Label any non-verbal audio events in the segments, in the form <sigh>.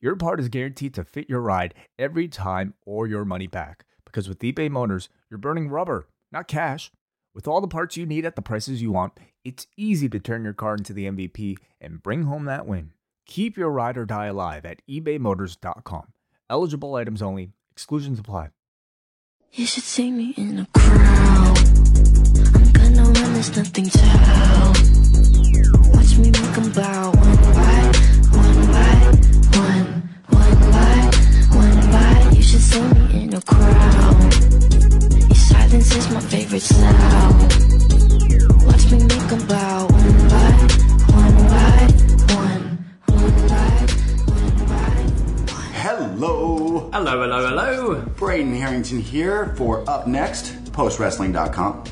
your part is guaranteed to fit your ride every time or your money back. Because with eBay Motors, you're burning rubber, not cash. With all the parts you need at the prices you want, it's easy to turn your car into the MVP and bring home that win. Keep your ride or die alive at ebaymotors.com. Eligible items only, exclusions apply. You should see me in crowd. I'm gonna run, there's nothing to help. Watch me make 'em bow one by one by by. You should see me in a crowd. Your silence is my favorite sound. Watch me make 'em bow one by one by one, one by one by one. Hello, Hello, hello, hello. Braden Harrington here for Up Next, postwrestling.com.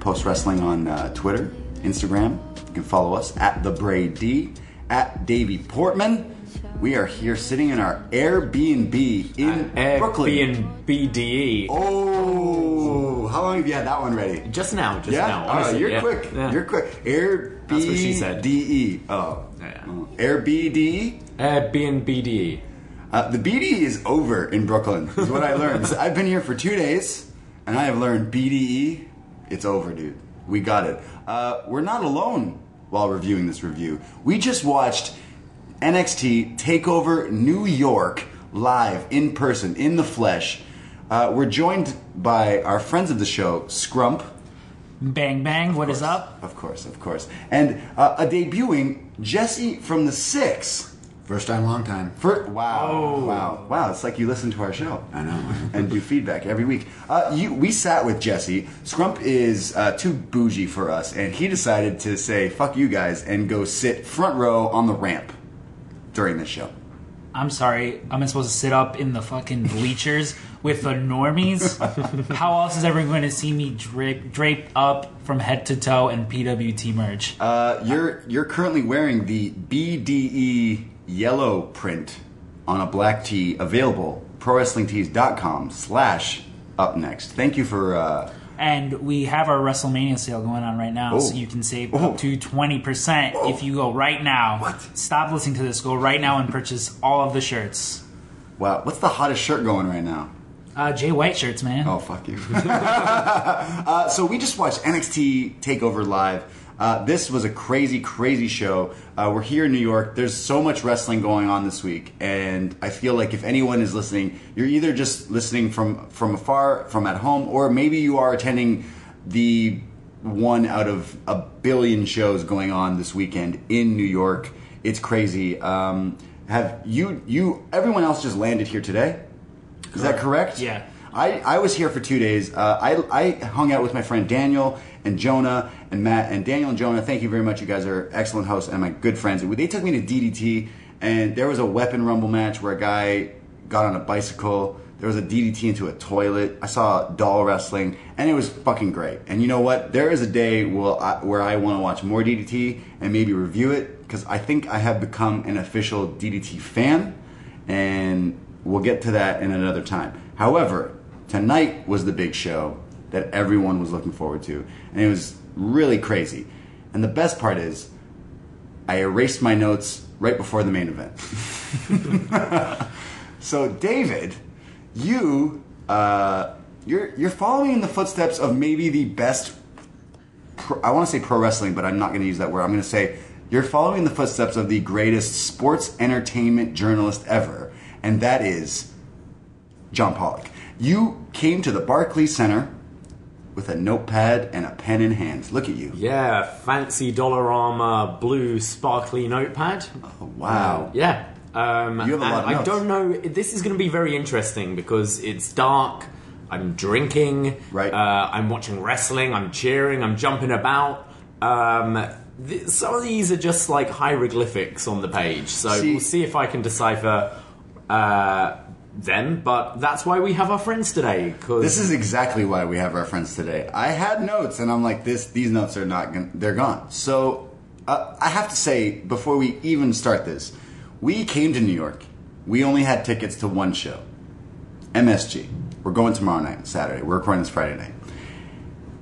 Post Wrestling on uh, Twitter, Instagram. You can follow us at the Braid D, at Davey Portman. We are here sitting in our Airbnb in Brooklyn. Airbnb. Oh, how long have you had that one ready? Just now, just yeah, now. oh, honestly, you're yeah. quick. Yeah. You're quick. Airbnb. That's what she said. D-E. Oh. Yeah. Oh. Airbnb. Airbnb. Uh, the BDE is over in Brooklyn, is what I learned. <laughs> I've been here for two days, and I have learned BDE, it's over, dude. We got it. Uh, we're not alone while reviewing this review. We just watched NXT Takeover New York live, in person, in the flesh. Uh, we're joined by our friends of the show, Scrump. Bang bang, what is up? Of course, of course. And uh, a debuting Jesse from the Six. First time, long time. For, wow, wow, wow! It's like you listen to our show. I know. <laughs> and do feedback every week. Uh, you, we sat with Jesse. Scrump is uh, too bougie for us, and he decided to say "fuck you guys" and go sit front row on the ramp during the show. I'm sorry, I'm supposed to sit up in the fucking bleachers with the normies? <laughs> How else is everyone going to see me drape, draped up from head to toe in PWT merch? Uh, you're you're currently wearing the BDE yellow print on a black tee available prowrestlingtees.com slash up next. Thank you for uh, and we have our WrestleMania sale going on right now, Oh. so you can save Oh. up to 20% if you go right now. What? Stop listening to this, go right now and purchase all of the shirts. wow. What's the hottest shirt going right now? Uh, Jay White shirts, man. Oh, fuck you. <laughs> uh, so we just watched NXT TakeOver Live. Uh, this was a crazy, crazy show. Uh, we're here in New York. There's so much wrestling going on this week, and I feel like if anyone is listening, you're either just listening from from afar, from at home, or maybe you are attending the one out of a billion shows going on this weekend in New York. It's crazy. Um, have you you everyone else just landed here today? Is that correct? Yeah. I, I was here for two days. Uh, I, I hung out with my friend Daniel and Jonah and Matt. And Daniel and Jonah, thank you very much. You guys are excellent hosts and my good friends. They took me to DDT, and there was a weapon rumble match where a guy got on a bicycle. There was a DDT into a toilet. I saw doll wrestling, and it was fucking great. And you know what? There is a day will I, where I want to watch more DDT and maybe review it because I think I have become an official DDT fan, and we'll get to that in another time. However, tonight was the big show that everyone was looking forward to, and it was really crazy. And the best part is, I erased my notes right before the main event. <laughs> so, David, you uh, you're you're following in the footsteps of maybe the best. Pro, I want to say pro wrestling, but I'm not going to use that word. I'm going to say you're following in the footsteps of the greatest sports entertainment journalist ever, and that is John Pollock. You came to the Barclays Center with a notepad and a pen in hand. Look at you. Yeah, fancy Dollarama blue sparkly notepad. Oh, wow. Yeah. Um, You have a lot of I notes. don't know. This is going to be very interesting because it's dark. I'm drinking. Right. Uh, I'm watching wrestling. I'm cheering. I'm jumping about. Um, th- some of these are just like hieroglyphics on the page. So See- we'll see if I can decipher uh, then, but that's why we have our friends today. Cause This is exactly why we have our friends today. I had notes, and I'm like, this. These notes are not. Gonna, they're gone. So uh, I have to say, before we even start this, we came to New York. We only had tickets to one show, MSG. We're going tomorrow night, Saturday. We're recording this Friday night.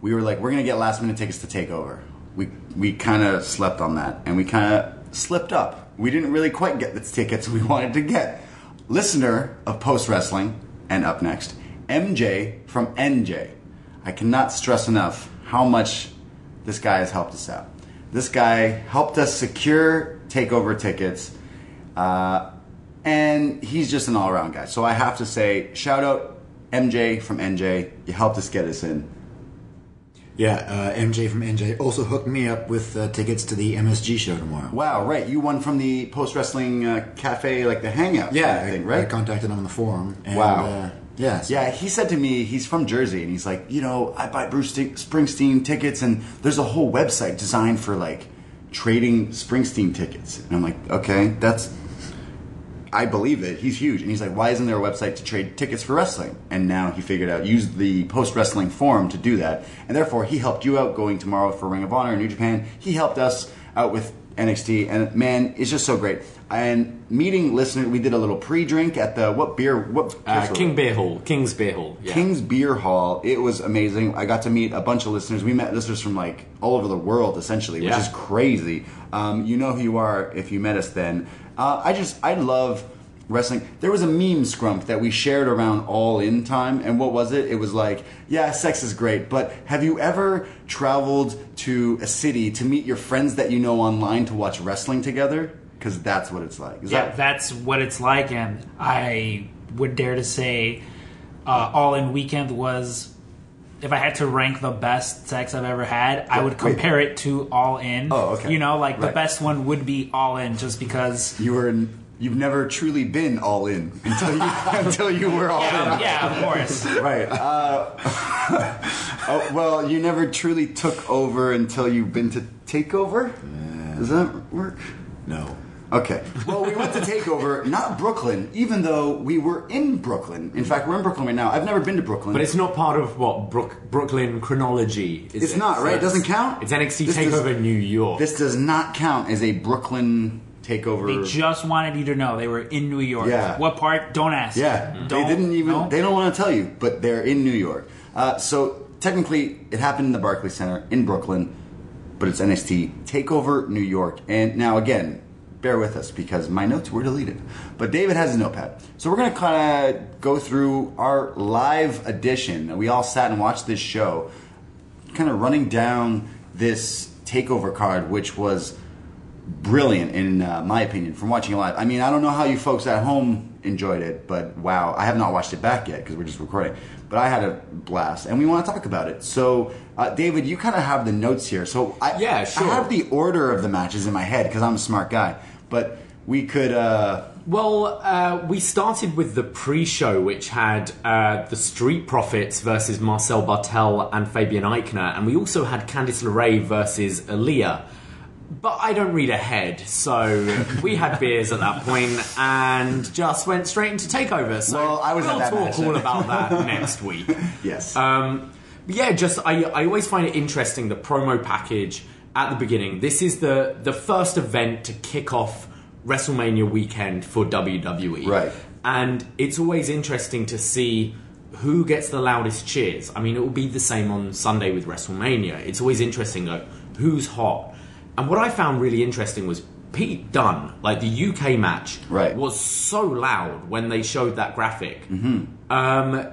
We were like, we're gonna get last minute tickets to take over. We we kind of slept on that, and we kind of slipped up. We didn't really quite get the tickets <laughs> we wanted to get. Listener of Post Wrestling, and up next, MJ from NJ. I cannot stress enough how much this guy has helped us out. This guy helped us secure takeover tickets, uh, and he's just an all around guy. So I have to say, shout out MJ from NJ. You helped us get us in. Yeah, uh, MJ from NJ also hooked me up with uh, tickets to the MSG show tomorrow. Wow, right. You won from the post wrestling uh, cafe, like the hangout Yeah, kind of thing, I, I contacted him on the forum. And, Wow. Uh, yeah, so- Yeah, he said to me, he's from Jersey, and he's like, you know, I buy Bruce Sti- Springsteen tickets, and there's a whole website designed for like trading Springsteen tickets. And I'm like, okay, that's. I believe it. He's huge, and he's like, why isn't there a website to trade tickets for wrestling? And now he figured out use the post wrestling forum to do that, and therefore he helped you out going tomorrow for Ring of Honor in New Japan. He helped us out with NXT, and man, it's just so great. And meeting listeners, we did a little pre-drink at the what beer? What uh, King Beer Hall, King's Beer Hall. Yeah. King's Beer Hall. It was amazing. I got to meet a bunch of listeners. We met listeners from like all over the world, essentially, which is crazy. Um, you know who you are if you met us then. Uh, I just, I love wrestling. There was a meme scrump that we shared around all in time, and what was it? It was like, yeah, sex is great, but have you ever traveled to a city to meet your friends that you know online to watch wrestling together? Because that's what it's like. Is Yeah, that that's what it's like, and I would dare to say, uh, All In Weekend was. If I had to rank the best sex I've ever had, I would Wait. compare it to All In. Oh, okay. You know, like the best one would be All In, just because. you were? in, You've never truly been all in until you <laughs> until you were all in. Yeah, yeah, of course. Right. Uh, <laughs> oh, well, you never truly took over until you've been to Takeover? Does that work? no. Okay. Well, we went to Takeover, not Brooklyn, even though we were in Brooklyn. In fact, we're in Brooklyn right now. I've never been to Brooklyn. But it's not part of what Brook, Brooklyn chronology. Is It's not, right? It doesn't count? It's NXT This Takeover does- New York. This does not count as a Brooklyn Takeover. They just wanted you to know they were in New York. Yeah. What part? Don't ask. Yeah, Don't, they didn't even. no. They don't want to tell you, but they're in New York. Uh, so technically, it happened in the Barclays Center in Brooklyn, but it's NXT Takeover New York. And now again, bear with us because my notes were deleted, but David has a notepad, so we're gonna kind of go through our live edition. We all sat and watched this show, kind of running down this Takeover card, which was brilliant in uh, my opinion from watching it live. I mean, I don't know how you folks at home enjoyed it, but wow, I have not watched it back yet because we're just recording. But I had a blast, and we want to talk about it. So, uh, David, you kind of have the notes here. So, I, Yeah, sure. I have the order of the matches in my head because I'm a smart guy. But we could. Uh, Well, uh, we started with the pre-show, which had uh, the Street Profits versus Marcel Barthel and Fabian Aichner, and we also had Candice LeRae versus Aliyah. But I don't read ahead, so we had <laughs> beers at that point and just went straight into Takeover. So Well, I was at we'll that talk match. all about that <laughs> next week. yes. Um, yeah, just I, I always find it interesting the promo package at the beginning. This is the the first event to kick off WrestleMania weekend for WWE, Right. And it's always interesting to see who gets the loudest cheers. I mean, it will be the same on Sunday with WrestleMania. It's always interesting though who's hot. And what I found really interesting was Pete Dunne, like the UK match, Right. was so loud when they showed that graphic. Um,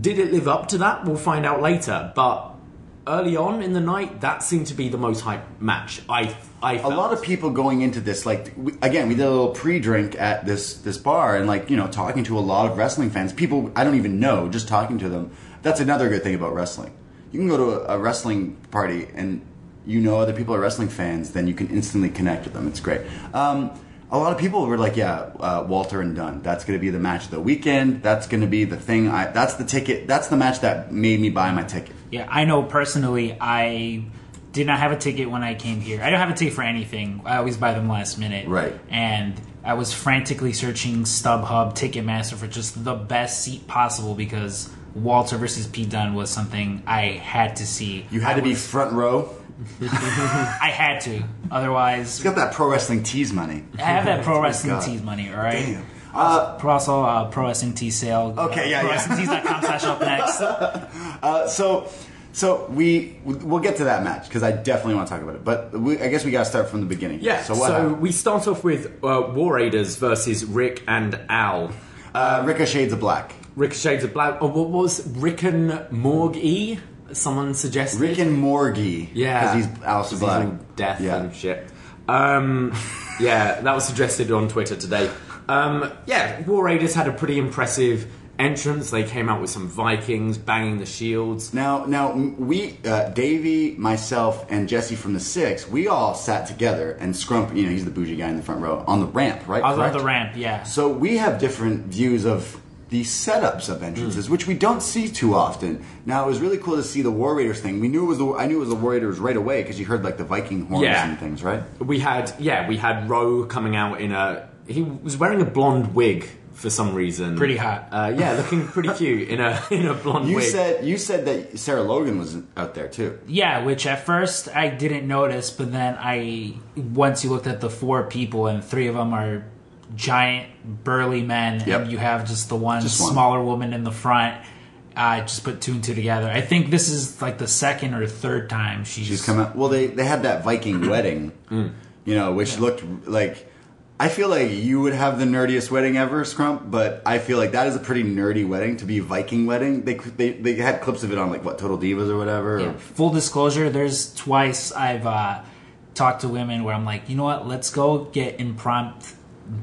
did it live up to that? We'll find out later. But early on in the night, that seemed to be the most hype match. I, I a felt. lot of people going into this like we, again we did a little pre-drink at this this bar and like you know talking to a lot of wrestling fans. People i don't even know just talking to them. That's another good thing about wrestling. You can go to a, a wrestling party and you know other people are wrestling fans then you can instantly connect with them. It's great. Um, a lot of people were like yeah uh, walter and Dunne that's going to be the match of the weekend. That's going to be the thing I, that's the ticket that's the match that made me buy my ticket Yeah, I know personally, I did not have a ticket when I came here. I don't have a ticket for anything. I always buy them last minute. Right. And I was frantically searching StubHub, Ticketmaster for just the best seat possible because Walter versus Pete Dunne was something I had to see. You had I to be front row. <laughs> I had to. Otherwise, You got that pro wrestling tease money. I have that <laughs> pro wrestling God. tees money, all right? Damn. Uh, Pro also uh, pro wrestling tee sale. Okay, yeah, pro yeah. wrestlingtees.com <laughs> slash up next. uh, so, so we we'll get to that match because I definitely want to talk about it. But we, I guess we got to start from the beginning. Yeah, So so, what? happened? we start off with uh, War Raiders versus Rick and Al. uh, Ricochets of Black. Ricochets of Black. Oh, what was Rick and Morgie? Someone suggested. Rick and Morgie. Yeah, because he's Aleister 'Cause he's Black. all death Yeah. and shit. Um, yeah, that was suggested on Twitter today. Um, yeah, War Raiders had a pretty impressive entrance. They came out with some Vikings banging the shields. Now, now we, uh, Davey, myself, and Jesse from the Six, we all sat together and Scrump, you know, he's the bougie guy in the front row on the ramp, right? I was on the ramp, yeah. So we have different views of the setups of entrances, which we don't see too often. Now it was really cool to see the War Raiders thing. We knew it was the I knew it was the War Raiders right away because you heard like the Viking horns Yeah. and things, right? We had yeah, we had Rowe coming out in a. He was wearing a blonde wig for some reason. Pretty hot. Uh, yeah, looking pretty <laughs> cute in a in a blonde You wig. said you said that Sarah Logan was out there too. Yeah, which at first I didn't notice, but then I once you looked at the four people and three of them are giant burly men, Yep. and you have just the one Just one. smaller woman in the front. I just put two and two together. I think this is like the second or third time she's, She's come out. Well, they they had that Viking <clears throat> wedding, you know, which looked like. I feel like you would have the nerdiest wedding ever, Scrump, but I feel like that is a pretty nerdy wedding to be Viking wedding. They they they had clips of it on like what Total Divas or whatever. Yeah, full disclosure, there's twice I've uh, talked to women where I'm like, you know what, let's go get impromptu,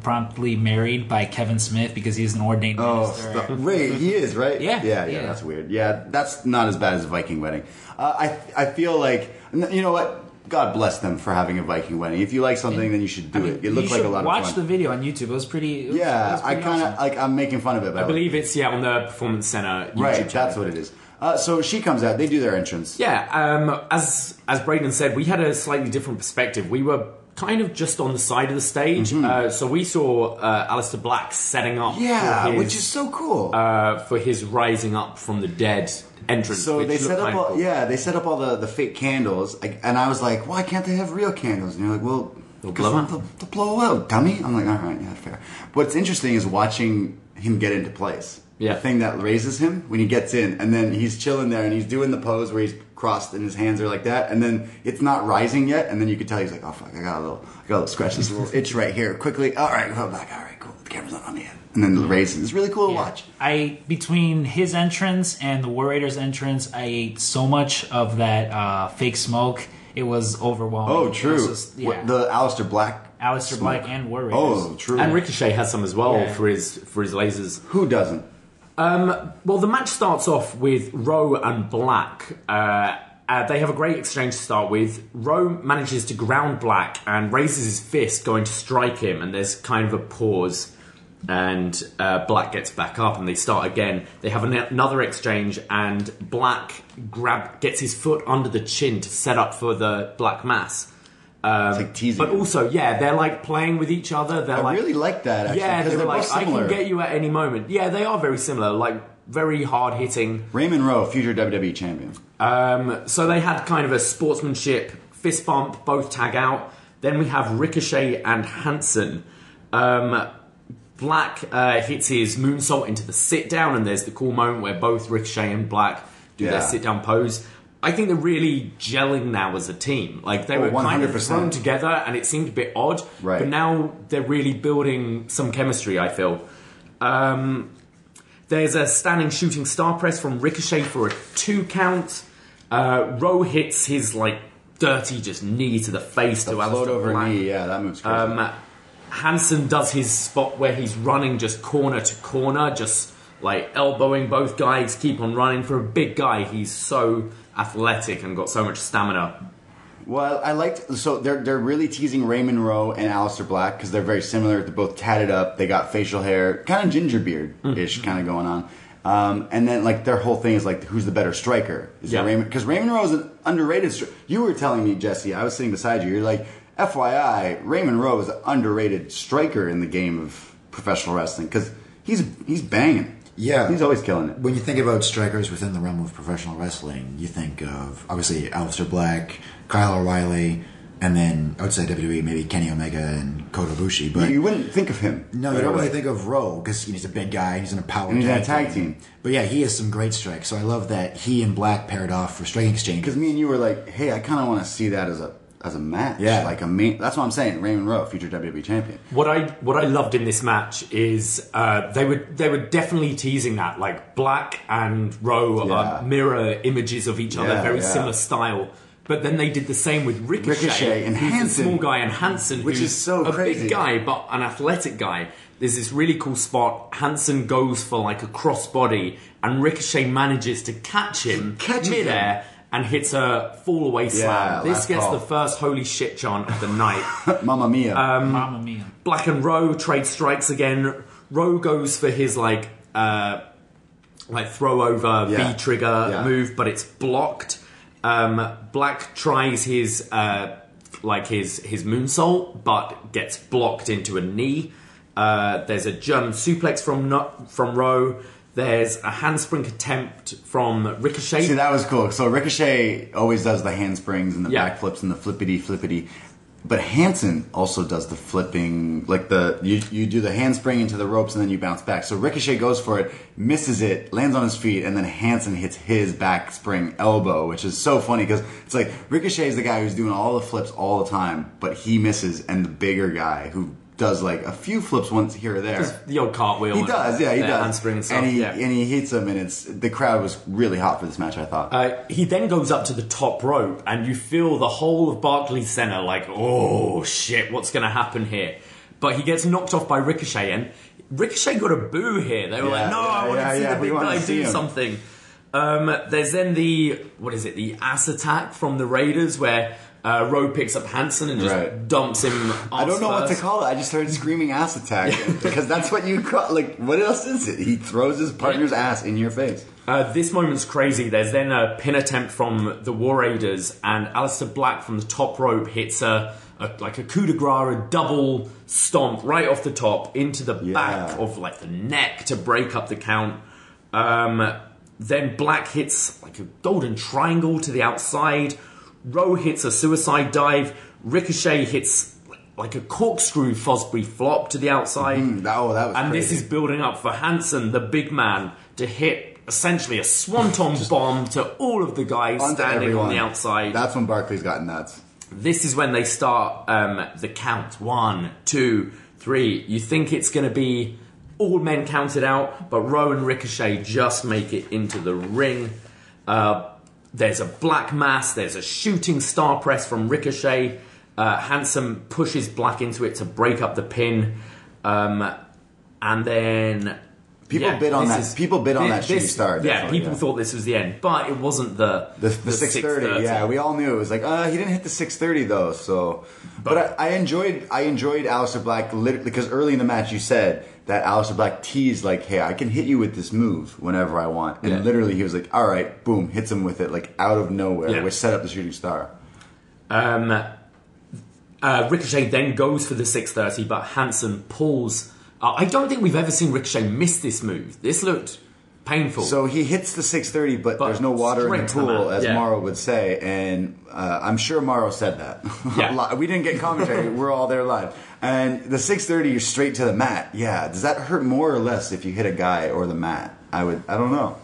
promptly married by Kevin Smith because he's an ordained Oh, minister. stop. wait, he is right. Yeah, yeah, yeah, yeah. That's weird. Yeah, that's not as bad as a Viking wedding. Uh, I I feel like you know what. God bless them for having a Viking wedding. If you like something, then you should do I mean, it. It looked like a lot of fun. watch the video on YouTube. It was pretty. It was, yeah, was I kind of awesome. like. I'm making fun of it, but I believe it's yeah on the Performance Center YouTube right. channel. That's what it is. Uh, so she comes out. They do their entrance. Yeah, um, as as Braden said, we had a slightly different perspective. We were kind of just on the side of the stage, uh, so we saw uh, Aleister Black setting up. Mm-hmm. Yeah, his, which is so cool. uh, for his rising up from the dead entrance. so they set up all cool. yeah they set up all the, the fake candles and I was like why can't they have real candles and you're like well They'll blow they'll, they'll blow out dummy I'm like all right yeah fair what's interesting is watching him get into place Yeah. thing that raises him when he gets in and then he's chilling there and he's doing the pose where he's crossed and his hands are like that and then it's not rising yet and then you could tell he's like oh fuck I got a little I got a little scratch this little <laughs> itch right here quickly all right go back all right cool the camera's not on me yet and then the raises it's really cool to watch I between his entrance and the War Raiders entrance, I ate so much of that uh, fake smoke. It was overwhelming. oh It was true just- What- yeah. the Aleister Black Aleister smoke. Black and War Raiders. oh true And Ricochet has some as well Yeah. for his for his lasers. who doesn't Um, well, the match starts off with Rowe and Black. Uh, uh, they have a great exchange to start with. Rowe manages to ground Black and raises his fist, going to strike him, and there's kind of a pause. And uh, Black gets back up, and they start again. They have an- another exchange, and Black grab gets his foot under the chin to set up for the Black Mass. Um, It's like teasing but also, yeah, they're like playing with each other. They're I like, really like that actually yeah, they they're were like, I can get you at any moment. Yeah, they are very similar, like very hard hitting. Raymond Rowe, future WWE champion. Um, so they had kind of a sportsmanship fist bump, both tag out. Then we have Ricochet and Hanson. Um, Black uh, hits his moonsault into the sit down, and there's the cool moment where both Ricochet and Black do Yeah. their sit down pose. I think they're really gelling now as a team. Like they Oh, were kind of 100%. thrown together, and it seemed a bit odd. Right. But now they're really building some chemistry. I feel. Um, there's a standing shooting star press from Ricochet for a two count. Uh, Rowe hits his like dirty just knee to the face The to Aleister over Black. knee, yeah, that moves crazy. Um, Hanson does his spot where he's running just corner to corner, just like elbowing both guys, keep on running. For a big guy, he's so athletic and got so much stamina. well, I liked so they're they're really teasing Raymond Rowe and Aleister Black because they're very similar. They're both tatted up. They got facial hair, kind of ginger beard ish, kind of going on. Um, and then like their whole thing is like who's the better striker? Is Yeah. it Raymond? Because Raymond Rowe is an underrated. Stri- you were telling me, Jesse. I was sitting beside you. You're like FYI, Raymond Rowe is an underrated striker in the game of professional wrestling because he's he's banging. Yeah. he's always killing it. When you think about strikers within the realm of professional wrestling, you think of obviously Aleister Black, Kyle O'Reilly, and then outside WWE maybe Kenny Omega and Kota Ibushi. But you wouldn't think of him. no, you don't really think of Rowe because he's a big guy. He's in a power And he's in a tag team. But yeah, he has some great strikes. So I love that he and Black paired off for striking exchange. Because me and you were like, hey, I kind of want to see that as a as a match. Yeah. like a main. That's what I'm saying. Raymond Rowe, future WWE champion. What I what I loved in this match is uh, they were they were definitely teasing that like Black and Rowe Yeah. are mirror images of each other, Yeah, very yeah. similar style. But then they did the same with Ricochet, Ricochet and Hanson. small guy, and Hanson, Which is so a crazy. big guy but an athletic guy. There's this really cool spot. Hanson goes for like a crossbody, and Ricochet manages to catch him Catches midair and hits a fall away slam. this gets call. the first holy shit chant of the night. <laughs> Mamma mia. Um, Mamma mia. Black and Rowe trade strikes again. Rowe goes for his like uh, like throw over Yeah. V trigger Yeah. move, but it's blocked. Um, Black tries his uh, like his his moonsault, but gets blocked into a knee. Uh, there's a German suplex from no- from Rowe. There's a handspring attempt from Ricochet. See, that was cool. So Ricochet always does the handsprings and the Yeah. backflips and the flippity flippity. But Hanson also does the flipping, like the you, you do the handspring into the ropes and then you bounce back. So Ricochet goes for it, misses it, lands on his feet, and then Hanson hits his back spring elbow, which is so funny because it's like Ricochet is the guy who's doing all the flips all the time, but he misses, and the bigger guy who does like a few flips once here or there. the old cartwheel. He does, yeah, he does. Handspring and stuff. he yeah. and he hits him, and it's the crowd was really hot for this match. I thought. Uh, he then goes up to the top rope, and you feel the whole of Barclays Center like, oh shit, what's going to happen here? But he gets knocked off by Ricochet, and Ricochet got a boo here. They were Yeah, like, no, yeah, I want to see the big guy do him. something. Um, there's then the what is it? The ass attack from the Raiders, where uh, Rowe picks up Hanson and just Right. dumps him. I don't know what to call it. I just started screaming ass attack <laughs> because that's what you call. Like, what else is it? He throws his partner's ass in your face. Uh, this moment's crazy. There's then a pin attempt from the War Raiders, and Aleister Black from the top rope hits a, a like a coup de grace, a double stomp right off the top into the back of like the neck to break up the count. Um, then Black hits like a golden triangle to the outside. Rowe hits a suicide dive. Ricochet hits like a corkscrew Fosbury flop to the outside. Mm, that- oh, that was And this is building up for Hanson, the big man, to hit essentially a swanton <laughs> bomb to all of the guys standing on the outside. That's when Barclays got nuts. this is when they start um, the count. One, two, three. You think it's going to be all men counted out, but Rowe and Ricochet just make it into the ring. Uh, there's a black mass. There's a shooting star press from Ricochet. Uh, Hanson pushes Black into it to break up the pin, um, and then People yeah, bid on this that- people bid on that shooting star, Yeah, people yeah. thought this was the end, but it wasn't the The, the, 630, yeah, we all knew it was like, uh, he didn't hit the 630 though. So, but, I, I enjoyed, I enjoyed Aleister Black literally because early in the match you said that Aleister Black teased like, hey, I can hit you with this move whenever I want, and Yeah. literally he was like, all right, boom, hits him with it like out of nowhere, Yeah. which set up the shooting star. Um, uh, Ricochet then goes for the 630, but Hanson pulls. Uh, I don't think we've ever seen Ricochet miss this move. This looked painful. So he hits the 630, but, But there's no water in the straight to the pool, as yeah. Mauro would say, and uh, I'm sure Mauro said that. <laughs> Yeah. We didn't get commentary; <laughs> we're all there live. And the 630, you're straight to the mat. Yeah, does that hurt more or less if you hit a guy or the mat? I would, I don't know.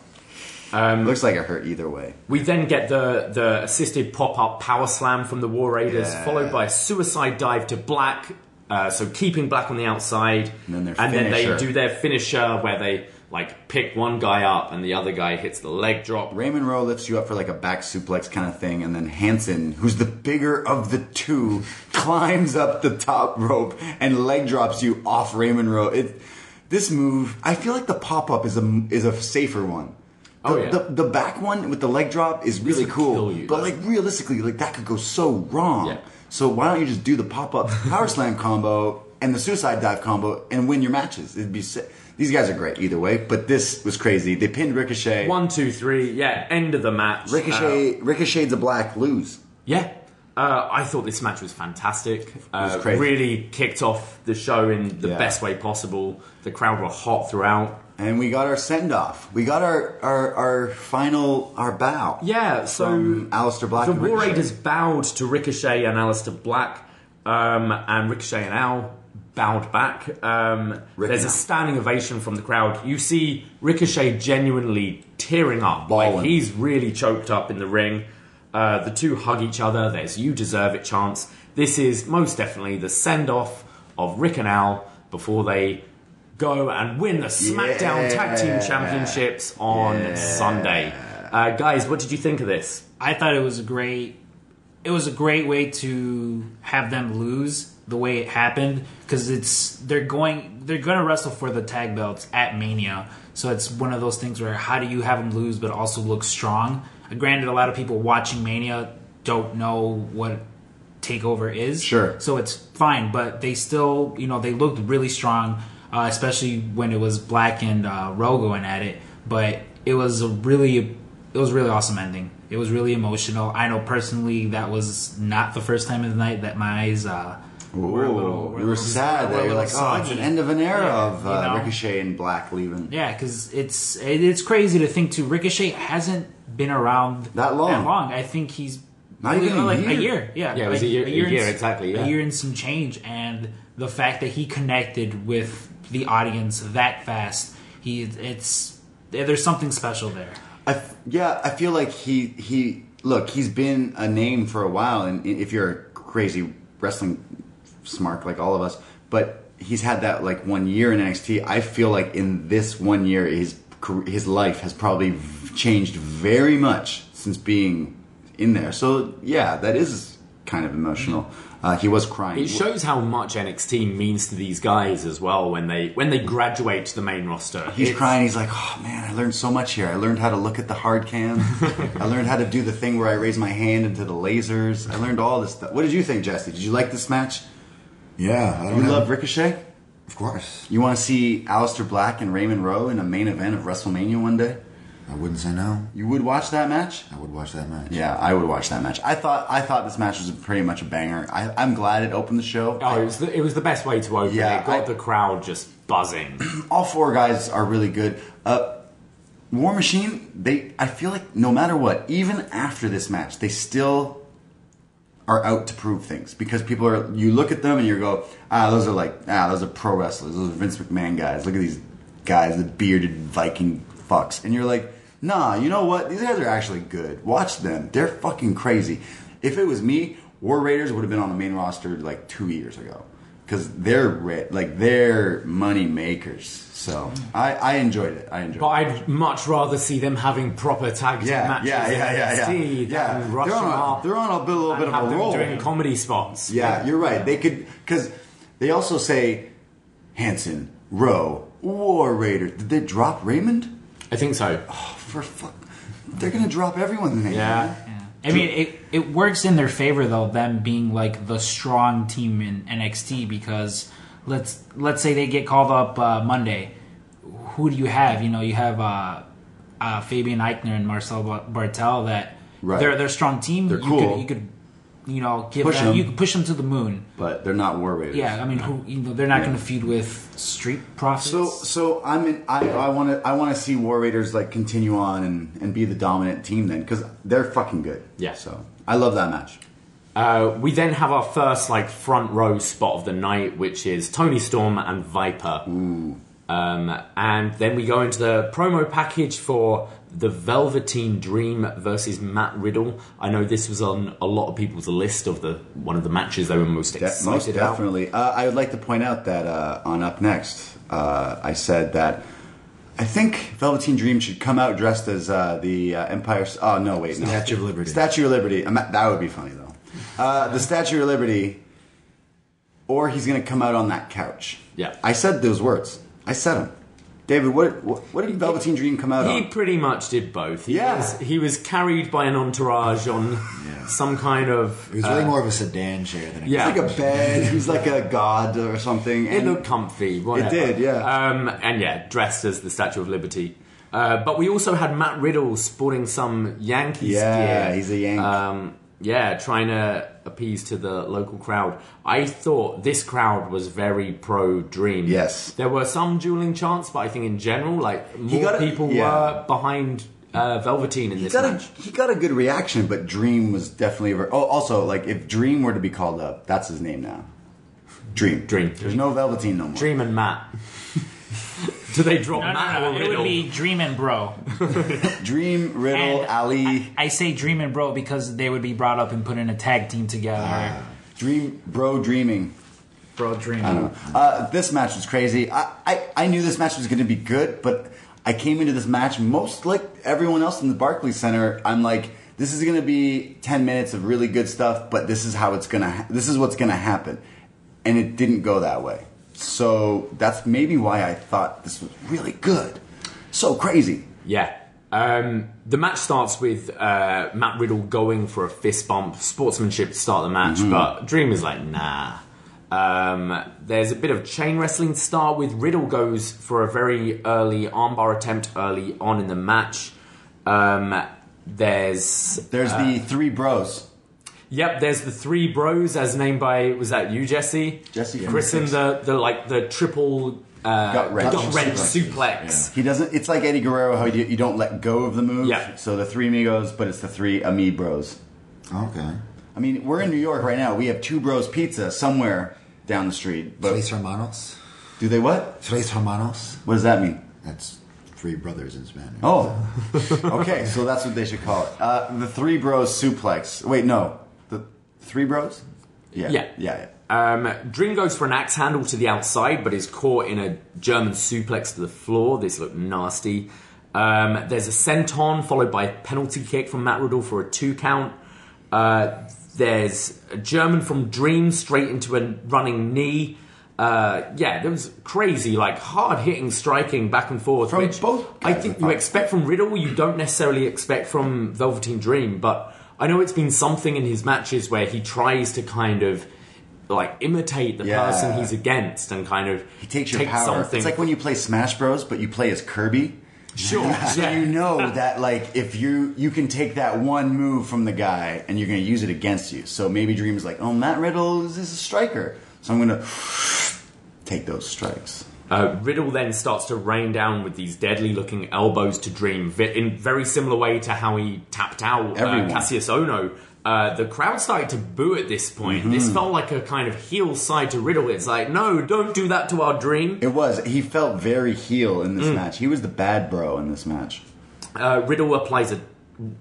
Um, Looks like it hurt either way. we then get the, the assisted pop up power slam from the War Raiders, Yeah. followed by a suicide dive to Black. Uh, so keeping Black on the outside, And then their then they do their finisher where they like pick one guy up and the other guy hits the leg drop. Raymond Rowe lifts you up for like a back suplex kind of thing, and then Hanson, who's the bigger of the two, <laughs> climbs up the top rope and leg drops you off Raymond Rowe. It, this move, I feel like the pop up is a is a safer one. Oh, the, Oh, yeah. the, the back one with the leg drop is really cool, kill you, but like realistically, like that could go so wrong. Yeah. So why don't you just do the pop up <laughs> power slam combo and the suicide dive combo and win your matches? It'd be sick. These guys are great either way, but this was crazy. They pinned Ricochet. One, two, three, yeah, end of the match. Uh, Ricochet, Ricochet to Black lose. Yeah. Uh, I thought this match was fantastic. Uh, crazy. really kicked off the show in the Yeah. best way possible. The crowd were hot throughout. And we got our send off. We got our, our our final our bow. Yeah, so From Aleister Black The War Raiders bowed to Ricochet and Aleister Black, um, and Ricochet and Al bowed back. Um, there's a standing ovation from the crowd. You see Ricochet genuinely tearing up, like he's really choked up in the ring. Uh, the two hug each other. There's "You deserve it" chance. This is most definitely the send off of Rick and Al before they go and win the SmackDown Tag Team Championships on Yeah. Sunday. Uh, guys, what did you think of this? I thought it was a great it was a great way to have them lose the way it happened because it's they're going they're going to wrestle for the tag belts at Mania. So it's one of those things where how do you have them lose but also look strong? Uh, Granted, a lot of people watching Mania don't know what takeover is. Sure. So it's fine, but they still, you know, they looked really strong, uh, especially when it was Black and uh, going at it. But it was a really, it was a really awesome ending. It was really emotional. I know personally that was not the first time of the night that my eyes uh, were a little. you were sad were that you're like, oh, it's an end of an era Yeah, of you uh, know? Ricochet and Black leaving. Yeah, because it's it, it's crazy to think too. Ricochet hasn't been around That long. That long. I think he's Not even a like year. a year. Yeah, Yeah, it was like a year- a and year, s- exactly, yeah. A year and some change, and the fact that he connected with the audience that fast, he it's there's something special there. I f- yeah, I feel like he he look. He's been a name for a while, and if you're a crazy wrestling smart like all of us, but he's had that like one year in NXT. I feel like in this one year, his his life has probably changed very much since being in there. So yeah, that is kind of emotional. Uh, he was crying. It shows how much NXT means to these guys as well when they when they graduate to the main roster. He's It's- crying. He's like, "Oh man, I learned so much here. I learned how to look at the hard cams. <laughs> I learned how to do the thing where I raise my hand into the lasers. I learned all this stuff." What did you think, Jesse? Did you like this match? Yeah, I don't You know. love Ricochet. Of course, You want to see Aleister Black and Raymond Rowe in a main event of WrestleMania one day? I wouldn't say no. You would watch that match? I would watch that match. Yeah, I would watch that match. I thought I thought this match was pretty much a banger. I, I'm glad it opened the show. Oh, it was the, it was the best way to open Yeah, it. It got I- the crowd just buzzing. <clears throat> all four guys are really good. Uh, War Machine, they I feel like no matter what, even after this match, they still are out to prove things because people are. You look at them and you go, ah, those are like ah, those are pro wrestlers. Those are Vince McMahon guys. Look at these guys, the bearded Viking fucks, and you're like, nah, you know what? These guys are actually good. Watch them. They're fucking crazy. If it was me, War Raiders would have been on the main roster like two years ago because they're like they're money makers. So I, I enjoyed it. I enjoyed But it. I'd much rather see them having proper tag team Yeah, matches yeah, yeah, yeah, yeah. in NXT Yeah, than rush they're on them a- up they're on a bit- little and bit of have a them roll. doing comedy spots. Yeah, you're right. They could because they also say Hanson, Rowe, War Raider. Did they drop Raymond? I think so. Oh, for fuck, they're gonna drop everyone. Then, Yeah. Yeah. I mean, it, it works in their favor though, them being like the strong team in NXT because let's let's say they get called up uh, Monday. Who do you have? You know, you have uh, uh, Fabian Aichner and Marcel Barthel that Right. they're they're a strong team. They're you cool. Could, you could you know give Push them, them. you could push them to the moon. but they're not War Raiders. Yeah, I mean, who you know they're not Yeah. going to feud with Street Profits. So so I'm in, I I want to I want to see War Raiders like continue on and, and be the dominant team then because they're fucking good. Yeah. So I love that match. Uh, we then have our first like front row spot of the night, which is Toni Storm and Viper. Um, and then we go into the promo package for the Velveteen Dream versus Matt Riddle. I know this was on a lot of people's list of the one of the matches they were most De- excited most about. definitely. Uh, I would like to point out that uh, on Up Next, uh, I said that I think Velveteen Dream should come out dressed as uh, the uh, Empire. Oh no, wait, no. Statue of Liberty. Statue of Liberty. I'm that would be funny though. Uh, the Statue of Liberty, or he's going to come out on that couch. Yeah. I said those words. I said them. David, what what, what did Velveteen Dream come out He on? pretty much did both. He Yeah. was, he was carried by an entourage on Yeah. some kind of. It was really more of a sedan chair than a yeah. It's like a bed. He's like a god or something. It and- looked comfy. Whatever. did, yeah. Um, and yeah, dressed as the Statue of Liberty. Uh, but we also had Matt Riddle sporting some Yankees Yeah, gear. he's a Yankee. Um, yeah, trying to appease to the local crowd. I thought this crowd was very pro Dream. Yes. there were some dueling chants, but I think in general, like more got a- people yeah. were behind uh, Velveteen in He this got, a, match. he got a good reaction, but Dream was definitely. Ver- oh, also, like if Dream were to be called up, that's his name now. Dream. Dream. There's no Velveteen no more. Dream and Matt. <laughs> Do they drop No, Matt no, no. It would be Dream and Bro. <laughs> Dream, Riddle, And Ali, I say Dream and Bro because they would be brought up and put in a tag team together. Dream, Bro, Dreaming. Bro, Dreaming. I don't know. Uh, this match was crazy. I, I, I knew this match was going to be good, but I came into this match most like everyone else in the Barclays Center. I'm like, this is going to be 10 minutes of really good stuff, but this is how it's going to. Ha- this is what's going to happen, and it didn't go that way. So that's maybe why I thought this was really good. So crazy. Yeah. Um, the match starts with uh, Matt Riddle going for a fist bump, sportsmanship to start the match, Mm-hmm. but Dream is like, nah. Um, there's a bit of chain wrestling to start with. Riddle goes for a very early armbar attempt early on in the match. Um, there's There's the three bros. Yep, there's the three bros as named by was that you, Jesse? Jesse, yeah. Chris and the the like the triple uh, Gut wrench. gut wrench Suplex. suplex. He doesn't. It's like Eddie Guerrero, how you, you don't let go of the move. Yeah. So the three amigos, but it's the three ami bros. Okay. I mean, we're in New York right now. We have Two Bros Pizza somewhere down the street. But Tres hermanos. do they what? Tres hermanos. What does that mean? That's three brothers in Spanish. Oh, <laughs> okay. So that's what they should call it. Uh, the Three Bros Suplex. Wait, no, the Three Bros. Yeah, Yeah. yeah, yeah. Um, Dream goes for an axe handle to the outside, but is caught in a German suplex to the floor. This looked nasty. Um, there's a senton followed by a penalty kick from Matt Riddle for a two count. Uh, there's a German from Dream straight into a running knee. Uh, yeah, there was crazy, like hard hitting, striking back and forth. From which both I think you expect from Riddle. You don't necessarily expect from Velveteen Dream, but I know it's been something in his matches where he tries to kind of like imitate the Yeah. person he's against and kind of He takes your take power. something. It's like when you play Smash Bros, but you play as Kirby. sure, <laughs> So yeah. you know that like if you you can take that one move from the guy and you're going to use it against you. So maybe Dream is like, oh, Matt Riddle is, is a striker, so I'm going to take those strikes. Uh, Riddle then starts to rain down with these deadly looking elbows to Dream in very similar way to how he tapped out uh, Kassius Ohno. Uh, the crowd started to boo at this point. Mm-hmm. This felt like a kind of heel side to Riddle. It's like, no, don't do that to our Dream. It was. He felt very heel in this match. He was the bad bro in this match. Uh, Riddle applies a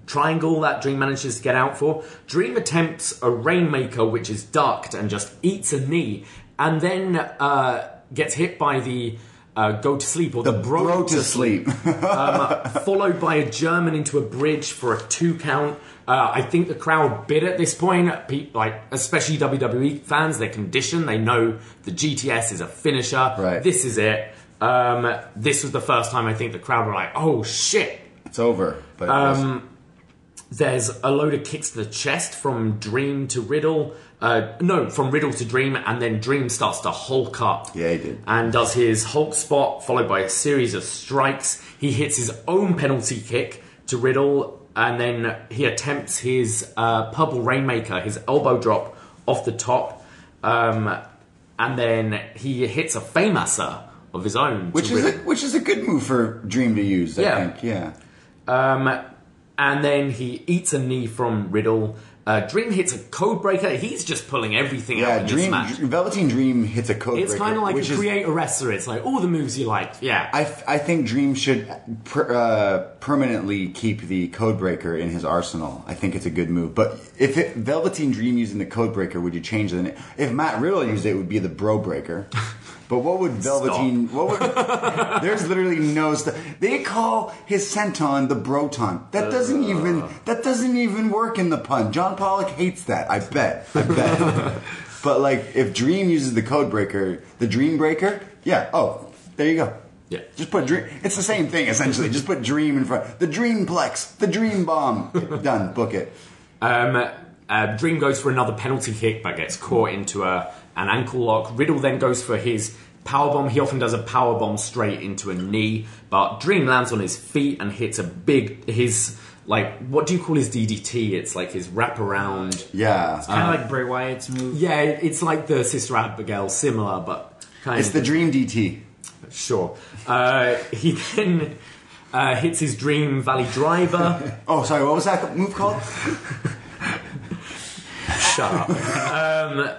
triangle that Dream manages to get out for. Dream attempts a Rainmaker, which is ducked and just eats a knee, and then uh, gets hit by the uh, go to sleep or the, bro, Bro to sleep. followed by a German into a bridge for a two count. Uh, I think the crowd bid at this point, like especially WWE fans. They're conditioned; they know the GTS is a finisher. Right. This is it. Um, this was the first time I think the crowd were like, "Oh shit!" it's over. But it Um, There's a load of kicks to the chest from Dream to Riddle. Uh, no, from Riddle to Dream, and then Dream starts to Hulk up. Yeah, he did. And does his Hulk spot, followed by a series of strikes. He hits his own penalty kick to Riddle, and then he attempts his uh, Purple Rainmaker, his elbow drop off the top. Um, and then he hits a Famouser of his own. which is a, which is a good move for Dream to use. I Yeah. think. Yeah. Um, and then he eats a knee from Riddle. Uh, Dream hits a code breaker. He's just pulling everything out Yeah, in this Dream, match. Velveteen Dream hits a code It's breaker, kind of like a is- create a wrestler. It's like all the moves you like. Yeah. I, f- I think Dream should per, uh, permanently keep the Codebreaker in his arsenal. I think it's a good move. But if it, Velveteen Dream using the Codebreaker, would you change the name? If Matt Riddle used it, it would be the Bro Breaker. <laughs> But what would Velveteen? What would? <laughs> there's literally no stuff. They call his senton the Broton. That doesn't even. That doesn't even work in the pun. John Pollock hates that. I bet. I bet. <laughs> but like, if Dream uses the Codebreaker, the Dream Breaker, yeah. Oh, there you go. Yeah. Just put dream. It's the same thing essentially. Just put dream in front. The Dreamplex. The Dream Bomb. <laughs> Done. Book it. Um, uh, Dream goes for another penalty kick, but gets caught into a, an ankle lock. Riddle then goes for his power bomb. He often does a power bomb straight into a knee, but Dream lands on his feet and hits a big his like what do you call his DDT? It's like his wraparound. Yeah. it's Kind of like Bray Wyatt's move. Yeah, it's like the Sister Abigail, similar, but kind It's of the Dream DT. sure. Uh, he then uh, hits his Dream Valley Driver. <laughs> Oh, sorry. What was that move called? Shut up. <laughs> Um,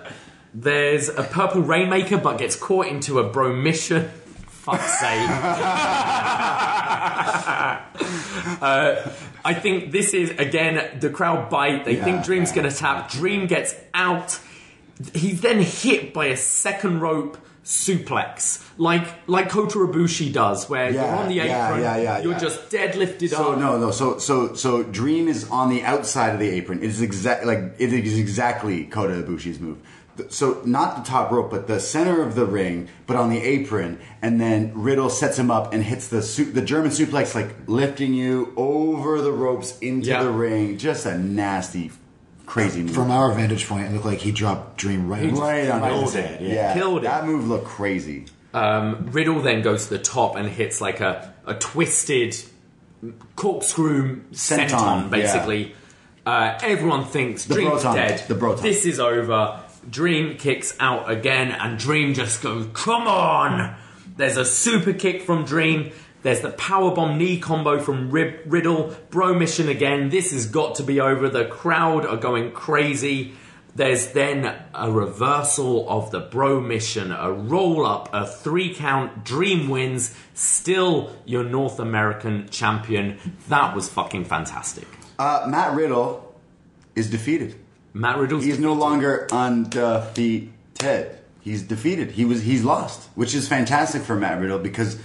there's a purple rainmaker, but gets caught into a bro mission. Fuck's sake. <laughs> Uh, I think this is again the crowd bite. They think Dream's yeah, gonna tap. Dream gets out. He's then hit by a second rope suplex, like like Kota Ibushi does, where you're on the apron, yeah, yeah, yeah, you're yeah. just deadlifted So up. no, no. So so so Dream is on the outside of the apron. It is exactly like it is exactly Kota Ibushi's move. Th- So not the top rope, but the center of the ring, but on the apron, and then Riddle sets him up and hits the su- the German suplex, like lifting you over the ropes into Yeah. the ring. Just a nasty, crazy move. From our vantage point, it looked like he dropped Dream right, on- right on right his head. his Yeah. Killed it. That move looked crazy. Um, Riddle then goes to the top and hits like a, a twisted corkscrew senton, Senton, basically. Uh, everyone thinks The Dream's dead. the Broton. This is over. Dream kicks out again, and Dream just goes, "Come on!" There's a super kick from Dream. There's the powerbomb knee combo from Rib- Riddle. Bro mission again. This has got to be over. The crowd are going crazy. There's then a reversal of the bro mission, a roll up, a three count. Dream wins. Still your North American champion. That was fucking fantastic. Uh, Matt Riddle is defeated. Matt Riddle's He is no longer undefeated. He's defeated. He was he's lost, which is fantastic for Matt Riddle because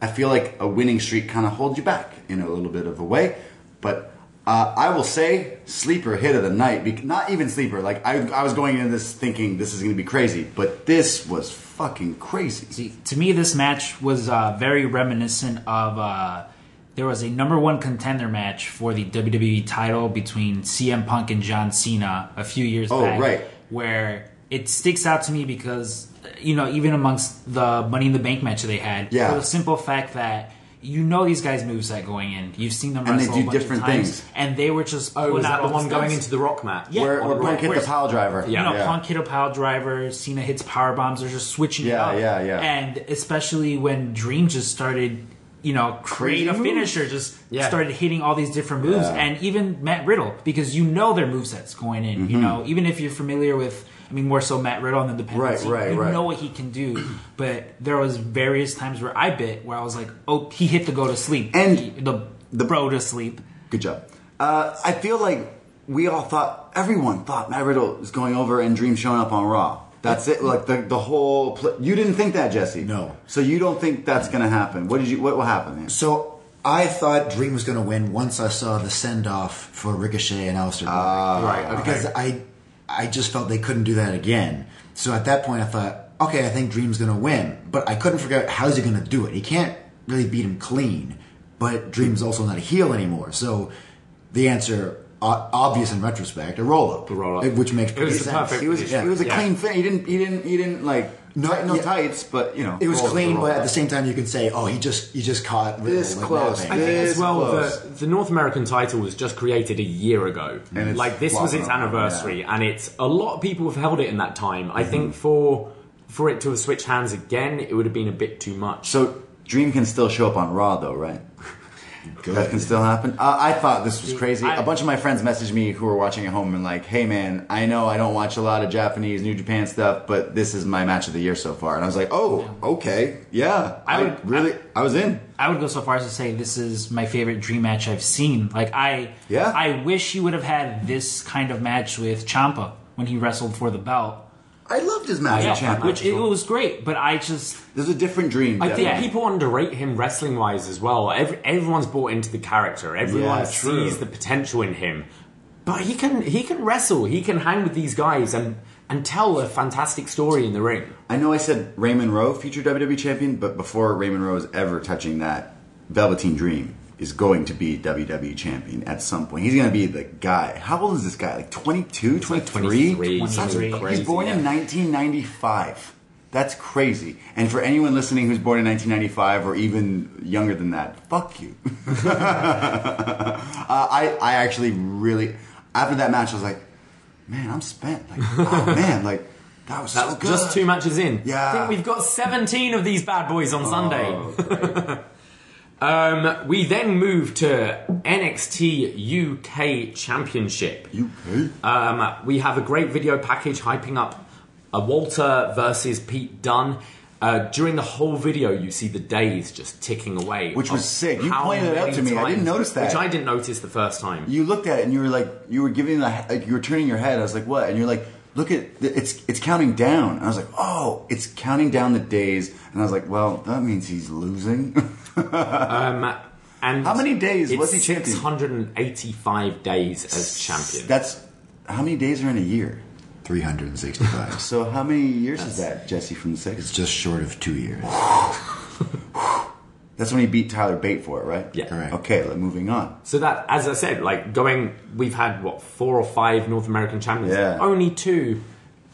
I feel like a winning streak kind of holds you back in a little bit of a way. But uh, I will say sleeper hit of the night. Not even sleeper. Like I, I was going into this thinking this is going to be crazy, but this was fucking crazy. See, to me, this match was uh, very reminiscent of. Uh, there was a number one contender match for the WWE title between CM Punk and John Cena a few years Oh, back. right. Where it sticks out to me because, you know, even amongst the Money in the Bank match they had, Yeah. for the simple fact that. You know these guys' moveset going in. You've seen them And they wrestle do a bunch different of times, things. and they were just. Oh, was that the one going into the Rock match? Yeah. where on where Punk hit the where's- pile driver. you know, Punk hit a pile driver, Cena hits power bombs. They're just switching it Yeah, yeah, yeah. And especially when Dream just started, you know, create a finisher, just Yeah. started hitting all these different moves, Yeah. and even Matt Riddle because you know their movesets going in. You Mm-hmm. know, even if you're familiar with. I mean, more so Matt Riddle and the dependency. Right, right, you right. know what he can do, but there was various times where I bit where I was like, "Oh, he hit the go to sleep And He- the the- the bro to sleep." Good job. Uh, I feel like we all thought, everyone thought Matt Riddle was going over and Dream showing up on Raw. That's it. Like the the whole. Pl- you didn't think that, Jesse? No. So you don't think that's gonna happen? What did you? What will happen? Man? So I thought Dream was going to win once I saw the send off for Ricochet and Aleister Black. Ah, Right, okay. Because I, I just felt they couldn't do that again. So at that point, I thought, okay, I think Dream's going to win. But I couldn't figure out how's he going to do it. He can't really beat him clean. But Dream's also not a heel anymore. So the answer, o- obvious in retrospect, a roll up, A roll-up. which makes It was perfect sense. perfect He was position. he was a Yeah. clean fit. He didn't he didn't he didn't like No, tight- no yeah. tights, but you know It was clean, but at the same time, you can say, "Oh, he just he just caught This like close. I think This as well close. the, the North American title was just created a year ago. And it's like this was its around, anniversary, and it's a lot of people have held it in that time. I think mm-hmm. for for it to have switched hands again, it would have been a bit too much. So Dream can still show up on Raw though, right? That can still happen. Uh, I thought this was crazy. I- A bunch of my friends messaged me who were watching at home and like, "Hey man, I know I don't watch a lot of Japanese New Japan stuff, but this is my match of the year so far." And I was like, "Oh, okay, yeah." I, I would- really, I, was in. I would go so far as to say this is my favorite dream match I've seen. Like I, Yeah? I wish you would have had this kind of match with Ciampa when he wrestled for the belt. I loved his match Yeah, with Ciampa. which it was great, but I just There's a different dream. I think definitely. people underrate him wrestling wise as well. Every, everyone's bought into the character. Everyone Yeah, sees the potential in him. But he can he can wrestle. He can hang with these guys and and tell a fantastic story in the ring. I know I said Raymond Rowe, future WWE champion, but before Raymond Rowe is ever touching that, Velveteen Dream is going to be WWE champion at some point. He's going to be the guy. How old is this guy? Like 22, 23? 23, That's something crazy. crazy, He's born in 1995. That's crazy. And for anyone listening who's born in 1995 or even younger than that, fuck you. <laughs> uh, I I actually really after that match I was like, man, I'm spent. Like, <laughs> oh, man, like that was That so was good. just two matches in. Yeah. I think we've got 17 of these bad boys on Sunday. Oh, great. <laughs> Um, we then move to NXT UK Championship. UK? Um, we have a great video package hyping up uh, Walter versus Pete Dunne. Uh, during the whole video, you see the days just ticking away, Which was sick. You pointed it out to me. I didn't notice that. which I didn't notice the first time. you looked at it and you were like, you were giving the, like, you were turning your head. I was like, what? And you're like, look at, the, it's it's counting down. And I was like, oh, it's counting down the days. And I was like, well, that means he's losing. Um, and How many days It's was he champion? 685 days as champion. That's how many days are in a year. 365. <laughs> So how many years is that, Jesse from the six? it's just short of two years. <laughs> That's when he beat Tyler Bate for it, right? Yeah. Correct. Okay, like, moving on. So that, as I said, like going, we've had what four or five North American champions. Yeah. Only two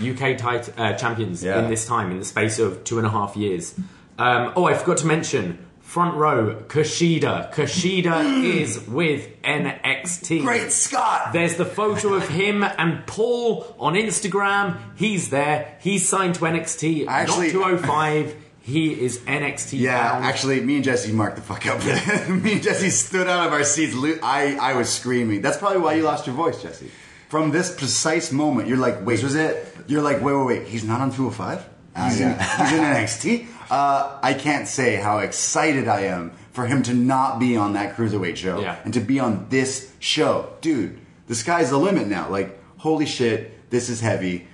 UK tit- uh, champions Yeah. in this time, in the space of two and a half years. Um, oh, I forgot to mention front row Kushida. Kushida <gasps> is with NXT. Great Scott. There's the photo of him and Paul on Instagram. He's there. He's signed to NXT. Actually- not 205. <laughs> He is NXT Yeah, bound. actually, me and Jesse marked the fuck up. <laughs> me and Jesse stood out of our seats. I, I was screaming. That's probably why you lost your voice, Jesse. From this precise moment, you're like, wait, This was it. You're like, wait, wait, wait. He's not on 205. Ah, He's, yeah. in, he's in <laughs> NXT. Uh, I can't say how excited I am for him to not be on that cruiserweight show Yeah. and to be on this show, dude. The sky's the limit now. Like, holy shit, this is heavy.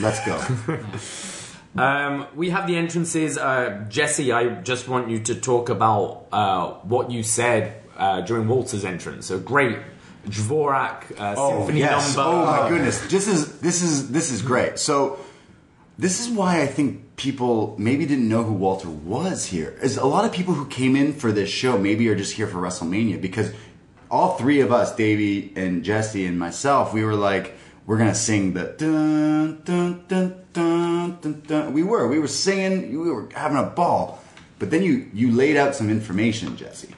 Let's go. <laughs> Um, we have the entrances. Uh, Jesse, I just want you to talk about uh, what you said uh, during Walter's entrance. So great Dvorak uh, symphony number. Oh my goodness. This is this is this is great. So this is why I think people maybe didn't know who Walter was here. Is a lot of people who came in for this show maybe are just here for WrestleMania because all three of us, Davey and Jesse and myself, we were like, we're gonna sing the dun dun dun dun dun dun. We were, we were singing, we were having a ball. But then you you laid out some information, Jesse.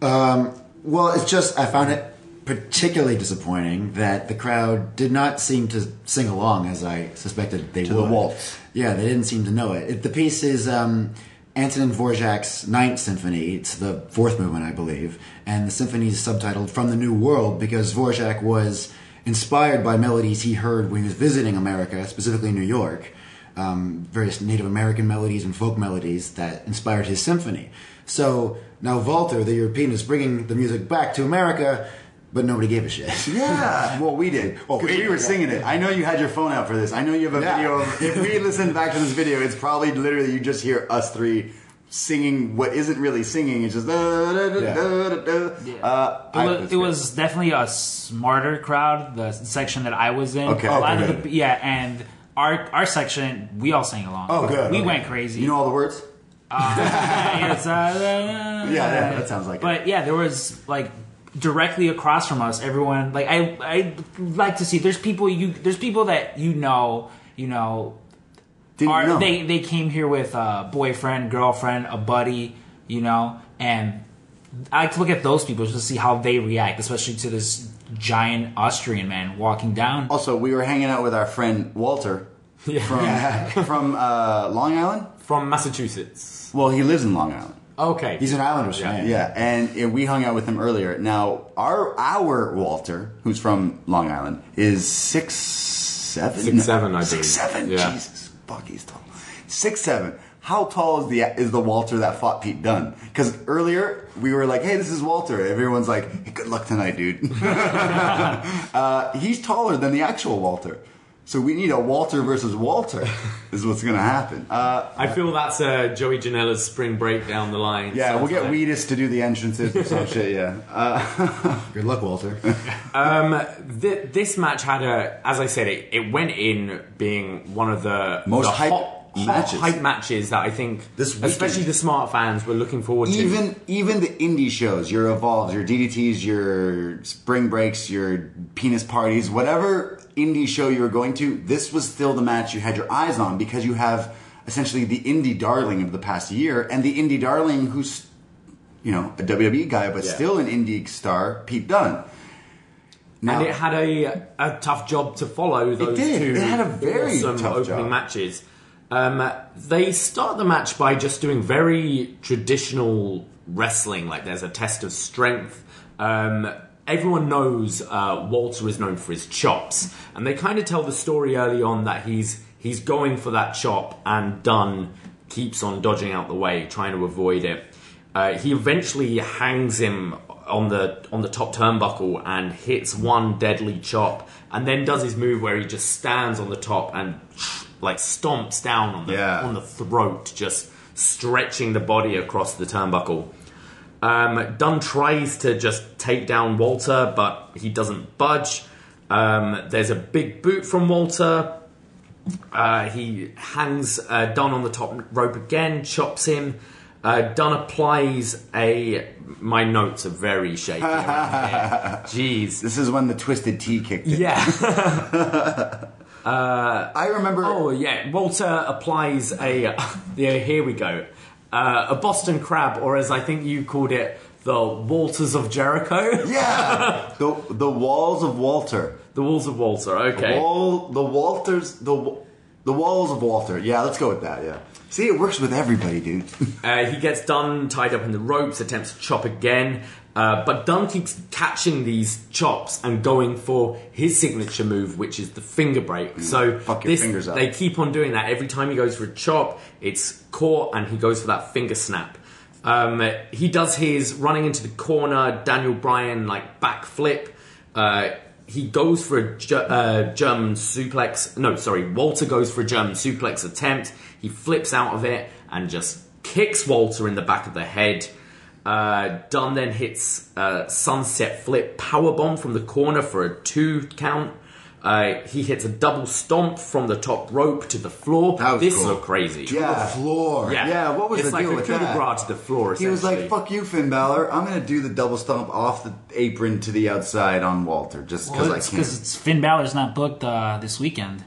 Well, it's just I found it particularly disappointing that the crowd did not seem to sing along as I suspected they To would. the waltz. Yeah, they didn't seem to know it. it the piece is um, Antonin Dvorak's Ninth Symphony. It's the fourth movement, I believe, and the symphony is subtitled "From the New World" because Dvorak was inspired by melodies he heard when he was visiting America, specifically New York. Um, various Native American melodies and folk melodies that inspired his symphony. So now Walter, the European, is bringing the music back to America, but nobody gave a shit. <laughs> Yeah, well, we did. Oh, Because we we were singing it. I know you had your phone out for this. I know you have a Yeah. video. Of, <laughs> if we listen back to this video, it's probably literally you just hear us three singing what isn't really singing. It's just. Da, da, da, Yeah. da, da, da. Uh, It was, it was definitely a smarter crowd, the section that I was in. Okay. A lot Okay. of the, yeah, and our our section, we all sang along. Oh, good. We Okay. went crazy. You know all the words? <laughs> It's, uh, Yeah, yeah, that sounds like it. But yeah, there was like directly across from us, everyone like I I like to see. There's people you there's people that you know you know Didn't are know. they they came here with a boyfriend, girlfriend, a buddy, you know, and I like to look at those people just to see how they react, especially to this giant Austrian man walking down. also, we were hanging out with our friend Walter <laughs> from from uh, Long Island. From Massachusetts. Well, he lives in Long Island. Okay. He's an Islanders fan. Yeah, and uh, we hung out with him earlier. Now, our our Walter, who's from Long Island, is six seven. Six, seven, I Six believe. seven. Yeah. Jesus, fuck, he's tall. Six seven. How tall is the is the Walter that fought Pete Dunne? Because earlier we were like, "Hey, this is Walter." Everyone's like, hey, "Good luck tonight, dude." <laughs> uh, he's taller than the actual Walter, so we need a Walter versus Walter. <laughs> is what's gonna happen. Uh, I feel that's uh, Joey Janela's spring break down the line. yeah, we'll get Sounds like- Wheatus to do the entrances or some <laughs> shit. Yeah. Uh, <laughs> Good luck, Walter. Um, th- this match had a, as I said, it, it went in being one of the Most the hype hot, hot matches. hype matches that I think, This weekend. especially the smart fans, were looking forward to. even even the indie shows, your evolves, your DDTs, your spring breaks, your penis parties, whatever indie show you were going to, this was still the match you had your eyes on because you have essentially the indie darling of the past year and the indie darling who's you know, a WWE guy, but Yeah. still an indie star, Pete Dunne. Now, and it had a, a tough job to follow those did. two It had a very awesome tough opening job. matches. Um, they start the match by just doing very traditional wrestling, like there's a test of strength. Um, everyone knows uh, Walter is known for his chops, and they kind of tell the story early on that he's he's going for that chop, and Dunne keeps on dodging out the way, trying to avoid it. Uh, he eventually hangs him on the on the top turnbuckle and hits one deadly chop, and then does his move where he just stands on the top and like stomps down on the Yeah. on the throat, just stretching the body across the turnbuckle. Um, Dunne tries to just take down Walter, but he doesn't budge. Um, there's a big boot from Walter. Uh, he hangs uh, Dunne on the top rope again, chops him. Uh, Dunne applies a. My notes are very shaky. here. <laughs> Jeez. this is when the Twisted T kicked in. Yeah. <laughs> I remember. Oh yeah, Walter applies a. <laughs> Yeah, here we go. Uh, a Boston crab, or as I think you called it, the Walters of Jericho. <laughs> Yeah, the the walls of Walter. The walls of Walter. Okay. Wall, the Walters, the the walls of Walter. Yeah, let's go with that. Yeah. See, it works with everybody, dude. <laughs> Uh, he gets Dunne, tied up in the ropes, attempts to chop again, uh, but Dunne keeps catching these chops and going for his signature move, which is the finger break. So Mm. Fingers up. they keep on doing that. Every time he goes for a chop, it's caught and he goes for that finger snap. Um, he does his running into the corner, Daniel Bryan like backflip. Uh, he goes for a uh, German suplex. No, sorry, Walter goes for a German suplex attempt. He flips out of it and just kicks Walter in the back of the head. Uh, Dunne then hits uh, sunset flip powerbomb from the corner for a two count. Uh, he hits a double stomp from the top rope to the floor. That was this cool. looked crazy. Yeah. The floor. Yeah. Yeah, what was it's the like deal a with coup de that? grace to the floor. He was like, "Fuck you, Finn Balor. I'm gonna do the double stomp off the apron to the outside on Walter, just because Well, I can." because it's Finn Balor's not booked uh, this weekend.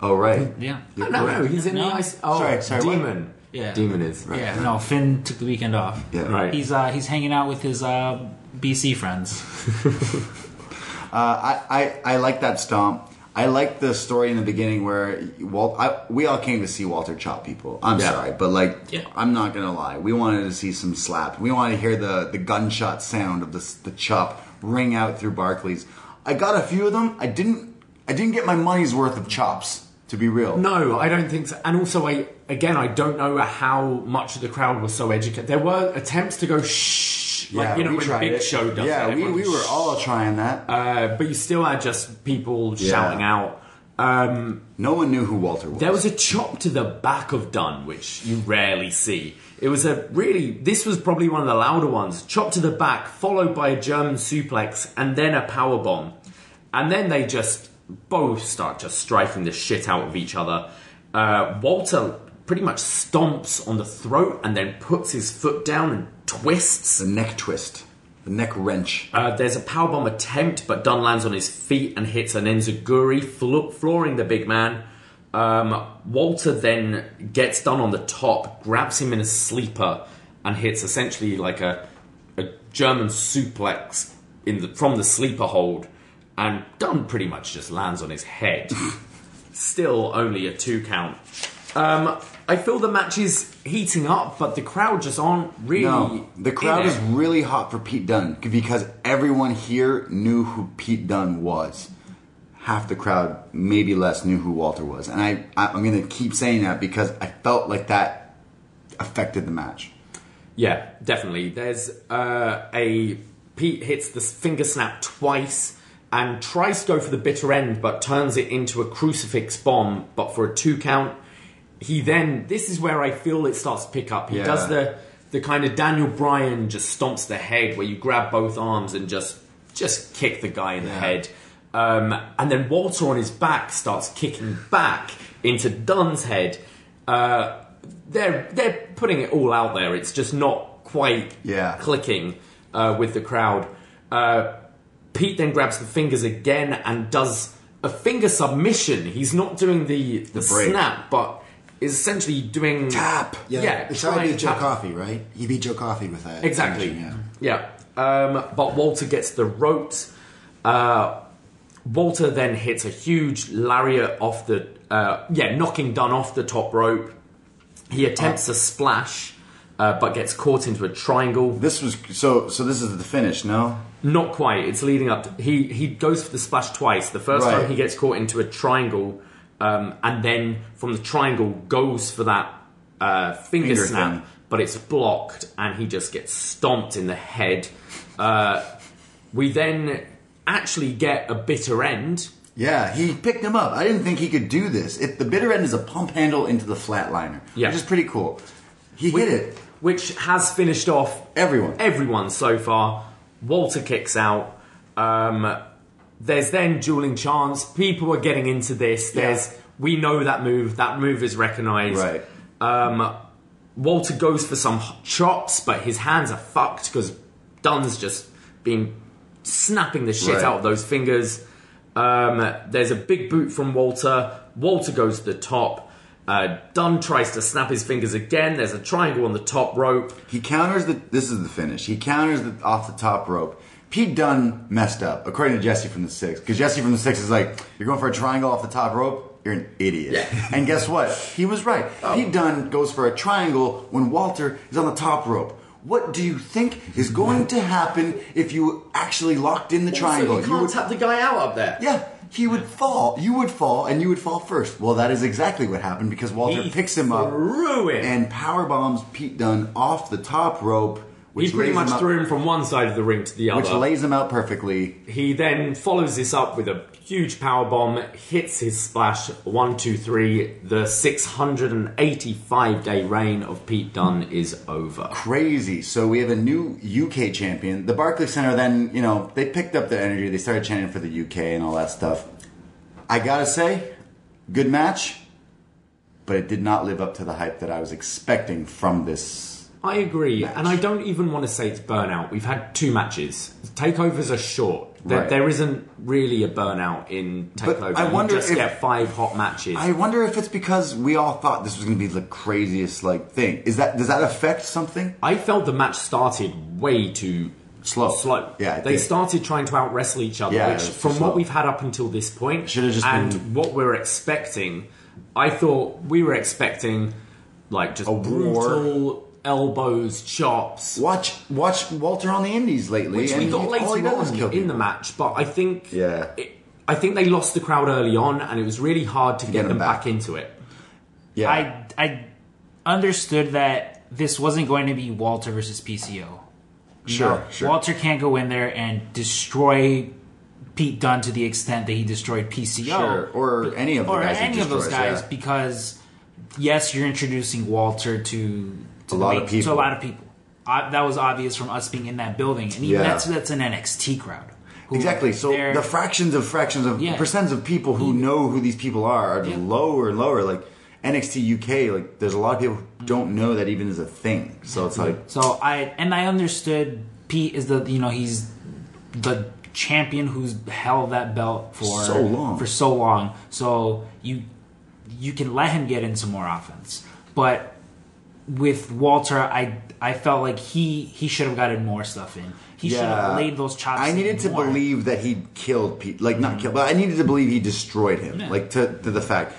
Oh right. Yeah. You're No, no, he's in No. the ice. Oh, Sorry, sorry, what? Yeah. Demon is. right. Yeah, no, Finn took the weekend off. Yeah. Right. He's uh, he's hanging out with his uh, BC friends. <laughs> Uh, I, I I like that stomp. I like the story in the beginning where Walt. I, we all came to see Walter chop people. I'm Yeah. sorry, but like, Yeah. I'm not gonna lie. We wanted to see some slap. We wanted to hear the the gunshot sound of the the chop ring out through Barclays. I got a few of them. I didn't. I didn't get my money's worth of chops. To be real. No, I don't think so. And also, I again, I don't know how much of the crowd was so educated. There were attempts to go shh, like you know when Big it. Show does. Yeah, we, we were all trying that. Uh, but you still had just people Yeah. shouting out. Um, no one knew who Walter was. There was a chop to the back of Dunne, which you rarely see. It was a really, this was probably one of the louder ones. Chop to the back, followed by a German suplex, and then a power bomb. And then they just both start just striking the shit out of each other. Uh, Walter pretty much stomps on the throat and then puts his foot down and twists. the neck twist, the neck wrench. Uh, there's a powerbomb attempt, but Dunne lands on his feet and hits an enziguri, flo- flooring the big man. Um, Walter then gets Dunne on the top, grabs him in a sleeper, and hits essentially like a, a German suplex in the, from the sleeper hold. And Dunne pretty much just lands on his head. Still only a two count. Um, I feel the match is heating up, but the crowd just aren't really. No, the crowd is really hot for Pete Dunne because everyone here knew who Pete Dunne was. Half the crowd, maybe less, knew who Walter was, and I, I I'm going to keep saying that because I felt like that affected the match. Yeah, definitely. There's uh, a Pete hits the finger snap twice and tries to go for the bitter end, but turns it into a crucifix bomb, but for a two count. He then this is where I feel it starts to pick up. He Yeah. does the the kind of Daniel Bryan just stomps the head where you grab both arms and just just kick the guy in the head. Um, and then Walter on his back starts kicking back into Dunne's head. Uh, they're they're putting it all out there. It's just not quite Yeah. clicking uh, with the crowd. Uh, Pete then grabs the fingers again and does a finger submission. He's not doing the the, break. snap, but is essentially doing Tap. Yeah, Yeah, it's how he beat Joe Coffey, right? He beat Joe Coffey with that. Exactly. Yeah. Yeah. Um, but Walter gets the ropes. Uh, Walter then hits a huge lariat off the uh, yeah, knocking Dunne off the top rope. He attempts a splash, uh, but gets caught into a triangle. This was so. So this is the finish. No. Not quite. It's leading up. To, he he goes for the splash twice. The first Right. time he gets caught into a triangle, um, and then from the triangle goes for that uh, finger, Finger snap, thing. but it's blocked, and he just gets stomped in the head. Uh, we then actually get a bitter end. Yeah, he picked him up. I didn't think he could do this. If the bitter end is a pump handle into the flatliner, Yeah. which is pretty cool. He hit it. Which has finished off Everyone. Everyone so far. Walter kicks out. Um, there's then dueling chance. People are getting into this. There's we know that move. That move is recognized. Right. Um, Walter goes for some chops, but his hands are fucked because Dunne's just been snapping the shit Right. out of those fingers. Um, there's a big boot from Walter. Walter goes to the top. Uh, Dunne tries to snap his fingers again. There's a triangle on the top rope. He counters the. This is the finish. He counters the off the top rope. Pete Dunne messed up, according to Jesse from the Six, because Jesse from the Six is like, "You're going for a triangle off the top rope. You're an idiot." Yeah. <laughs> And guess what? He was right. Pete Dunne goes for a triangle when Walter is on the top rope. What do you think is going to happen if you actually locked in the triangle? You can't would- tap the guy out up there. Yeah, he would fall. You would fall, and you would fall first. Well, that is exactly what happened because Walter He picks him up threw and power bombs Pete Dunn off the top rope, He pretty much threw him from one side of the ring to the other. which lays him out perfectly. he then follows this up with a huge power bomb, hits his splash. One, two, three. The 685 day reign of Pete Dunne is over. Crazy. So we have a new UK champion. The Barclays Center then, you know, they picked up the energy. They started chanting for the UK and all that stuff. I gotta say, good match, but it did not live up to the hype that I was expecting from this I agree, Match. and I don't even want to say it's burnout. We've had two matches. Takeovers are short. There, Right. there isn't really a burnout in But takeover. I wonder you just if- get five hot matches. I wonder if it's because we all thought this was going to be the craziest like thing. Is that does that affect something? I felt the match started way too Slow. Slow. Yeah, they started trying to out wrestle each other, Yeah, which from slow. what we've had up until this point, Should've just and been- what we're expecting, I thought we were expecting like just A war. Brutal elbows, chops. Watch watch Walter on the Indies lately, Which we got he- later all he does is kill on in people. the match, but I think Yeah. it, I think they lost the crowd early on, and it was really hard to get, them them back. back. into it. Yeah, I I understood that this wasn't going to be Walter versus PCO. Sure, know, sure. Walter can't go in there and destroy Pete Dunne to the extent that he destroyed PCO, Sure, or any of the or guys any of those guys, yeah. because yes, you're introducing Walter to, to A lot main- of people. To a lot of people. Uh, that was obvious from us being in that building, and even Yeah. that's that's an NXT crowd. exactly. So the fractions of fractions of Yeah. percents of people who know who these people are are Yeah. lower and lower. Like NXT UK, like there's a lot of people who don't know that even is a thing. So it's like So I and I understood Pete is the you know he's the champion who's held that belt for So long. for so long. So you you can let him get in some more offense, but with Walter, I I felt like he he should have gotten more stuff in. He should have laid those chops. I needed to more. believe that he killed Pete, like not mm-hmm. killed, but I needed to believe he destroyed him, Yeah. like to, to the fact.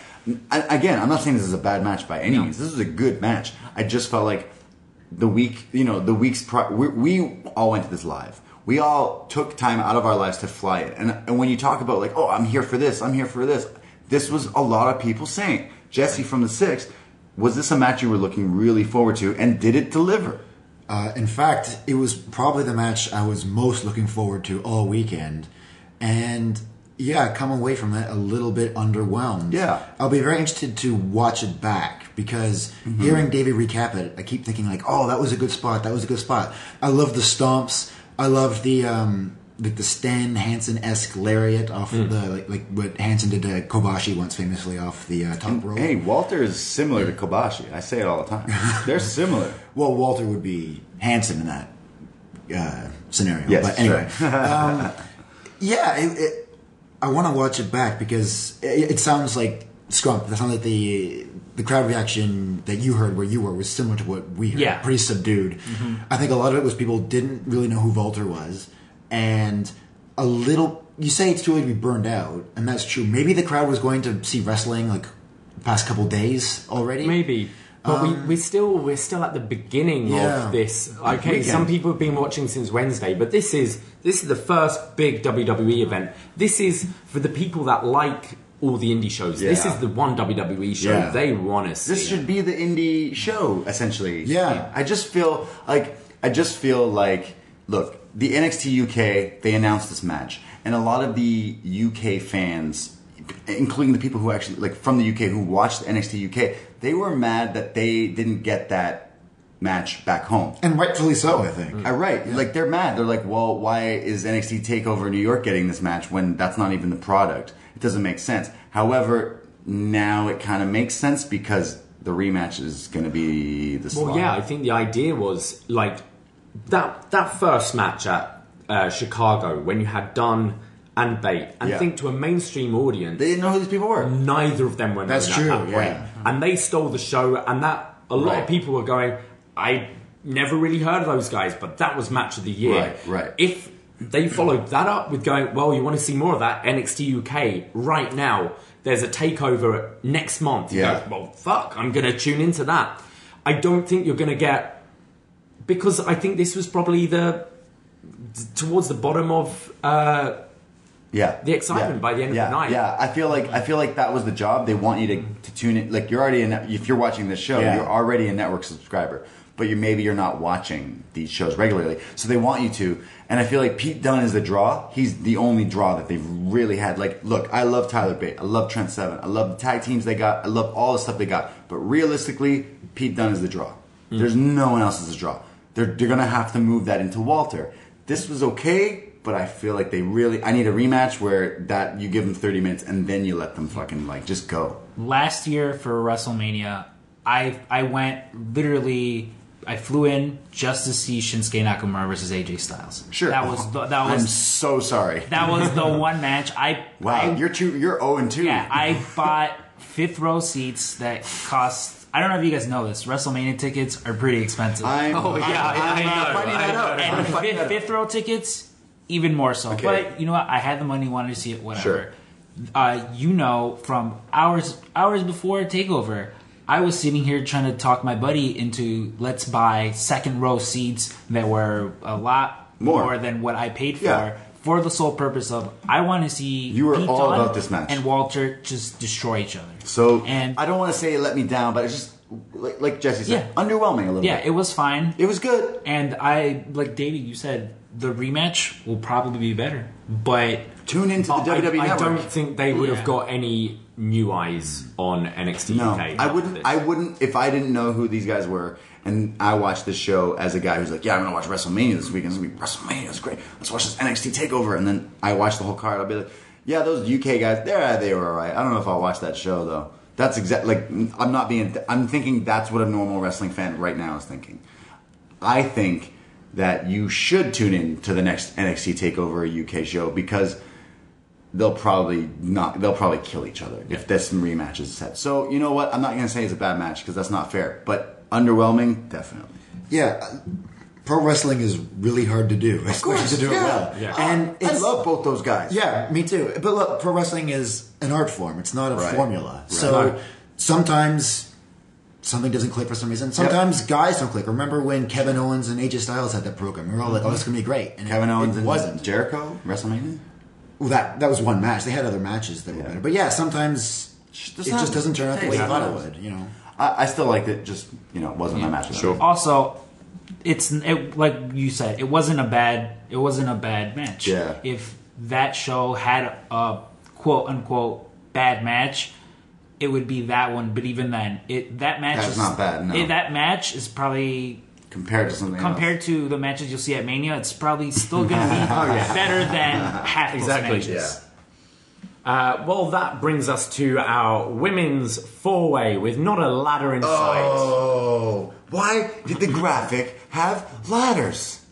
I, again, I'm not saying this is a bad match by any No. means. This is a good match. I just felt like the week, you know, the weeks prior, we, we all went to this live. We all took time out of our lives to fly it. And, and when you talk about like, oh, I'm here for this, I'm here for this, this was a lot of people saying. Jesse from the Six, was this a match you were looking really forward to, and did it deliver? Uh, in fact, it was probably the match I was most looking forward to all weekend, and yeah, come away from it a little bit underwhelmed. Yeah. I'll be very interested to watch it back because Mm-hmm. hearing David recap it, I keep thinking like, oh, that was a good spot. That was a good spot. I love the stomps. I love the um, like the Stan Hansen esque lariat off Mm. the like, like what Hansen did to Kobashi once famously off the uh, top rope. Hey, Walter is similar to Kobashi. I say it all the time. <laughs> They're similar. Well, Walter would be Hansen in that uh, scenario. Yes, but anyway, <laughs> um, yeah, it, it, I want to watch it back because it, it sounds like Scrump, that sounded like the the crowd reaction that you heard where you were was similar to what we heard. Yeah. Pretty subdued. I think a lot of it was people didn't really know who Volter was, and a little. You say it's too late to be burned out, and that's true. Maybe the crowd was going to see wrestling like the past couple days already. Maybe. But we, um, we're still we're still at the beginning Yeah. of this. Okay, Weekend. some people have been watching since Wednesday, but this is this is the first big WWE event. This is for the people that like all the indie shows. This is the one WWE show Yeah. they want to see. This should be the indie show, essentially. Yeah. I just feel like I just feel like look, the NXT UK they announced this match, and a lot of the UK fans, including the people who actually like from the UK who watched NXT UK, they were mad that they didn't get that match back home. and rightfully so, I think. Uh, right. Like they're mad. They're like, well, why is NXT Takeover New York getting this match when that's not even the product? It doesn't make sense. However, now it kind of makes sense because the rematch is going to be the. Well, slaughter. yeah, I think the idea was like that that first match at uh, Chicago when you had Dunne and Bate, and Yeah. think to a mainstream audience, They didn't know who these people were. neither of them were That's at true, that point. yeah. And they stole the show, and that a lot Right. of people were going, I never really heard of those guys, but that was match of the year. Right, right. If they followed that up with going, well, you want to see more of that NXT UK right now. There's a takeover next month. Yeah. go, well, fuck, I'm going to tune into that. I don't think you're going to get because I think this was probably the towards the bottom of uh, Yeah. The excitement Yeah. by the end of the night. Yeah. I feel like I feel like that was the job. They want you to, to tune in. Like you're already a net, if you're watching this show, Yeah. you're already a network subscriber. But you maybe you're not watching these shows regularly, so they want you to. And I feel like Pete Dunne is the draw. He's the only draw that they've really had. Like, look, I love Tyler Bate. I love Trent Seven. I love the tag teams they got. I love all the stuff they got. But realistically, Pete Dunne is the draw. There's no one else is the draw. They're, they're gonna have to move that into Walter. This was okay, but I feel like they really. I need a rematch where that you give them 30 minutes and then you let them fucking like just go. last year for WrestleMania, I I went literally. I flew in just to see Shinsuke Nakamura versus AJ Styles. Sure. that was the, that was. I'm so sorry. that was the <laughs> one match I wow, I, you're two. You're 0 and 2. yeah I bought fifth row seats that cost. I don't know if you guys know this. WrestleMania tickets are pretty expensive. I'm, Oh, yeah, I'm, I I'm, uh, know, finding I that know. out. I'm and fifth, that out. fifth row tickets even more so. Okay. But you know what? I had the money, wanted to see it, whatever. Sure. Uh, you know, from hours hours before Takeover, I was sitting here trying to talk my buddy into let's buy second row seats that were a lot More. more, than what I paid for. Yeah. For the sole purpose of I want to see You were Pete all Dunne about this match. and Walter just destroy each other. So and I don't want to say it let me down, but it's just like, like Jesse said, Yeah. underwhelming a little bit. yeah, bit. it was fine. It was good. And I like David, you said the rematch will probably be better, but Tune into the I, WWE I network. don't think they would Yeah. have got any new eyes on NXT No, UK. I wouldn't. I wouldn't if I didn't know who these guys were, and I watched this show as a guy who's like, "Yeah, I'm gonna watch WrestleMania this weekend. It's gonna be WrestleMania. It's great. Let's watch this NXT Takeover." And then I watch the whole card. I'll be like, "Yeah, those UK guys, they they were alright. I don't know if I'll watch that show though." That's exact. Like, I'm not being. I'm thinking that's what a normal wrestling fan right now is thinking. I think that you should tune in to the next NXT Takeover UK show because they'll probably not they'll probably kill each other if this rematch is set. So you know what? I'm not gonna say it's a bad match because that's not fair. But underwhelming, definitely. Yeah, uh, pro wrestling is really hard to do, <laughs> especially to do it well. Yeah. And I it's, love both those guys. Yeah, me too. But look, pro wrestling is an art form. It's not a Right. formula. Right. So Right. sometimes something doesn't click for some reason. Sometimes guys don't click. Remember when Kevin Owens and AJ Styles had that program? We were all like, "Oh, this is gonna be great." And Kevin it, Owens it and wasn't. Jericho WrestleMania. Well, that that was one match. They had other matches that were better. But yeah, sometimes it just doesn't turn out the way you thought it would. You know. I, I still liked it. Just you know, it wasn't my match. Sure. also it's it, like you said it wasn't a bad it wasn't a bad match Yeah. if that show had a quote unquote bad match it would be that one but even then it that match That's is not bad, no. it- that match is probably compared to something compared else. to the matches you'll see at mania it's probably still gonna be <laughs> oh, better than half Exactly, those matches Uh, well, that brings us to our women's four-way with not a ladder in sight. Oh, why did the graphic have ladders?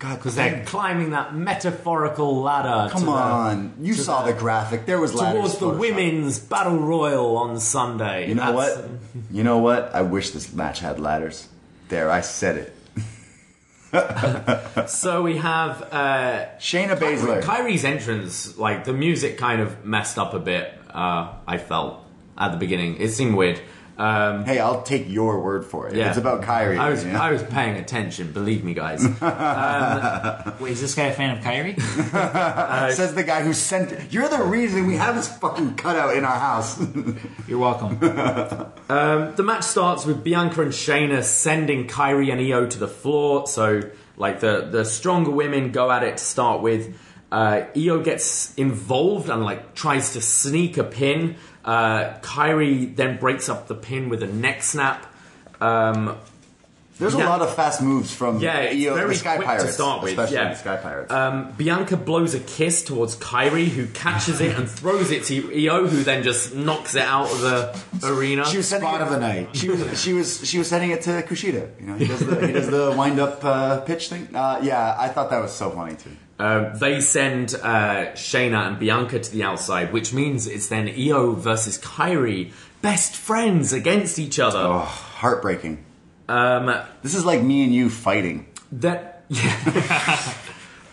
God, because they're climbing that metaphorical ladder. Come to the- on, you saw the graphic. There was ladders towards the photoshopped. women's battle royal on Sunday. You know That's- what? You know what? I wish this match had ladders. There, I said it. <laughs> So we have uh, Shayna Baszler. Kairi's entrance. Like the music kind of messed up a bit. Uh, I felt at the beginning. It seemed weird. Um, Hey, I'll take your word for it. yeah, It's about Kairi. I was you know? I was paying attention. Believe me, guys. <laughs> Wait, is this guy a fan of Kairi? <laughs> Says the guy who sent it. You're the reason we have this fucking cutout in our house. <laughs> You're welcome. The match starts with Bianca and Shayna sending Kairi and Io to the floor. So, like the the stronger women go at it to start with. Uh, Io gets involved and like tries to sneak a pin. Uh, Kairi then breaks up the pin with a neck snap. Um, There's a Yeah. lot of fast moves from Yeah, it's Io, very the Sky quick to Pirates, start with, especially yeah. the Sky Pirates. um, Bianca blows a kiss towards Kairi, who catches it and throws it to Io, who then just knocks it out of the arena. she was sending Spot it, of the night. She was she was she was sending it to Kushida. You know, he does the he does the wind up uh, pitch thing. Uh, yeah, I thought that was so funny too. Um, they send uh, Shayna and Bianca to the outside, which means it's then Io versus Kairi, best friends against each other. Oh, heartbreaking. Um, This is like me and you fighting. that <laughs> yeah,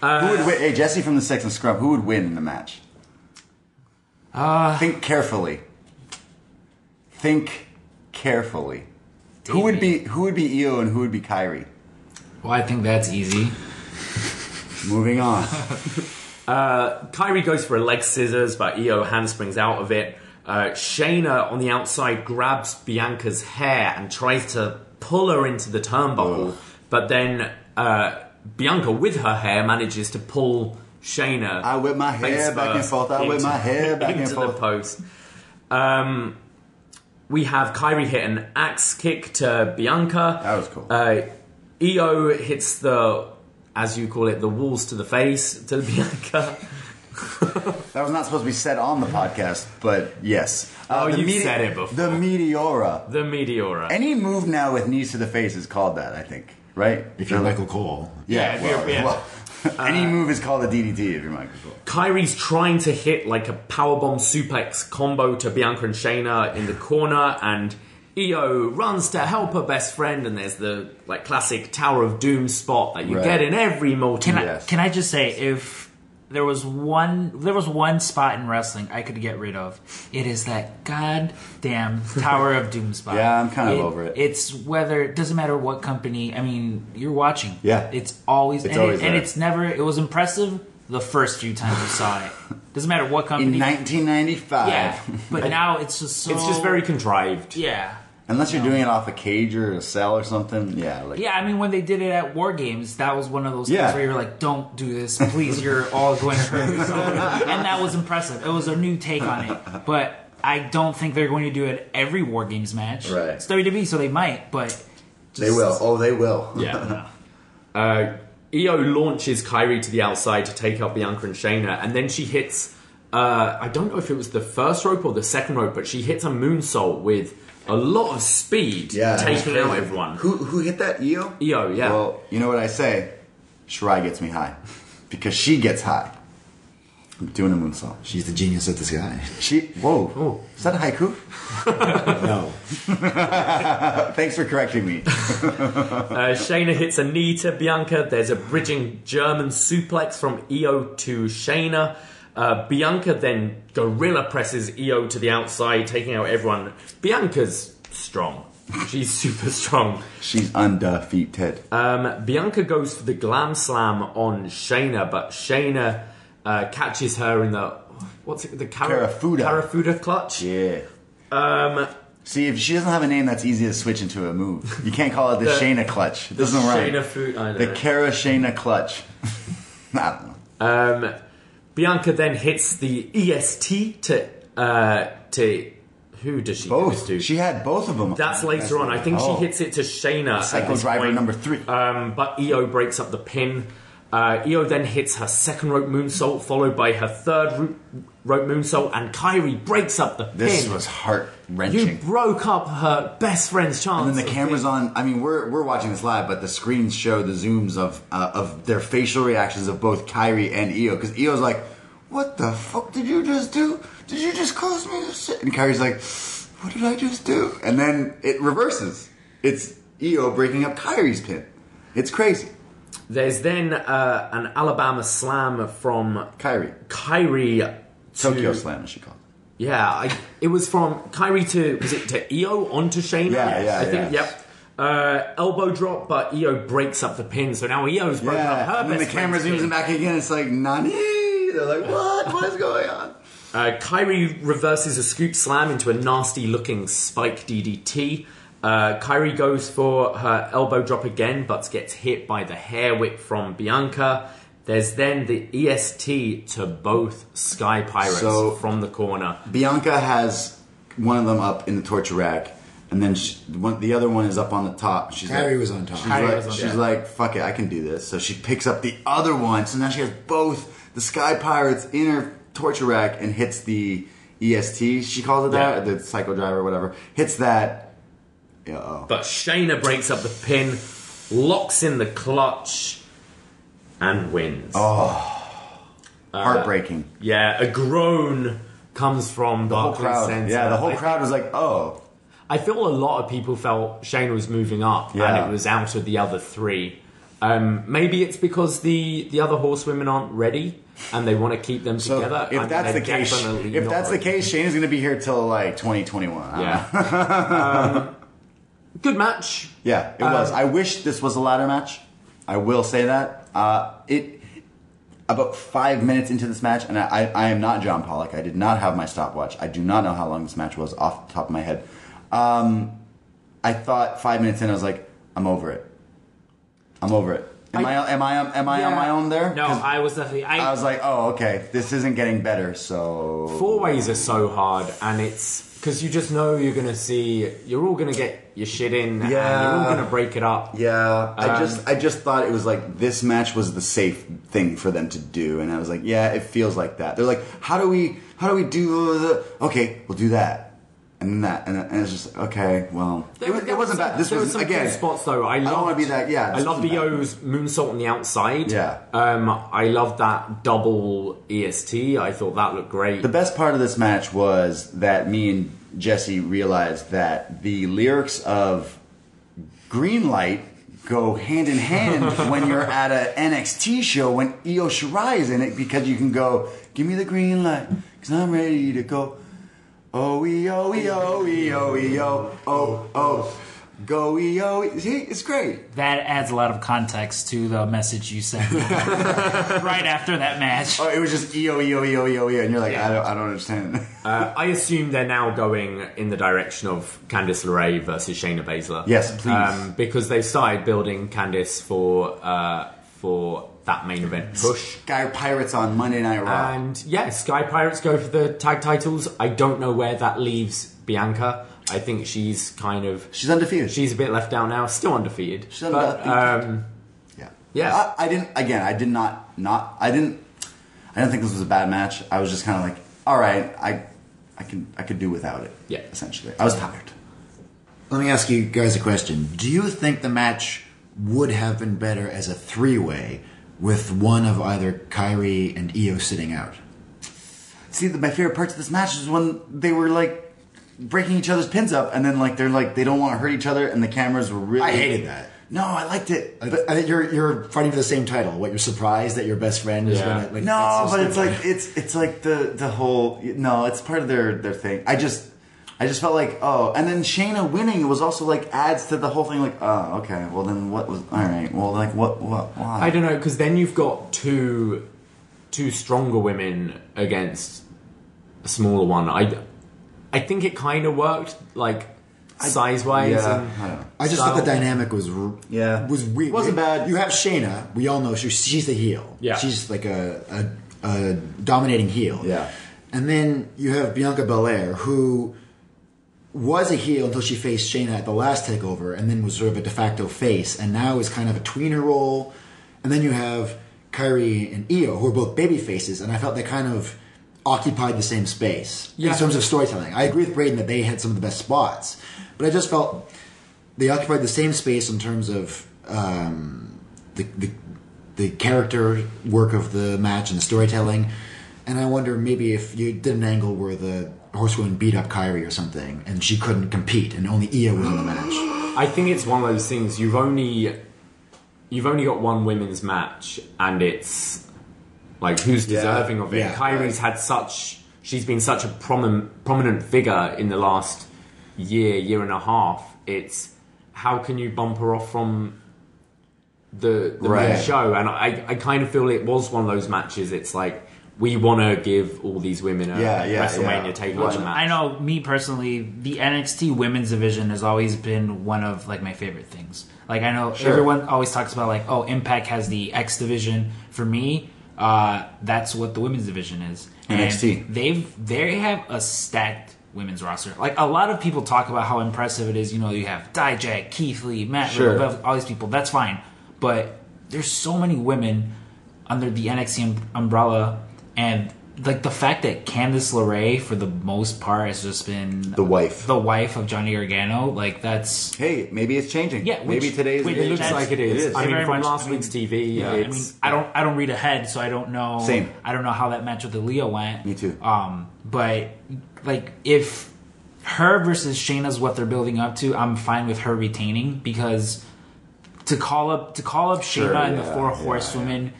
who would win? Hey, Jesse from the Sex and Scrub. Who would win in the match? Uh, Think carefully. Think carefully. Who would be who would be Io and who would be Kairi? well, I think that's easy. Moving on. <laughs> uh, Kairi goes for a leg scissors, but Io handsprings out of it. Uh, Shayna on the outside grabs Bianca's hair and tries to pull her into the turnbuckle, but then uh, Bianca, with her hair, manages to pull Shayna. I whip my hair back and forth. I whip my <laughs> hair back and into forth. the post. Um, we have Kairi hit an axe kick to Bianca. That was cool. Uh, Io hits the, as you call it, the walls to the face to Bianca. <laughs> That was not supposed to be said on the podcast, but yes. Uh, Oh, you've said it before. The Meteora. The Meteora. Any move now with knees to the face is called that, I think. Right? If you're Michael Cole, Yeah, Yeah, if well, you're- yeah. well, <laughs> any move is called a DDT if you're Michael Cole. Kairi's trying to hit like a powerbomb suplex combo to Bianca and Shayna in the corner, and Io runs to help her best friend, and there's the like classic Tower of Doom spot that you Right. get in every multi. Can I Yes. can I just say if there was one there was one spot in wrestling I could get rid of, it is that goddamn Tower of Doom <laughs> spot. Yeah, I'm kind of over it. It's whether it doesn't matter what company. I mean, you're watching. Yeah. it's always It's and, always it, and there. it's never. It was impressive the first few times you saw it. Doesn't matter what company. In company. 1995. yeah, but <laughs> now it's just so. It's just very contrived. yeah. Unless you're doing it off a cage or a cell or something. Yeah, like Yeah, I mean, when they did it at War Games, that was one of those Yeah. things where you're like, "Don't do this, please. You're all going to hurt yourself." <laughs> and that was impressive. It was a new take on it, but I don't think they're going to do it every War Games match. Right. It's WWE, so they might, but just, They will. Oh, they will. Yeah. <laughs> Uh, Io launches Kairi to the outside to take out Bianca and Shayna, and then she hits. Uh, I don't know if it was the first rope or the second rope, but she hits a moonsault with a lot of speed, Yeah, that was taking out everyone. Who who hit that? Io. Io, yeah. Well, you know what I say? Shirai gets me high because she gets high. I'm doing a moonsault. she's the genius of this guy. She. Whoa. Oh. Is that a haiku? <laughs> No, <laughs> Thanks for correcting me. <laughs> Uh, Shayna hits a knee to Bianca. There's a bridging German suplex from Io to Shayna. Uh, Bianca then gorilla presses Io to the outside, taking out everyone. Bianca's strong. She's <laughs> super strong. She's undefeated. Um, Bianca goes for the glam slam on Shayna, but Shayna uh, catches her in the what's it? The Kara, Kirifuda. Kirifuda clutch. yeah. Um, See, if she doesn't have a name that's easy to switch into a move, you can't call it the, <laughs> The- Shayna clutch. It doesn't rhyme. Shayna food. I The know. Kara Shayna clutch. <laughs> I don't know. Um, Bianca then hits the EST to uh, to who does she Both. to? She had both of them. That's later on. I think Oh. she hits it to Shayna. Psycho Driver point. number three. Um, but Io breaks up the pin. Uh, Io then hits her second rope moonsault, followed by her third ro- rope moonsault, and Kairi breaks up the This pin. This was heart wrenching. You broke up her best friend's chance. And then the camera's on. I mean, we're we're watching this live, but the screens show the zooms of uh, of their facial reactions of both Kairi and Io. Because Io's like, "What the fuck did you just do? Did you just cause me to sit?" And Kairi's like, "What did I just do?" And then it reverses. It's Io breaking up Kairi's pin. It's crazy. There's then uh, an Alabama slam from Kairi, Kairi. to- Tokyo Slam, as she called. Yeah, I, it was from Kairi to was it to Io onto Shayna? Yeah, yeah, I think. yeah. Yep. Uh, elbow drop, but Io breaks up the pin, so now Io's broken up her and then the best camera friend's zooms pin. in back again. It's like Nani. They're like, "What? What is going on?" <laughs> Uh, Kairi reverses a scoop slam into a nasty looking spike DDT. Uh, Kairi goes for her elbow drop again, but gets hit by the hair whip from Bianca. There's then the EST to both Sky Pirates So- from the corner. Bianca has one of them up in the torture rack, and then she, one, the other one is up on the top. She's Kairi like, was on top. She's, Kairi like, was on she's top. like, "Fuck it, I can do this." So she picks up the other one. So now she has both the Sky Pirates in her torture rack and hits the EST. She calls it that, Yeah. the Psycho Driver, whatever. Hits that. Yeah. oh. But Shayna breaks up the pin, locks in the clutch, and wins. Oh heartbreaking. Yeah, a groan comes from the whole crowd. Center. Yeah, the whole I crowd was like, "Oh." I feel a lot of people felt Shane was moving up Yeah. and it was out of the other three. Um, maybe it's because the, the other horsewomen aren't ready and they want to keep them So together. if and that's the case, if that's the case, Shane is going to be here till like 2021. I don't know. yeah. <laughs> um, good match. Yeah, it was. I wish this was a ladder match. I will say that. Uh, it about five minutes into this match, and I, I am not John Pollock. I did not have my stopwatch. I do not know how long this match was off the top of my head. Um, I thought five minutes in, I was like, I'm over it. I'm over it. Am I, am I am I on my own there? No, I was definitely. I, I was like, oh, okay, this isn't getting better. So Four ways are so hard and it's because you just know you're to see, you're all to get your shit in and you're all to break it up. Yeah, I Um, just I just thought it was like this match was the safe thing for them to do, and I was like, yeah, it feels like that. They're like, how do we how do we do the okay? We'll do that and then that, and, and it's just okay. Well, it, was, There it wasn't some- bad. This was again good spots though. I, don't wanna be that- yeah, I love wasn't bad. Bio's moonsault on the outside. Yeah. Um, I love that double EST. I thought that looked great. The best part of this match was that me and Jesse realized that the lyrics of Green Light go hand in hand <laughs> when you're at a NXT show when Io Shirai is in it because you can go, give me the green light because I'm ready to go. Oh, Io, Io, Io, Io, oh, oh, go Io. See, it's great. that adds a lot of context to the message you sent <laughs> right after that match. Oh, it was just Io, Io, Io, Io, Io, and you're like, I don't, I don't understand. Uh, I assume they're now going in the direction of Candice LeRae versus Shayna Baszler. Yes, please. Um, because they've started building Candice for uh, for that main event push. Sky Pirates on Monday Night Raw. And yeah, Sky Pirates go for the tag titles. I don't know where that leaves Bianca. I think she's kind of She's undefeated. she's a bit left out now, still undefeated. She's but um, Yeah. Yeah. I, I didn't. Again, I did not. Not. I didn't. I didn't think this was a bad match. I was just kind of like, all right, I, I can, I could do without it. Yeah. Essentially, I was tired. Let me ask you guys a question. Do you think the match would have been better as a three way with one of either Kairi and Io sitting out? See, the, my favorite parts of this match is when they were like breaking each other's pins up, and then like they're like they don't want to hurt each other, and the cameras were really. I hated that. No, I liked it. I, But I think you're you're fighting for the same title. What you're surprised that your best friend is Yeah. gonna like? no, that's so but it's like it's it's like the the whole no, it's part of their their thing. I just I just felt like oh, and then Shayna winning was also like adds to the whole thing. Like oh, okay, well then what was all right? Well, like what what why? I don't know because then you've got two two stronger women against a smaller one. I I think it kind of worked like size wise. yeah, and I. I just thought the dynamic was Yeah. was weird. Wasn't bad. You have Shayna. We all know she, she's the heel. Yeah. she's like a, a, a dominating heel. Yeah. and then you have Bianca Belair who was a heel until she faced Shayna at the last takeover, and then was sort of a de facto face, and now is kind of a tweener role. And then you have Kairi and Io, who are both baby faces, and I felt they kind of occupied the same space Yeah. in terms of storytelling. I agree with Braden that they had some of the best spots, but I just felt they occupied the same space in terms of um, the, the the character work of the match and the storytelling. And I wonder maybe if you did an angle where the horsewoman beat up Kairi or something, and she couldn't compete, and only Io was in the match. I think it's one of those things you've only you've only got one women's match and it's like who's Yeah. deserving of it. Yeah. Kairi's had such she's been such a prominent prominent figure in the last year, year and a half. It's how can you bump her off from the the main show? And I, I kind of feel it was one of those matches. It's like we want to give all these women a Yeah, yeah, WrestleMania yeah. takeover match. I know me personally, the NXT women's division has always been one of like my favorite things. Like I know everyone always talks about like, oh, Impact has the X division. For me, uh, that's what the women's division is. And NXT. They've they have a stacked women's roster. Like a lot of people talk about how impressive it is. You know, you have Dijak, Keith Lee, Matt Sure. Riddle, all these people. That's fine, but there's so many women under the NXT um- umbrella, and like the fact that Candice LeRae, for the most part, has just been The wife. the wife of Johnny Gargano. Like that's Hey, maybe it's changing. Yeah, maybe which- today is which it looks like it is. it is. I mean, Very from much- last I mean- week's TV, Yeah. I mean, I don't I don't read ahead, so I don't know. Same. I don't know how that match with Leo went. Me too. Um, but like if her versus Shayna's what they're building up to, I'm fine with her retaining because to call up to call up Sure, Shayna and the yeah, four yeah, horsewomen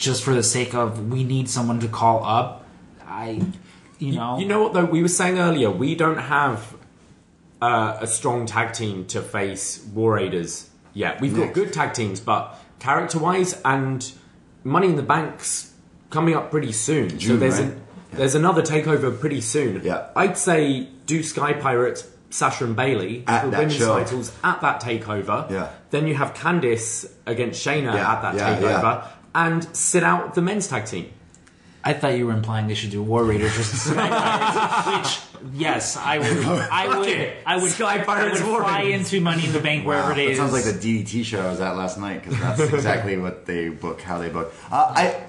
just for the sake of we need someone to call up. I, you know, You know what though? We were saying earlier we don't have uh, a strong tag team to face War Raiders yet. We've got good tag teams, but character-wise and Money in the Bank's coming up pretty soon. so there's right? an, there's another takeover pretty soon. Yeah. I'd say do Sky Pirates. Sasha and Bailey At for that women's show. titles at that takeover. Yeah. Then you have Candice against Shayna Yeah, at that yeah, takeover, yeah. And sit out the men's tag team. I thought you were implying they should do War Raiders versus Sky Pirates, which yes, I would. <laughs> I would. it. I would. Sky Pirates I would fly Raiders. into Money in the Bank wherever Wow, it that is. sounds like the DDT show I was at last night because that's exactly what they book, how they book. Uh, I,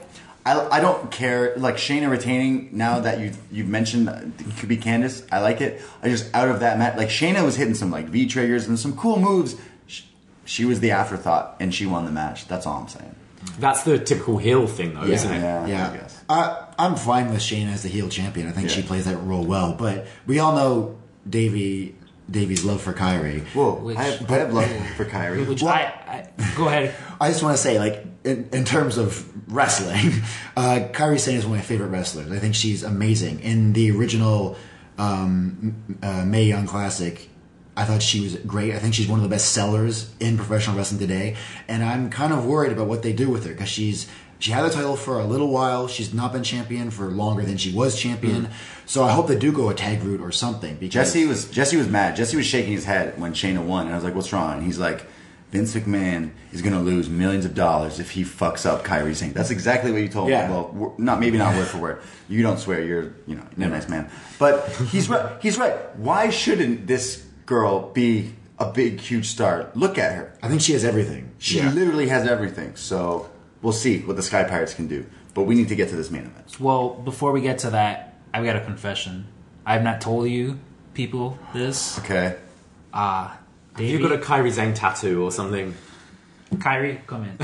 I, I don't care. Like Shayna retaining now that you you've mentioned it could be Candice. I like it. I just out of that match, like Shayna was hitting some like V triggers and some cool moves. She, she was the afterthought and she won the match. That's all I'm saying. That's the typical heel thing, though, isn't it? Yeah, I Yeah, guess. I, I'm fine with Shane as the heel champion. I think she plays that role well. But we all know Davey Davey's love for Kairi. Whoa, Which- I, have, I have love for Kairi. Which Well- I, I go ahead. I just want to say, like, in, in terms of wrestling, <laughs> uh, Kairi Sane is one of my favorite wrestlers. I think she's amazing. In the original um, m- uh, Mae Young Classic, I thought she was great. I think she's one of the best sellers in professional wrestling today. And I'm kind of worried about what they do with her because she's she had the title for a little while. She's not been champion for longer than she was champion. Mm-hmm. So I hope they do go a tag route or something. Because Jesse was Jesse was mad. Jesse was shaking his head when Shayna won, and I was like, "What's wrong?" And he's like, "Vince McMahon is going to lose millions of dollars if he fucks up Kairi Sane." That's exactly what you told Yeah. me. Well, not maybe not word for word. You don't swear. You're you know a nice man. But he's right. He's right. Why shouldn't this girl be a big huge star? Look at her. I think she has everything. She Yeah. literally has everything. So we'll see what the Sky Pirates can do. But we need to get to this main event. Well, before we get to that, I've got a confession. I have not told you people this. Okay. Ah, Davey, You've got a Kairi Sane tattoo or something. Kairi, come in.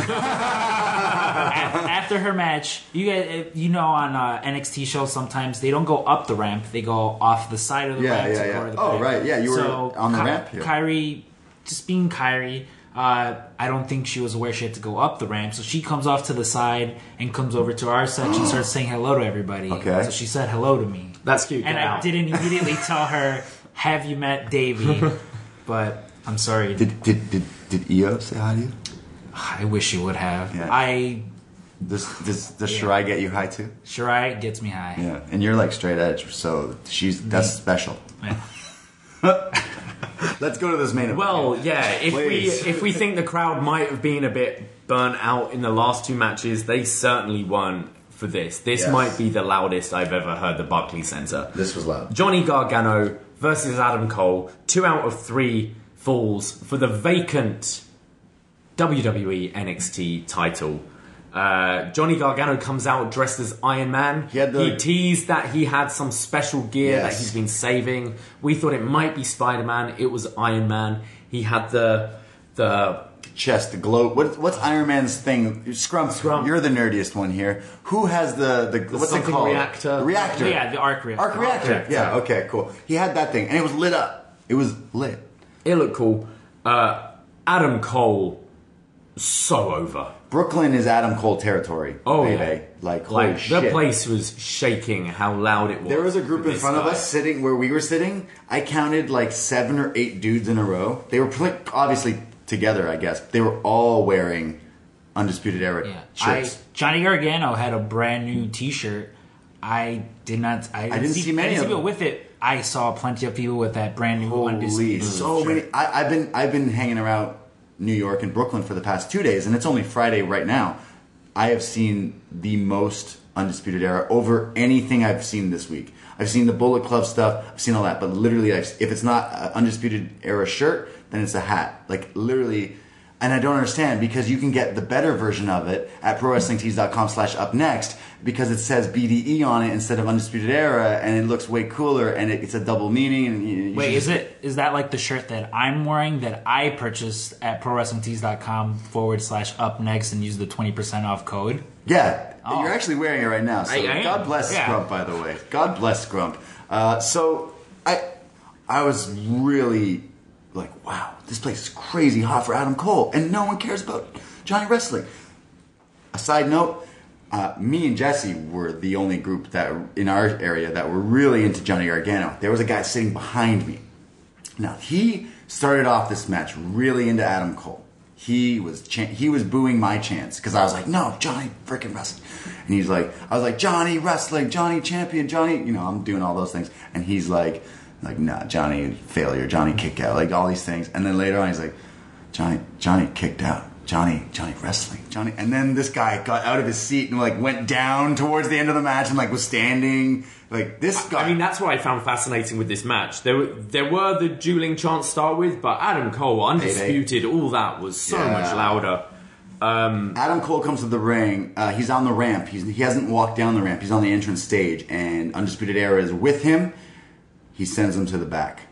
After her match, you guys, you know, on uh, NXT shows sometimes they don't go up the ramp; they go off the side of the Yeah, ramp. yeah, to yeah. go to the Oh, back. right, yeah, you were So, on the Ky- ramp, yeah. Kairi, just being Kairi, uh, I don't think she was aware she had to go up the ramp, so she comes off to the side and comes over to our section, and <gasps> starts saying hello to everybody. Okay. So she said hello to me. That's cute. And Get I out. didn't immediately <laughs> tell her, "Have you met Davey?" <laughs> but I'm sorry. Did did did did Io say hi to you? I wish you would have. Yeah. I Does does does Shirai get you high too? Shirai gets me high. Yeah, and you're like straight edge, so she's that's special. Yeah. <laughs> Let's go to this main event. Well, yeah. If Please. we if we think the crowd might have been a bit burnt out in the last two matches, they certainly weren't for this. This Yes. might be the loudest I've ever heard the Barclays Center. this was loud. Johnny Gargano versus Adam Cole, two out of three falls for the vacant WWE NXT title. Uh, Johnny Gargano comes out dressed as Iron Man. He had the- teased that he had some special gear that he's been saving. We thought it might be Spider Man. It was Iron Man. He had the the chest, the glow. What, what's Iron Man's thing? Scrump. Scrump. You're the nerdiest one here. Who has the the, what's it called? reactor. The reactor. Yeah, the arc reactor. Arc reactor. reactor. Yeah. Okay. Cool. He had that thing, and it was lit up. It was lit. it looked cool. Uh, Adam Cole, so over. Brooklyn is Adam Cole territory. Oh, baby. yeah. Like holy Like shit. the place was shaking. How loud it was. There was a group in this front of us sitting where we were sitting. I counted like seven or eight dudes in a row. They were pl- obviously together, I guess. They were all wearing Undisputed Era Yeah, I, shirts. Johnny Gargano had a brand new T-shirt. I did not. I didn't, didn't see many I didn't of see people them. with it. I saw plenty of people with that brand new Holy, undisputed so shirt. many. I, I've been I've been hanging around New York and Brooklyn for the past two days, and it's only Friday right now. I have seen the most Undisputed Era over anything I've seen this week. I've seen the Bullet Club stuff. I've seen all that, but literally, I've, if it's not an Undisputed Era shirt, then it's a hat. Like literally. And I don't understand because you can get the better version of it at prowrestlingtees.com slash up next because it says BDE on it instead of Undisputed Era and it looks way cooler and it, it's a double meaning. And you, you Wait, is just- it is that like the shirt that I'm wearing that I purchased at prowrestlingtees.com forward slash up next and use the twenty percent off code? Yeah, Oh. you're actually wearing it right now. So I- I. God bless Yeah. Scrump, by the way. God bless Scrump. Uh, so I, I was really like, wow, this place is crazy hot for Adam Cole, and no one cares about Johnny Wrestling. A side note. Uh, me and Jesse were the only group that in our area that were really into Johnny Gargano. There was a guy sitting behind me. Now he started off this match really into Adam Cole. He was he was booing my chance because I was like, no, Johnny freaking wrestling, and he's like, I was like, Johnny wrestling, Johnny champion, Johnny, you know, I'm doing all those things, and he's like, like, nah, Johnny failure, Johnny kick out, like all these things, and then later on he's like, Johnny, Johnny kicked out. Johnny, Johnny wrestling, Johnny, and then this guy got out of his seat and like went down towards the end of the match and like was standing, like this guy. I mean, that's what I found fascinating with this match. There were there were the dueling chants to start with, but Adam Cole, undisputed, all that was so Yeah. much louder. Adam Cole comes to the ring. Uh, he's on the ramp. He's, he hasn't walked down the ramp. He's on the entrance stage, and Undisputed Era is with him. He sends them to the back.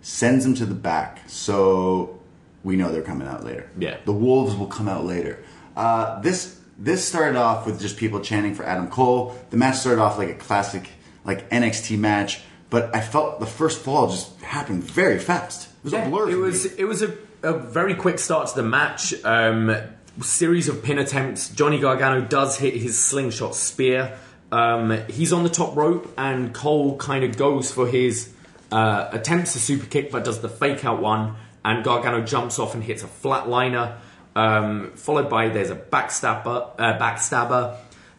Sends them to the back, so we know they're coming out later. Yeah. the Wolves will come out later. Uh, this this started off with just people chanting for Adam Cole. The match started off like a classic like NXT match, but I felt the first fall just happened very fast. It was a blur. It for me. was it was a, a very quick start to the match. Um, series of pin attempts. Johnny Gargano does hit his slingshot spear. Um, he's on the top rope, and Cole kind of goes for his uh, attempts a super kick, but does the fake out one. And Gargano jumps off and hits a flatliner. Um, followed by there's a backstabber, uh, backstabber,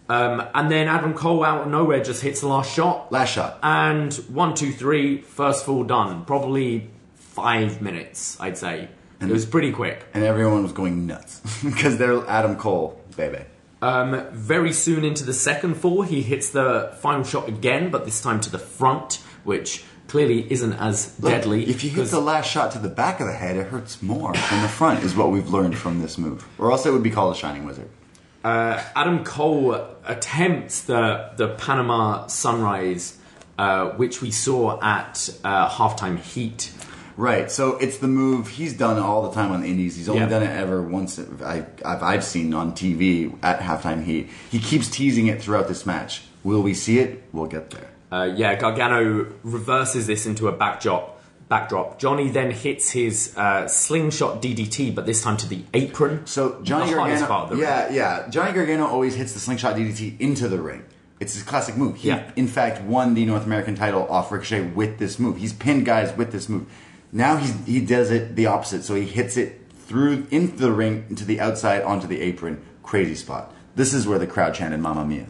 um, and then Adam Cole out of nowhere just hits the last shot. Last shot. And one, two, three, first fall done. Probably five minutes, I'd say. And it was pretty quick. and everyone was going nuts <laughs> because they're Adam Cole, baby. Um, very soon into the second fall, he hits the final shot again, but this time to the front, which clearly isn't as Look, deadly. If you hit the last shot to the back of the head, it hurts more than the front, is what we've learned from this move. Or else it would be called a Shining Wizard. Adam Cole attempts the the Panama Sunrise, uh, which we saw at uh, halftime heat. Right, so it's the move he's done all the time on the Indies. He's only Yeah. done it ever once I, I've, I've seen on TV at halftime heat. He keeps teasing it throughout this match. Will we see it? We'll get there. Uh, yeah, Gargano reverses this into a backdrop. Backdrop. Johnny then hits his uh, slingshot DDT, but this time to the apron. So Johnny the hardest part Gargano, the ring. yeah, yeah. Johnny Gargano always hits the slingshot DDT into the ring. It's his classic move. He, Yeah. in fact, won the North American title off Ricochet with this move. He's pinned guys with this move. Now he's, he does it the opposite. So he hits it through into the ring, into the outside, onto the apron. Crazy spot. This is where the crowd chanted "Mamma Mia."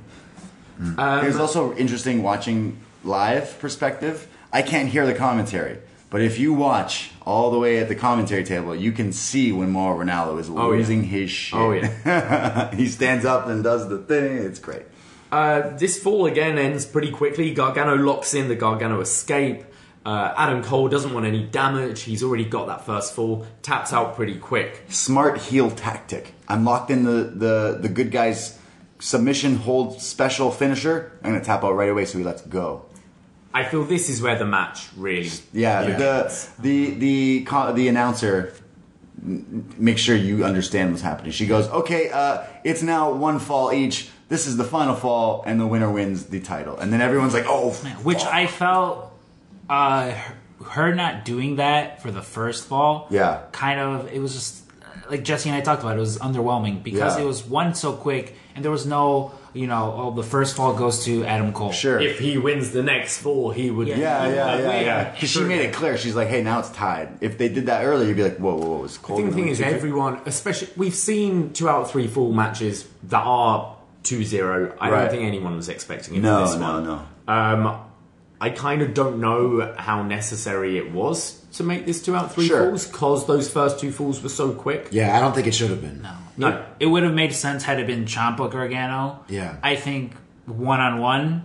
Um, it was also interesting watching live perspective. I can't hear the commentary, but if you watch all the way at the commentary table, you can see when Mauro Ranallo is Oh, yeah. losing his shit. Oh, yeah. <laughs> he stands up and does the thing. It's great. Uh, this fall again ends pretty quickly. Gargano locks in the Gargano escape. Uh, Adam Cole doesn't want any damage. He's already got that first fall. Taps out pretty quick. Smart heel tactic. I'm locked in the the the good guy's submission hold special finisher. I'm gonna tap out right away, so he lets go. I feel this is where the match really. Yeah, Yeah. the the the co- the announcer make sure you understand what's happening. She goes, "Okay, uh, it's now one fall each. This is the final fall, and the winner wins the title." And then everyone's like, "Oh, Which I felt uh, her not doing that for the first fall. Yeah. Kind of, it was just like Jesse and I talked about. It was underwhelming because Yeah. it was one so quick, and there was no, you know, oh, the first fall goes to Adam Cole. sure." If he wins the next fall, he would. Yeah. yeah, yeah, yeah, Yeah. yeah. Because she made it clear. She's like, "Hey, now it's tied. If they did that earlier, you'd be like, whoa, whoa, whoa, it's I cold." think the thing is, everyone, especially we've seen two out of three fall matches that are 2-0. I Right. don't think anyone was expecting it No, for this no, one. no. Um, I kind of don't know how necessary it was to make this two out three Sure. falls because those first two falls were so quick. Yeah, I don't think it should have been. No. It, it would have made sense had it been Ciampa Gargano. Yeah. I think one on one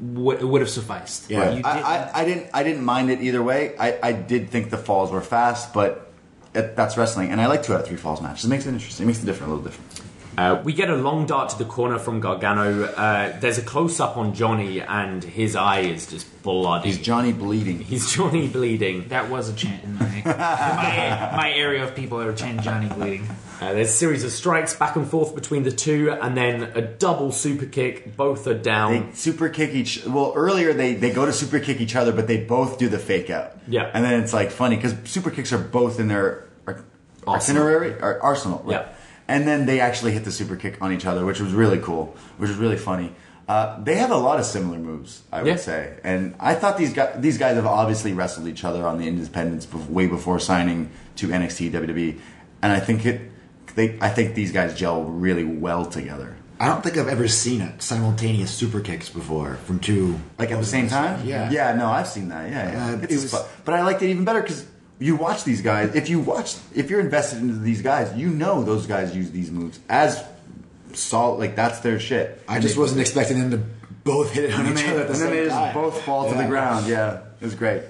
it would have sufficed. Yeah. You I, did- I, I didn't I didn't mind it either way. I, I did think the falls were fast, but it, that's wrestling, and I like two out of three falls matches. It makes it interesting. It makes it different, a little different. Uh, we get a long dart to the corner from Gargano. Uh, there's a close up on Johnny, and his eye is just bloody. He's Johnny bleeding. He's Johnny bleeding. that was a chant in my my, my area of people are were chanting Johnny bleeding. Uh, there's a series of strikes back and forth between the two, and then a double super kick. Both are down. They super kick each. Well, earlier they they go to super kick each other, but they both do the fake out. Yeah. and then it's like funny because super kicks are both in their ar- Arsenal. itinerary or arsenal. Right? Yeah. And then they actually hit the super kick on each other, which was really cool, which was really funny. Uh, they have a lot of similar moves, I would Yeah. say, and I thought these guys these guys have obviously wrestled each other on the independents way before signing to NXT WWE, and I think it. They, I think these guys gel really well together. I don't think I've ever seen it simultaneous super kicks before from two. Like at the same time? Yeah. Yeah, no, I've seen that. Yeah, yeah. Uh, It's it was- fu- but I liked it even better because you watch these guys. If you watch, if you're invested into these guys, you know those guys use these moves as salt. Like that's their shit. I just wasn't expecting them to both hit it on each then, other at the and then same they just time. both fall to the ground. Yeah, it was great.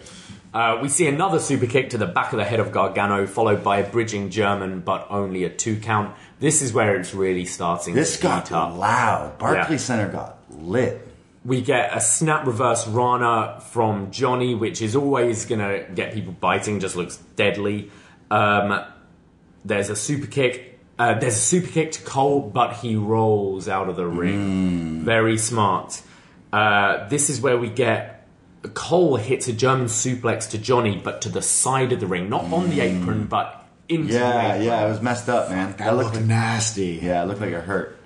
Uh, we see another super kick to the back of the head of Gargano, followed by a bridging German, but only a two count. This is where it's really starting This to got heat up. loud. Barclay Yeah. Center got lit. We get a snap reverse Rana from Johnny, which is always going to get people biting, just looks deadly. Um, there's a super kick. Uh, there's a super kick to Cole, but he rolls out of the ring. Very smart. Uh, this is where we get Cole hits a German suplex to Johnny, but to the side of the ring, not on the apron, but into the Yeah, apron. yeah, it was messed up, man. That looked like, nasty. yeah, it looked like it hurt.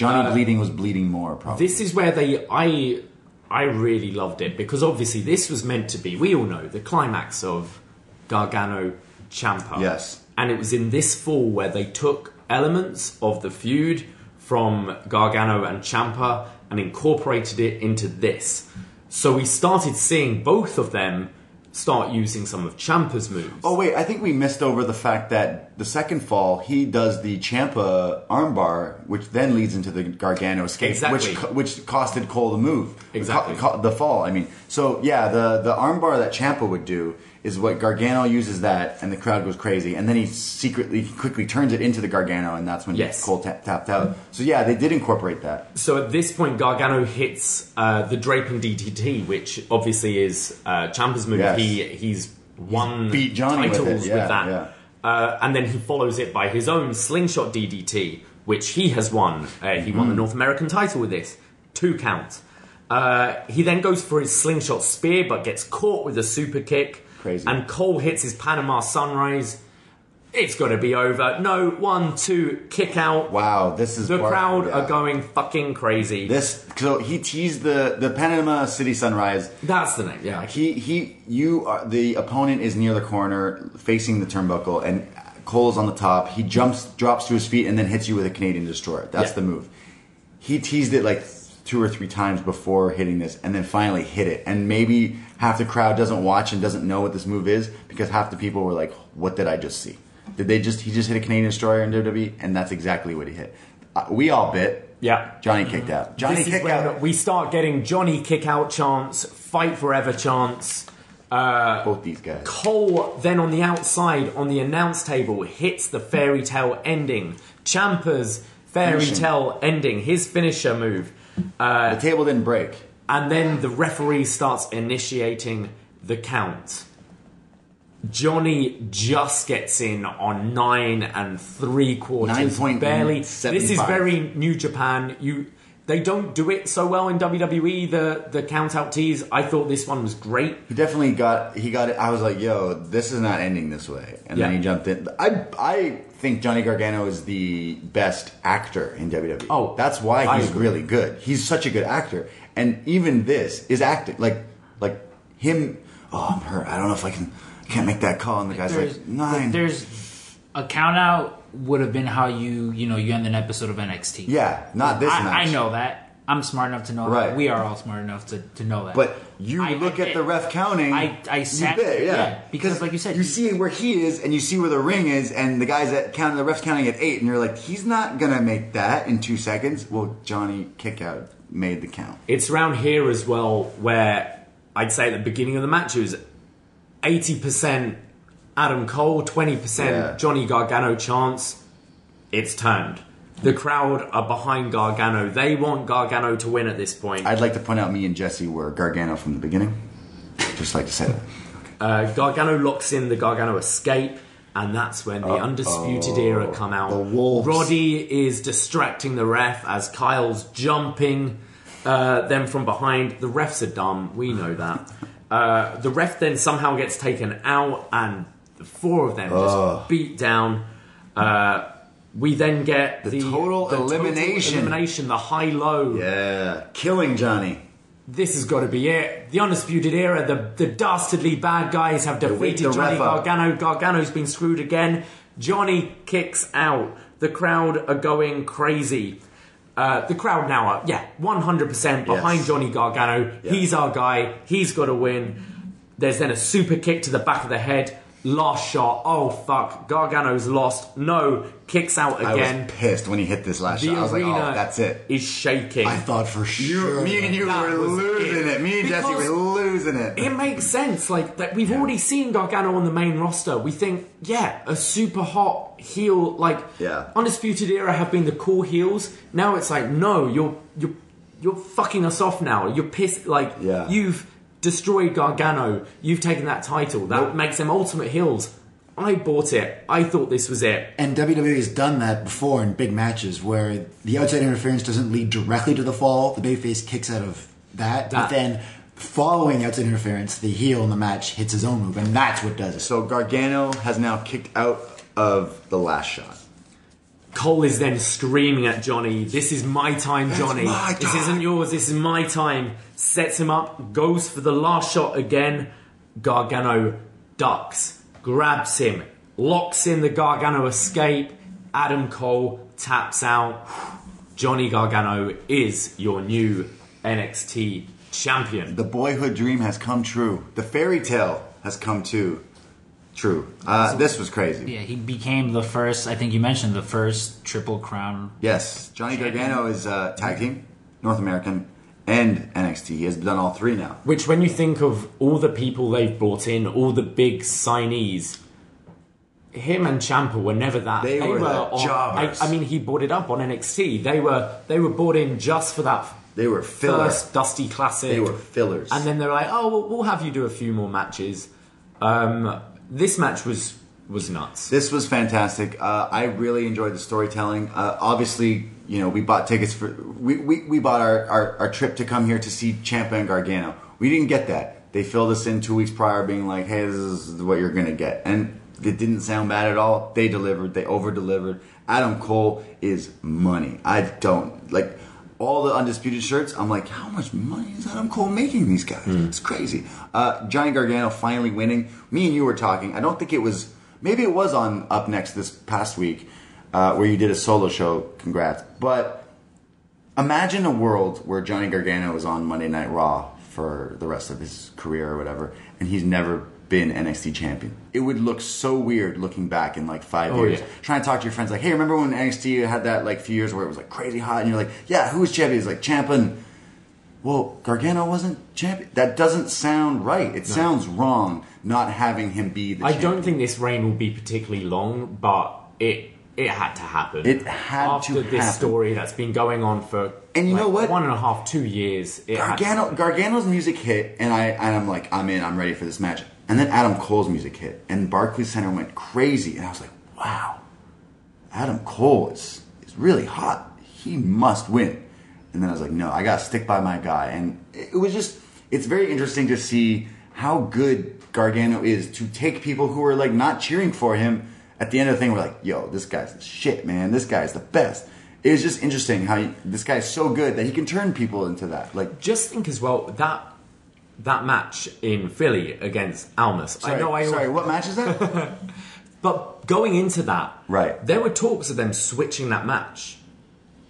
Johnny Uh, bleeding was bleeding more, probably. This is where they I I really loved it because obviously this was meant to be we all know the climax of Gargano Ciampa. Yes. And it was in this fall where they took elements of the feud from Gargano and Ciampa and incorporated it into this. So we started seeing both of them start using some of Ciampa's moves. Oh wait, I think we missed over the fact that the second fall he does the Ciampa armbar, which then leads into the Gargano escape, Exactly. which which costed Cole the move, Exactly. The fall. I mean, so yeah, the the armbar that Ciampa would do is what Gargano uses that, and the crowd goes crazy, and then he secretly quickly turns it into the Gargano, and that's when Yes. Cole ta- tapped out. So yeah, they did incorporate that. So at this point, Gargano hits uh, the draping DDT, which obviously is uh, Ciampa's move. Yes. He he's won beat Johnny with titles it, yeah, that, yeah. Uh, and then he follows it by his own slingshot DDT, which he has won. Uh, he Mm-hmm. won the North American title with this two count. Uh, he then goes for his slingshot spear, but gets caught with a super kick. Crazy. And Cole hits his Panama Sunrise. It's got to be over. No, one, two, kick out. Wow, this is The Bar- crowd yeah. are going fucking crazy. This so he teased the the Panama City Sunrise. That's the name. Yeah. He he you are the opponent is near the corner facing the turnbuckle and Cole's on the top. He jumps drops to his feet and then hits you with a Canadian destroyer. That's Yeah. the move. He teased it like two or three times before hitting this and then finally hit it. And maybe half the crowd doesn't watch and doesn't know what this move is because half the people were like, "What did I just see?" Did they just he just hit a Canadian destroyer in WWE and that's exactly what he hit. Uh, we all bit. Yeah. Johnny kicked out. Johnny kicked out. we start getting Johnny kick out chance, fight forever chants. Both these guys. Cole then on the outside on the announce table hits the fairy tale ending. Ciampa's fairy Finishing. tale ending, his finisher move. The table didn't break. And then the referee starts initiating the count. Johnny just gets in on nine and three quarters. 9.75. barely. This is very New Japan. You they don't do it so well in WWE. The the count out tees. I thought this one was great. He definitely got he got it. I was like, yo, this is not ending this way. And then he jumped in. I I think Johnny Gargano is the best actor in WWE. Oh, that's why he's really good. He's such a good actor. And even this is acting like like him. Oh, I'm hurt. I don't know if I can. I can't make that call. And the guy's There's, like nine. there's a count out would have been how you you know you end an episode of NXT. yeah, not this I, match. I know that. I'm smart enough to know Right. that. We are all smart enough to, to know that. But you I- look I- at the ref counting. I- I sat- bet, yeah. yeah, because like you said, you you- see where he is, and you see where the ring is, and the guys that count the refs counting at eight, and you're like, he's not gonna make that in two seconds. Well, Johnny Kickout made the count. It's around here as well where I'd say at the beginning of the match it was 80% Adam Cole, 20% Yeah. Johnny Gargano chance. It's turned. The crowd are behind Gargano. They want Gargano to win at this point. I'd like to point out me and Jesse were Gargano from the beginning. Just like to say that. Uh, Gargano locks in the Gargano escape, and that's when the Undisputed Era come out. The Wolves. Roddy is distracting the ref as Kyle's jumping uh, them from behind. The refs are dumb, we know that. Uh, the ref then somehow gets taken out, and the four of them just beat down. Uh, we then get the, total elimination. elimination, the high low. Yeah, killing Johnny. This has got to be it. The Undisputed Era, the, the dastardly bad guys have defeated Johnny. Gargano. Gargano's been screwed again. Johnny kicks out. The crowd are going crazy. Uh, the crowd now are, yeah, 100% behind Yes. Johnny Gargano. Yeah. He's our guy. He's got to win. There's then a super kick to the back of the head. Last shot. Oh, fuck. Gargano's lost. No. Kicks out I again. was pissed when he hit this last the shot. I was like, oh, that's it. is shaking. I thought for You, sure. me and you were losing it. it. Me and Jesse were losing it. It makes sense. Like that, we've already seen Gargano on the main roster. We think, yeah, a super hot heel. Like, Yeah. Undisputed Era have been the cool heels. Now it's like, no, you're you're you're fucking us off now. You're pissed. Like, Yeah. you've destroyed Gargano. You've taken that title. That Nope. makes them ultimate heels. I bought it. I thought this was it. And WWE has done that before in big matches where the outside interference doesn't lead directly to the fall. The babyface kicks out of that, That- but then following the outside interference, the heel in the match hits his own move, and that's what does it. So Gargano has now kicked out of the last shot. Cole is then screaming at Johnny, This is my time, Johnny. my This isn't yours, this is my time. Sets him up, goes for the last shot again. Gargano ducks, grabs him, locks in the Gargano escape. Adam Cole taps out. Johnny Gargano is your new NXT champion. The boyhood dream has come true. The fairy tale has come to true. Uh, this was crazy. yeah, he became the first. I think you mentioned the first Triple Crown. Yes, Johnny Champion. Gargano is uh, tag team, North American, and NXT. He has done all three now. Which, when you think of all the people they've brought in, all the big signees, him and Ciampa were never that. They were the jobbers. I, I mean, he brought it up on NXT. They were they were brought in just for that They were filler. first Dusty Classic. They were fillers. and then they're like, oh, well, we'll have you do a few more matches. Um, this match was was nuts. This was fantastic. Uh, I really enjoyed the storytelling. Uh, obviously, you know, we bought tickets for we, we, we bought our, our, our trip to come here to see Ciampa and Gargano. We didn't get that. They filled us in two weeks prior, being like, "Hey, this is what you're gonna get," and it didn't sound bad at all. They delivered. They over delivered. Adam Cole is money. I don't like all the undisputed shirts. I'm like, how much money is Adam Cole making these guys? It's crazy. Uh, Johnny Gargano finally winning. Me and you were talking. I don't think it was. Maybe it was on Up Next this past week uh, where you did a solo show. Congrats. But imagine a world where Johnny Gargano is on Monday Night Raw for the rest of his career or whatever, and he's never been NXT champion. It would look so weird looking back in like five Oh, years. yeah. Trying to talk to your friends like, hey, remember when NXT had that like few years where it was like crazy hot, and you're like, yeah, who was champion? He's like champion. well, Gargano wasn't champion. That doesn't sound right. It sounds wrong not having him be the I champion. don't think this reign will be particularly long, but it it had to happen. It had to after this happen. story that's been going on for And you like, know what? one and a half, two years. To Gargano. Gargano's music hit, and I and I'm like, I'm in, I'm ready for this match. And then Adam Cole's music hit, and Barclays Center went crazy, and I was like, wow, Adam Cole is is really hot. He must win. And then I was like, no, I gotta stick by my guy. And it was just, it's very interesting to see how good Gargano is to take people who are like not cheering for him. At the end of the thing, we're like, yo, this guy's the shit, man. This guy's the best. It was just interesting how he, this guy's so good that he can turn people into that. Like, Just think as well that that match in Philly against Almas. sorry, I know I sorry, what match is that? <laughs> But going into that, Right. there were talks of them switching that match.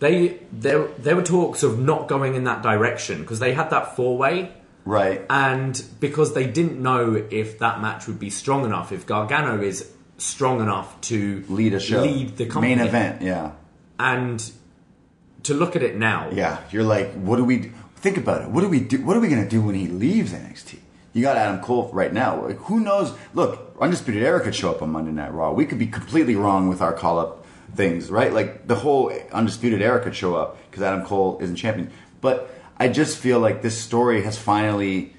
They there there were talks of not going in that direction because they had that four way, right. and because they didn't know if that match would be strong enough, if Gargano is strong enough to Lead a show. lead the company, Main event, yeah. and to look at it now, Yeah, you're like, what do we do? Think about it. What do we do? What are we gonna do when he leaves NXT? You got Adam Cole right now. Like, who knows? Look, Undisputed Era could show up on Monday Night Raw. We could be completely wrong with our call up things, right? Like the whole Undisputed Era could show up because Adam Cole isn't champion. But I just feel like this story has finally,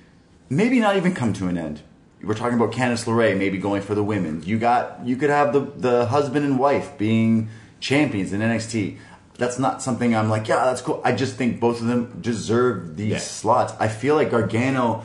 maybe not even come to an end. We're talking about Candice LeRae maybe going for the women. You got you could have the the husband and wife being champions in NXT. That's not something I'm like, yeah, that's cool. I just think both of them deserve these Yeah. slots. I feel like Gargano,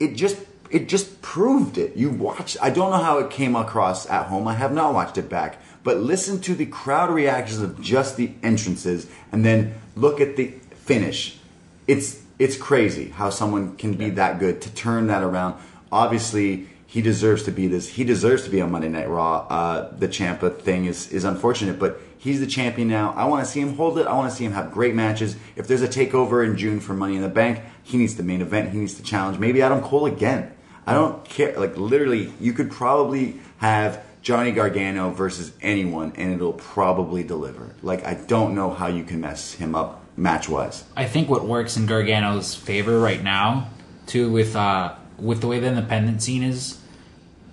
it just it just proved it. You watch. I don't know how it came across at home. I have not watched it back, but listen to the crowd reactions of just the entrances, and then look at the finish. It's it's crazy how someone can be that good to turn that around. Obviously, he deserves to be this. He deserves to be on Monday Night Raw. Uh, the Ciampa thing is is unfortunate, but he's the champion now. I want to see him hold it. I want to see him have great matches. If there's a takeover in June for Money in the Bank, he needs the main event. He needs to challenge maybe Adam Cole again. I don't care. Like literally, you could probably have Johnny Gargano versus anyone, and it'll probably deliver. Like I don't know how you can mess him up match wise. I think what works in Gargano's favor right now, too, with uh, with the way the independent scene is,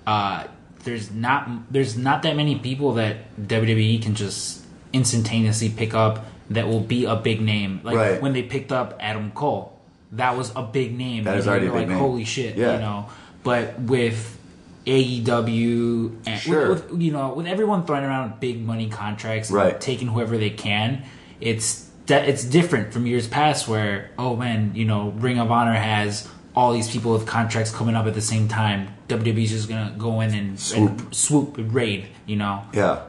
uh, there's not there's not that many people that WWE can just instantaneously pick up that will be a big name. Like Right. when they picked up Adam Cole, that was a big name. That is already a big like, name. Holy shit! Yeah. You know, but with AEW and Sure. with, with, you know with everyone throwing around big money contracts, Right. taking whoever they can, it's that it's different from years past where oh man, you know, Ring of Honor has all these people with contracts coming up at the same time. WWE's just gonna go in and Swoop. and swoop and raid. You know, Yeah.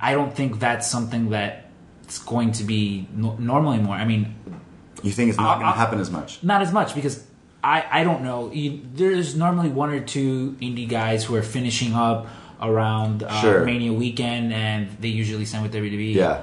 I don't think that's something that's going to be no- normally more. I mean, You think it's not going to happen as much? not as much because I I don't know. You, there's normally one or two indie guys who are finishing up around uh, Sure. Mania weekend, and they usually sign with WWE. Yeah.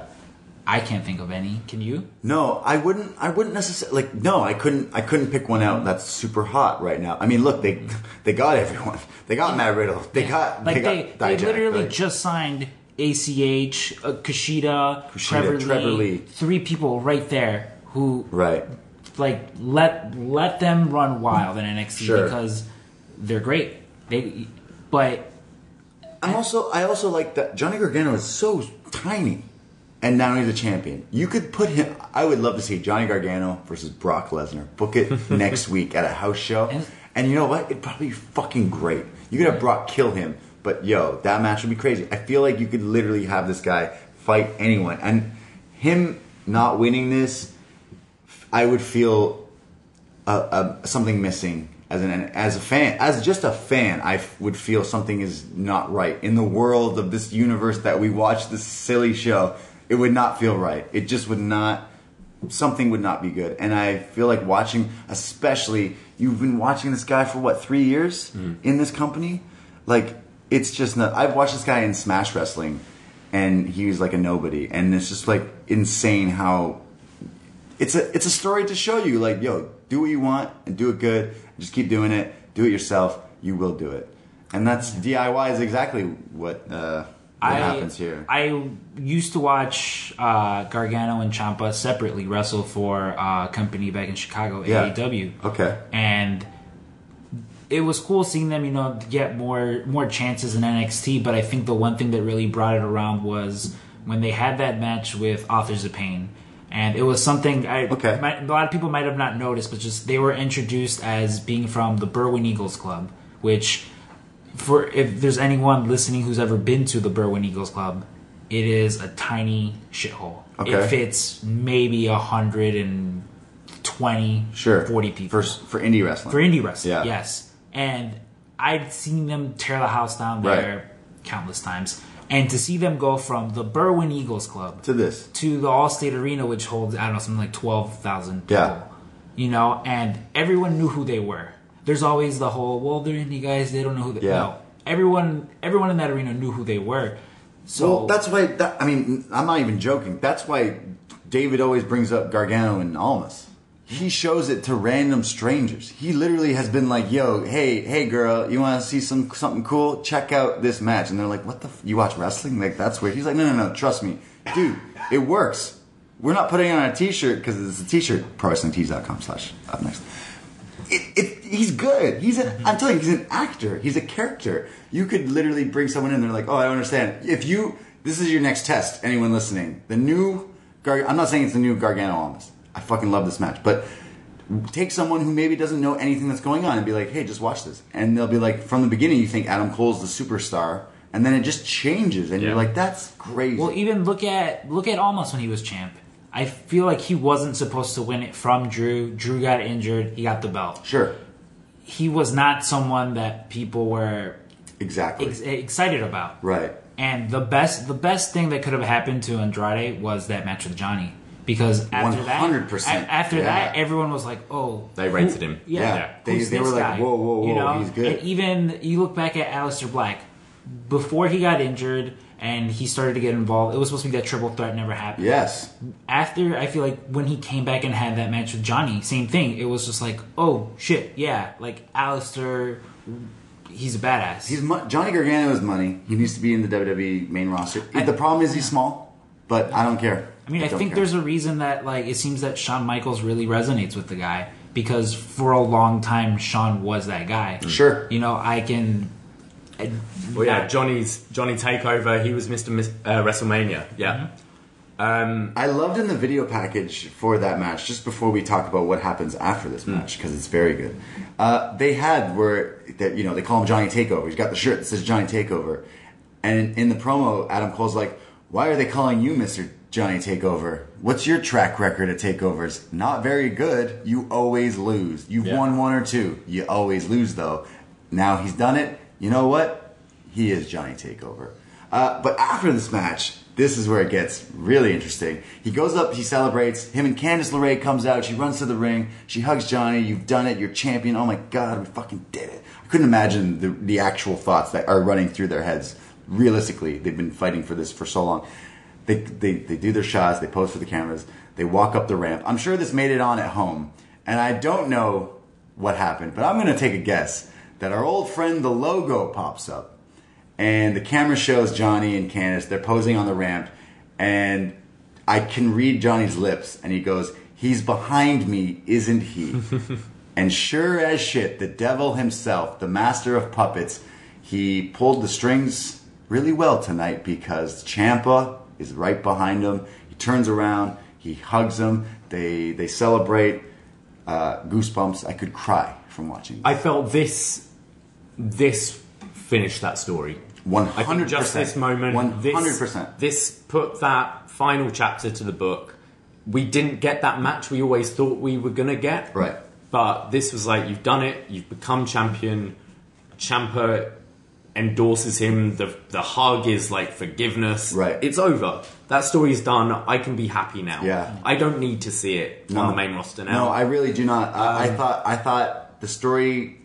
I can't think of any. Can you? No, I wouldn't. I wouldn't necessarily like. No, I couldn't. I couldn't pick one out that's super hot right now. I mean, look, they they got everyone. They got Matt Riddle. They got like they, they got they, Dijak, literally like- just signed ACH, uh, Kushida, Kushida, Trevor, Trevor Lee, Lee. three people right there who right. like let let them run wild in NXT Sure. because they're great. They but I'm also. I also like that Johnny Gargano is so tiny, and now he's a champion. You could put him. I would love to see Johnny Gargano versus Brock Lesnar. Book it <laughs> next week at a house show, And- and you know what? It'd probably be fucking great. You could have Brock kill him, but yo, that match would be crazy. I feel like you could literally have this guy fight anyone, and him not winning this, I would feel uh, uh, something missing as an as a fan, as just a fan. I f- would feel something is not right in the world of this universe that we watch this silly show. It would not feel right. It just would not. Something would not be good, and I feel like watching, especially you've been watching this guy for what three years in this company, like it's just not. I've watched this guy in Smash Wrestling, and he was like a nobody, and it's just like insane how it's a it's a story to show you like yo do what you want and do it good. Just keep doing it. Do it yourself. You will do it. And that's diy is exactly what uh what I, happens here. I used to watch uh, Gargano and Ciampa separately wrestle for uh, a company back in Chicago, Yeah. AAW. okay. and it was cool seeing them, you know, get more more chances in NXT. But I think the one thing that really brought it around was when they had that match with Authors of Pain, and it was something I Okay. might, a lot of people might have not noticed, but just they were introduced as being from the Berwyn Eagles Club, which for if there's anyone listening who's ever been to the Berwyn Eagles Club, it is a tiny shithole. Okay. It fits maybe a hundred and twenty, Sure. 40 people for for indie wrestling. for indie wrestling. Yeah. Yes, and I'd seen them tear the house down there Right. countless times, and to see them go from the Berwyn Eagles Club to this. to the Allstate Arena, which holds I don't know something like twelve thousand people. Yeah. You know, and everyone knew who they were. There's always the whole, well, they're indie guys. They don't know who they. Yeah. No, everyone, everyone in that arena knew who they were. So Well, that's why. That, I mean, I'm not even joking. That's why David always brings up Gargano and Almas. He shows it to random strangers. He literally has been like, "Yo, hey, hey, girl, you want to see some something cool? Check out this match." And they're like, "What the? F- you watch wrestling? Like that's weird." He's like, "No, no, no. Trust me, dude. It works. We're not putting on a T-shirt because it's a T-shirt. ProWrestlingTees.com slash up next." It, it, he's good. He's an, I'm telling you, he's an actor. He's a character. You could literally bring someone in. They're like, oh, I don't understand. If you, this is your next test. Anyone listening, the new Gar. I'm not saying it's the new Gargano Almas. I fucking love this match, but take someone who maybe doesn't know anything that's going on and be like, hey, just watch this, and they'll be like, from the beginning, you think Adam Cole's the superstar, and then it just changes, and Yeah. you're like, that's crazy. Well, even look at look at Almas when he was champ. I feel like he wasn't supposed to win it from Drew. Drew got injured. He got the belt. sure, He was not someone that people were exactly, ex- excited about. right. And the best the best thing that could have happened to Andrade was that match with Johnny. Because after that, 100%, a- after yeah. that, everyone was like, "Oh, They rated him. Yeah, Yeah, they- who's they this were like, guy? "Whoa, whoa, You whoa, know? he's good. And even you look back at Aleister Black before he got injured and he started to get involved. It was supposed to be that triple threat, never happened. Yes, After I feel like when he came back and had that match with Johnny, same thing. It was just like, oh shit, yeah, like Aleister, he's a badass. He's mo- Johnny Gargano is money. He needs to be in the WWE main roster. the problem is he's small, but I don't care. I mean, I don't think care. there's a reason that like it seems that Shawn Michaels really resonates with the guy because for a long time Shawn was that guy. Sure. You know, I can. I- Well, yeah, Johnny's Johnny Takeover. He was Mr. Mis- uh, WrestleMania. Yeah. Um, I loved in the video package for that match. Just before we talk about what happens after this match, because it's very good. Uh, they had where that you know they call him Johnny Takeover. He's got the shirt that says Johnny Takeover, and in the promo, Adam Cole's like, "Why are they calling you Mister Johnny Takeover? What's your track record at takeovers? Not very good. You always lose. You've Yeah. won one or two. You always lose though. Now he's done it. You know what? He is Johnny Takeover. Uh, but after this match, this is where it gets really interesting. He goes up, he celebrates. Him and Candice LeRae comes out. She runs to the ring. She hugs Johnny. You've done it. You're champion. Oh my God, we fucking did it. I couldn't imagine the, the actual thoughts that are running through their heads. Realistically, they've been fighting for this for so long. They, they, they do their shots. They pose for the cameras. They walk up the ramp. I'm sure this made it on at home. And I don't know what happened, but I'm going to take a guess that our old friend, the logo, pops up and the camera shows Johnny and Candice. They're posing on the ramp, and I can read Johnny's lips, and he goes, "He's behind me, isn't he?" <laughs> and sure as shit, the devil himself, the master of puppets, he pulled the strings really well tonight because Ciampa is right behind him. He turns around, he hugs him. They they celebrate. Uh, goosebumps. I could cry from watching. I felt this this finished that story. One I think One hundred just this moment. One hundred percent. This put that final chapter to the book. We didn't get that match we always thought we were gonna get. Right. But this was like you've done it. You've become champion. Ciampa endorses him. The the hug is like forgiveness. Right. It's over. That story is done. I can be happy now. Yeah. I don't need to see it on the main roster now. No, I really do not. I, I um, thought I thought the story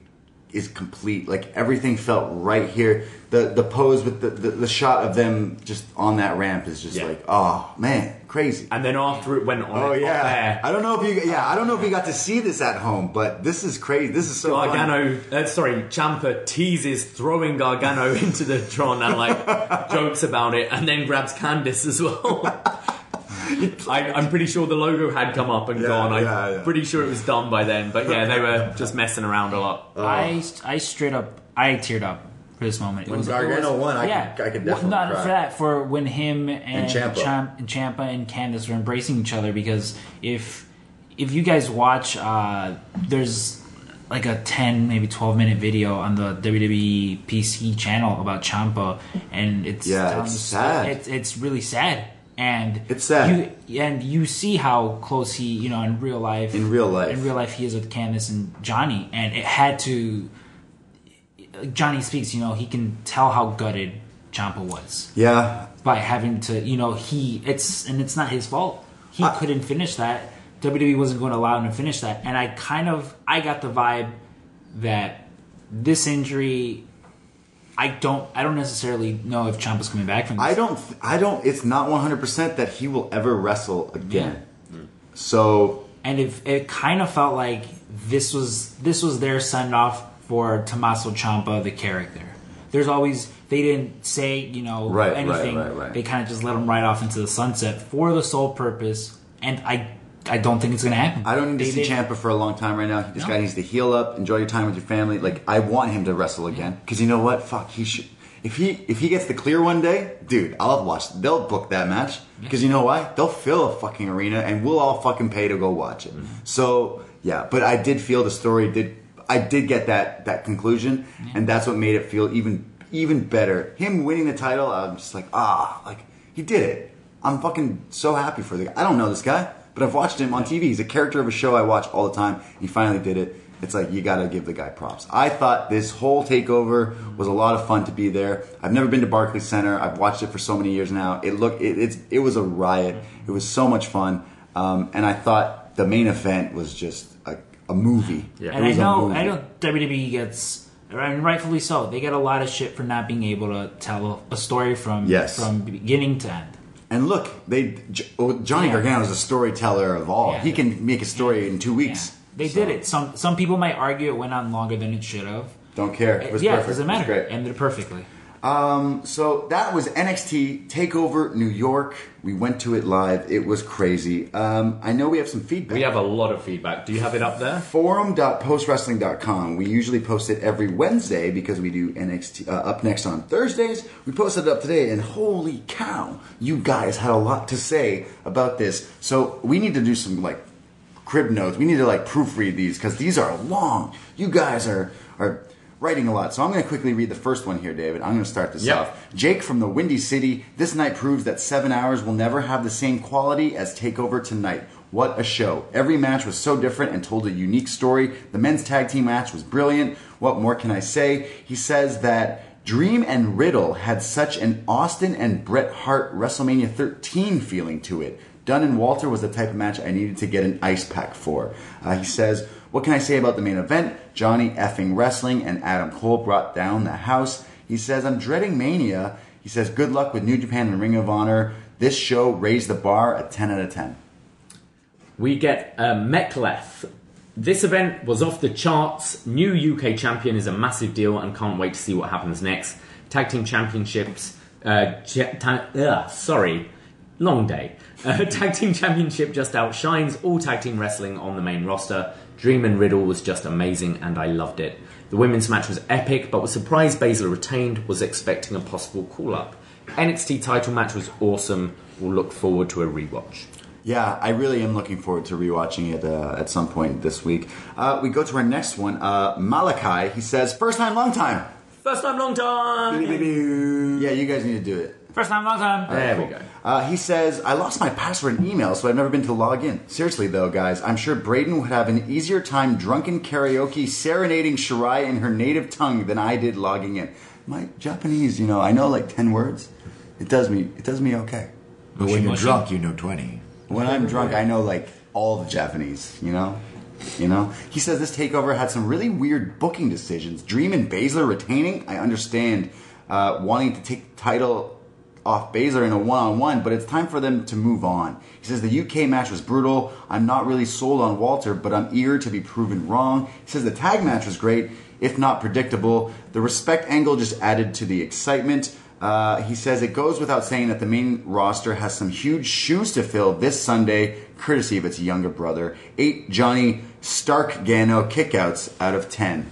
is complete. Like everything felt right here. The the pose with the, the, the shot of them just on that ramp is just Yeah. like, oh man, crazy. And then after it went on, Oh yeah, air, I don't know if you yeah I don't know if you got to see this at home, but this is crazy. This is so. Gargano, uh, sorry, Ciampa teases throwing Gargano <laughs> into the Tron and like jokes about it, and then grabs Candice as well. <laughs> <laughs> I, I'm pretty sure the logo had come up and Yeah, gone. I'm yeah, yeah. pretty sure it was done by then. But yeah, they were <laughs> just messing around a lot. I I straight up I teared up for this moment. When was- Gargano won, I yeah, could- I could Well, definitely not cry. for that for when him and, And Ciampa. Champ, and Ciampa and Candice were embracing each other because if if you guys watch, uh, there's like a 10 maybe 12 minute video on the WWE PC channel about Ciampa and it's Yeah, it's sad. it's, it's really sad and It's sad. you and you see how close he you know in real life In real life. in real life he is with Candice and Johnny, and it had to. Johnny speaks, you know, he can tell how gutted Ciampa was Yeah, by having to, you know, he it's and it's not his fault. He I- couldn't finish that. WWE wasn't going to allow him to finish that, and I kind of I got the vibe that this injury. I don't. I don't necessarily know if Ciampa's coming back from this. I don't. I don't. It's not one hundred percent that he will ever wrestle again. So and if it kind of felt like this was this was their send off for Tommaso Ciampa the character. There's always they didn't say you know Right, right, anything. right, right. They kind of just let him ride off into the sunset for the sole purpose, and I I don't think it's gonna happen. I don't need to They see Ciampa for a long time right now. This No. guy needs to heal up, enjoy your time with your family. Like I want him to wrestle again because you know what? Fuck, he should. If he if he gets the clear one day, dude, I'll watch. They'll book that match because you know why? They'll fill a fucking arena and we'll all fucking pay to go watch it. So yeah, but I did feel the story did. I did get that that conclusion, and that's what made it feel even even better. Him winning the title, I'm just like ah, like he did it. I'm fucking so happy for the guy. I don't know this guy, but I've watched him on TV. He's a character of a show I watch all the time. He finally did it. It's like you gotta give the guy props. I thought this whole takeover was a lot of fun to be there. I've never been to Barclays Center. I've watched it for so many years now. It looked it, it's it was a riot. It was so much fun, um, and I thought the main event was just a, a movie. Yeah. And It I was a know movie. I know WWE gets and rightfully so. They get a lot of shit for not being able to tell a story from Yes. from beginning to end. And look, they oh, Johnny Yeah. Gargano is a storyteller of all. Yeah. He can make a story in two Yeah. weeks. They So, did it. Some some people might argue it went on longer than it should have. Don't care. It was yeah, perfect. it doesn't It matter. great. Ended perfectly. So that was NXT Takeover New York. We went to it live. It was crazy. Um, I know we have some feedback. We have a lot of feedback. Do you have it up there? Forum.postwrestling.com. We usually post it every Wednesday because we do NXT uh, up next on Thursdays. We posted it up today, and holy cow, you guys had a lot to say about this. So we need to do some like crib notes. We need to like proofread these because these are long. You guys are are writing a lot. So I'm going to quickly read the first one here, David. I'm going to start this Yep. off. Jake from the Windy City. This night proves that seven hours will never have the same quality as Takeover tonight. What a show. Every match was so different and told a unique story. The men's tag team match was brilliant. What more can I say? He says that Dream and Riddle had such an Austin and Bret Hart WrestleMania 13 feeling to it. Dunne and Walter was the type of match I needed to get an ice pack for. Uh, he says, What can I say about the main event? Johnny effing wrestling and Adam Cole brought down the house. He says, I'm dreading Mania. He says, Good luck with New Japan and Ring of Honor. This show raised the bar a 10 out of 10. We get uh, Mechlef. This event was off the charts. New UK champion is a massive deal and can't wait to see what happens next. Tag team championships. Uh, ta- ugh, sorry, long day. <laughs> Uh, tag team championship just outshines all tag team wrestling on the main roster. Dream and Riddle was just amazing and I loved it. The women's match was epic, but was surprised Baszler retained, was expecting a possible call up. NXT title match was awesome. We'll look forward to a rewatch. Yeah, I really am looking forward to rewatching it uh, at some point this week. Uh, we go to our next one. Uh, Malachi, he says, First time, long time. First time, long time. Yeah, you guys need to do it. First time, long time. There we go. Uh, he says, I lost my password and email, so I've never been to log in. Seriously, though, guys, I'm sure Braden would have an easier time drunken karaoke serenading Shirai in her native tongue than I did logging in. My Japanese, you know, I know like 10 words. It does me, it does me okay. But when you're drunk, you know 20. When I'm drunk, I know like all the Japanese, you know? You know, he says this takeover had some really weird booking decisions. Dream and Baszler retaining. I understand uh, wanting to take the title off Baszler in a one-on-one, but it's time for them to move on. He says the UK match was brutal. I'm not really sold on Walter, but I'm eager to be proven wrong. He says the tag match was great, if not predictable. The respect angle just added to the excitement. Uh, he says it goes without saying that the main roster has some huge shoes to fill this Sunday, courtesy of its younger brother. Eight Johnny Stark Gano kickouts out of ten.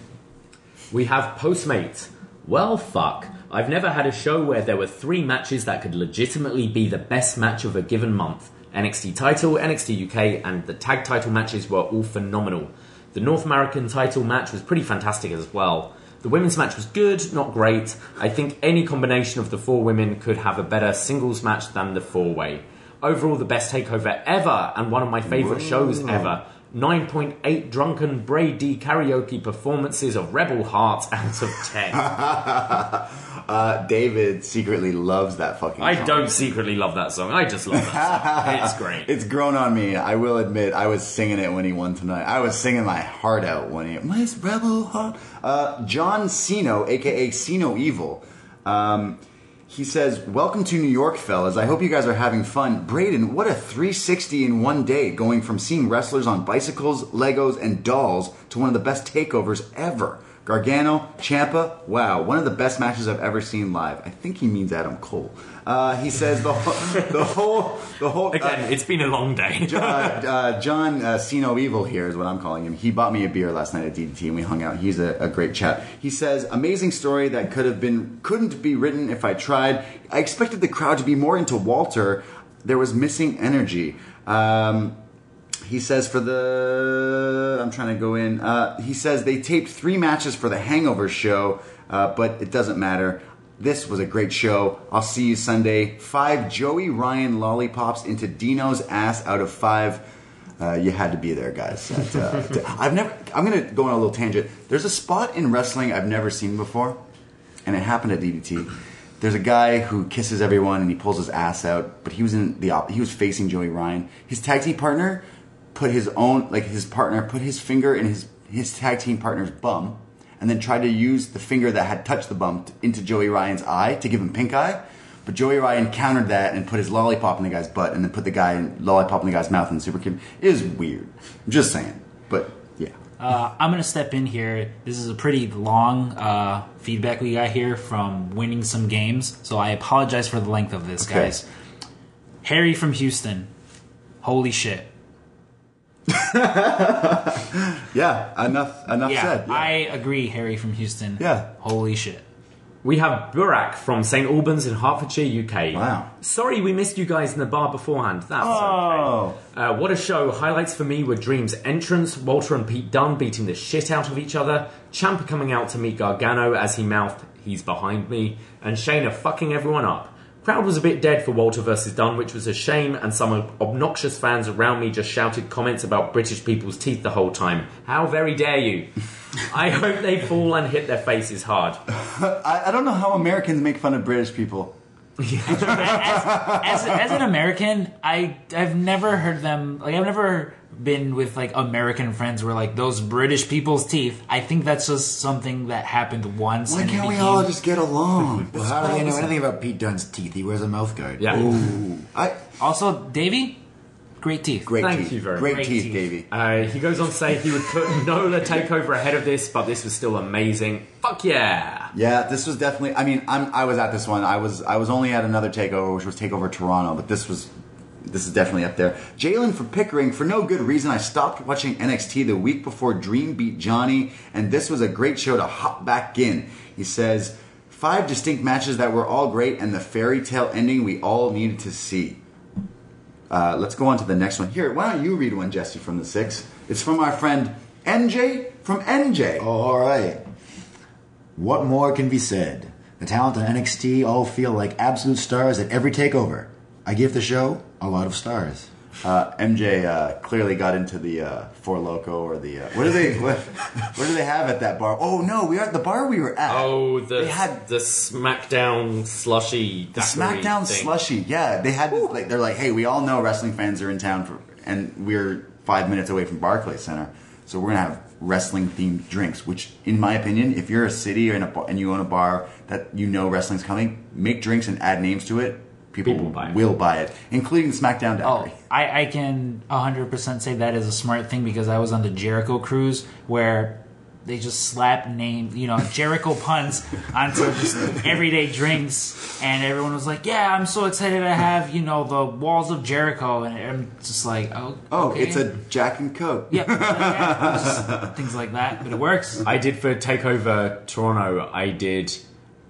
We have Postmates. Well, fuck. I've never had a show where there were three matches that could legitimately be the best match of a given month. NXT title, NXT UK, and the tag title matches were all phenomenal. The North American title match was pretty fantastic as well. The women's match was good, not great. I think any combination of the four women could have a better singles match than the four way. Overall, the best takeover ever, and one of my favourite shows ever. 9.8 drunken Brady karaoke performances of Rebel Heart out of 10. <laughs> Uh, David secretly loves that fucking. I song. don't secretly love that song, I just love that song. <laughs> It's great. It's grown on me. I will admit, I was singing it when he won tonight. I was singing my heart out when he. My rebel heart. Uh, John Cino, aka Cino Evil. Um, he says, "Welcome to New York, fellas. I hope you guys are having fun. Braden, what a 360 in one day, going from seeing wrestlers on bicycles, Legos, and dolls to one of the best takeovers ever." Gargano, Ciampa, wow, one of the best matches I've ever seen live. I think he means Adam Cole. Uh, he says the whole, <laughs> the whole, the whole. Again, uh, it's been a long day. uh, uh, John uh, Cino Evil here is what I'm calling him. He bought me a beer last night at DDT and we hung out. He's a, a great chap. He says, "Amazing story that could have been couldn't be written if I tried. I expected the crowd to be more into Walter. There was missing energy." Um, he says for the I'm trying to go in. Uh, he says they taped three matches for the Hangover show, uh, but it doesn't matter. This was a great show. I'll see you Sunday. Five Joey Ryan lollipops into Dino's ass out of five. Uh, you had to be there, guys. Uh, <laughs> t- I've never. I'm gonna go on a little tangent. There's a spot in wrestling I've never seen before, and it happened at DDT. There's a guy who kisses everyone and he pulls his ass out, but he was in the op- he was facing Joey Ryan. His tag team partner put his own like his partner put his finger in his his tag team partner's bum, and then tried to use the finger that had touched the bum t- into Joey Ryan's eye to give him pink eye. But Joey Ryan countered that and put his lollipop in the guy's butt, and then put the guy in, lollipop in the guy's mouth and super kid. It is weird. I'm just saying, but yeah. Uh, I'm gonna step in here. This is a pretty long uh, feedback we got here from winning some games, so I apologize for the length of this, Okay. guys. Harry from Houston, holy shit! <laughs> Yeah, enough enough Yeah, said. Yeah. I agree. Harry from Houston, Yeah. holy shit. We have Burak from St Albans in Hertfordshire, UK. Wow. Sorry we missed you guys in the bar beforehand. That's Oh. okay. Uh, what a show. Highlights for me were Dream's entrance, Walter and Pete Dunne beating the shit out of each other, Ciampa coming out to meet Gargano as he mouthed, he's behind me, and Shayna fucking everyone up. Crowd was a bit dead for Walter versus Dunne, which was a shame, and some obnoxious fans around me just shouted comments about British people's teeth the whole time. How very dare you! <laughs> I hope they fall and hit their faces hard. <laughs> I, I don't know how Americans make fun of British people. As, as, as an American, I I've never heard them like I've never been with like American friends where like those British people's teeth. I think that's just something that happened once. Why can't we became- all just get along? Well, how do you know anything about Pete Dunne's teeth? He wears a mouth guard. Yeah. I Also, Davey, great teeth. great Thank teeth. you very great much. teeth, Great Davey. Uh, he goes on to say he would put <laughs> Nola takeover ahead of this, but this was still amazing. Fuck yeah! Yeah, this was definitely. I mean, I'm I was at this one. I was I was only at another takeover, which was Takeover Toronto, but this was this is definitely up there. Jalen for Pickering, for no good reason, I stopped watching NXT the week before Dream beat Johnny, and this was a great show to hop back in. He says five distinct matches that were all great, and the fairy tale ending we all needed to see. Uh, let's go on to the next one. Here, why don't you read one, Jesse, from the six? It's from our friend NJ from NJ. Oh, all right. What more can be said? The talent on NXT all feel like absolute stars at every takeover. I give the show a lot of stars. Uh, MJ uh, clearly got into the uh, Four Loco or the uh, what do they what, what do they have at that bar? Oh no, we are at the bar we were at. Oh, the they had the SmackDown slushy. the SmackDown slushy. Yeah, they had like they're like, hey, we all know wrestling fans are in town for, and we're five minutes away from Barclays Center. So we're gonna have wrestling themed drinks. Which, in my opinion, if you're a city or in a bar, and you own a bar that you know wrestling's coming, make drinks and add names to it. People, People buy it. will buy it, including the SmackDown Oh, I, I can 100% say that is a smart thing because I was on the Jericho cruise where they just slap name, you know, Jericho <laughs> puns onto just everyday drinks, and everyone was like, "Yeah, I'm so excited to have you know the walls of Jericho," and I'm just like, "Oh, Oh, okay. it's a Jack and Coke. yeah, yeah, just <laughs> things like that." But it works. I did for Takeover Toronto. I did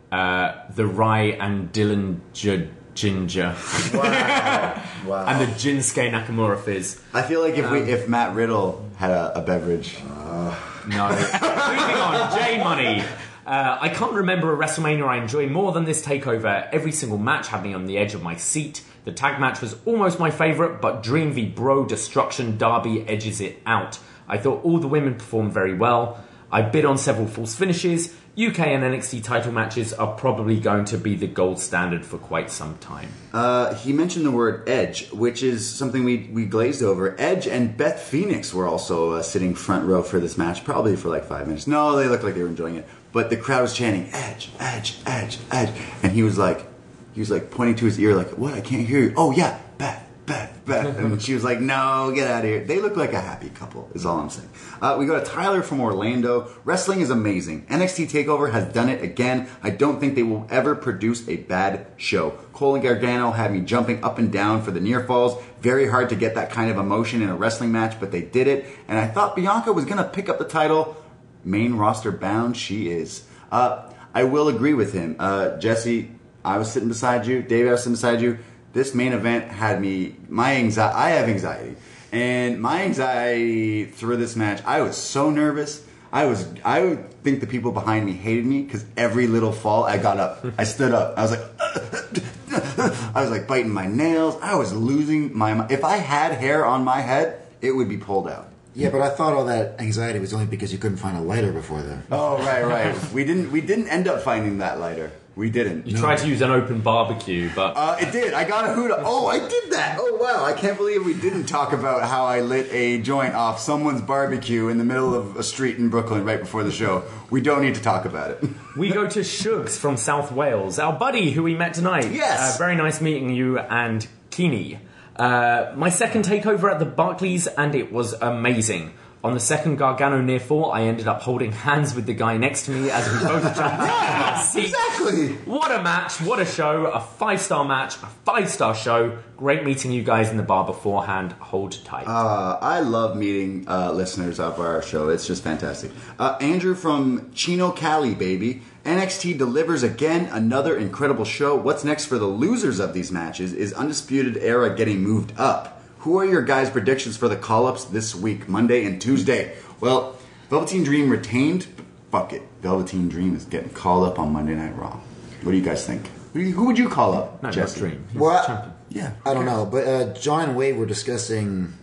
uh, the Rye and Dylan J- Ginger <laughs> Wow. and the Jinsuke Nakamura fizz. I feel like if Um, we if Matt Riddle had a, a beverage, No. Moving on, <laughs> J Money. Uh, I can't remember a WrestleMania I enjoy more than this takeover. Every single match had me on the edge of my seat. The tag match was almost my favourite, but Dream v Bro Destruction Derby edges it out. I thought all the women performed very well. I bid on several false finishes. UK and NXT title matches are probably going to be the gold standard for quite some time. uh, he mentioned the word edge, which is something we we glazed over. Edge and Beth Phoenix were also uh, sitting front row for this match, probably for like five minutes. No, they looked like they were enjoying it, but the crowd was chanting "Edge, Edge, Edge, Edge," and he was like, he was like pointing to his ear, like, "What? I can't hear you." Oh yeah, Beth, Beth, Beth, and <laughs> she was like, "No, get out of here." They look like a happy couple. Is all I'm saying. Uh, we go to Tyler from Orlando. Wrestling is amazing. NXT Takeover has done it again. I don't think they will ever produce a bad show. Cole and Gargano had me jumping up and down for the near falls. Very hard to get that kind of emotion in a wrestling match, but they did it. And I thought Bianca was gonna pick up the title. Main roster bound, she is. Uh, I will agree with him. Uh, Jesse, I was sitting beside you. Dave, I was sitting beside you. This main event had me. My anxiety. I have anxiety, and my anxiety through this match. I was so nervous. I was. I would think the people behind me hated me because every little fall, I got up. I stood up. I was like. <laughs> I was like biting my nails. I was losing my. If I had hair on my head, it would be pulled out. Yeah, but I thought all that anxiety was only because you couldn't find a lighter before then. Oh right, right. we didn't. We didn't end up finding that lighter. We didn't. You tried to use an open barbecue, but Uh, it did. I got a hoot. Oh, I did that. Oh wow! I can't believe we didn't talk about how I lit a joint off someone's barbecue in the middle of a street in Brooklyn right before the show. We don't need to talk about it. <laughs> We go to Shugs from South Wales, our buddy who we met tonight. Yes. Uh, very nice meeting you and Keeney. Uh, my second takeover at the Barclays, and it was amazing. On the second Gargano near fall, I ended up holding hands with the guy next to me as we both <laughs> jumped our seats. exactly. What a match, what a show, a five star match, a five star show. Great meeting you guys in the bar beforehand. Hold tight. Uh, I love meeting uh, listeners of our show. It's just fantastic. Uh, Andrew from Chino Cali, baby. NXT delivers again another incredible show. What's next for the losers of these matches? Is Undisputed Era getting moved up? Who are your guys' predictions for the call ups this week, Monday and Tuesday? Well, Velveteen Dream retained. Fuck it. Velveteen Dream is getting called up on Monday Night Raw. What do you guys think? Who, do you- who would you call up? no, not Jesse? Dream. He's Well, the champion. Yeah. I don't know, but uh, John and Wade were discussing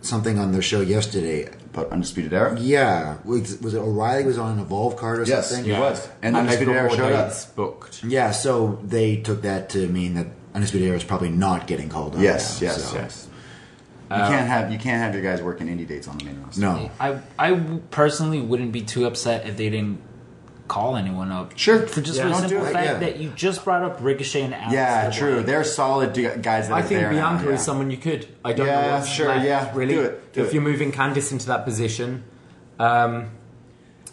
something on their show yesterday. But Undisputed Era? Yeah, was, was it O'Reilly was on an Evolve card or Yes, something? he was. And And they've Undisputed Era more showed up. booked. Yeah, so they took that to mean that Undisputed Era is probably not getting called up. Yes, now, yes, so- Yes. You can't have you can't have your guys working indie dates on the main roster. No. I I personally wouldn't be too upset if they didn't call anyone up. Sure. For just Yeah. for the simple fact yeah. that you just brought up Ricochet and Alex. Yeah, Double true. A. They're solid guys that I are think there now, Bianca yeah. is someone you could. I don't Yeah, know what's sure, left, yeah. really. Do it, do if it. you're moving Candice into that position, um,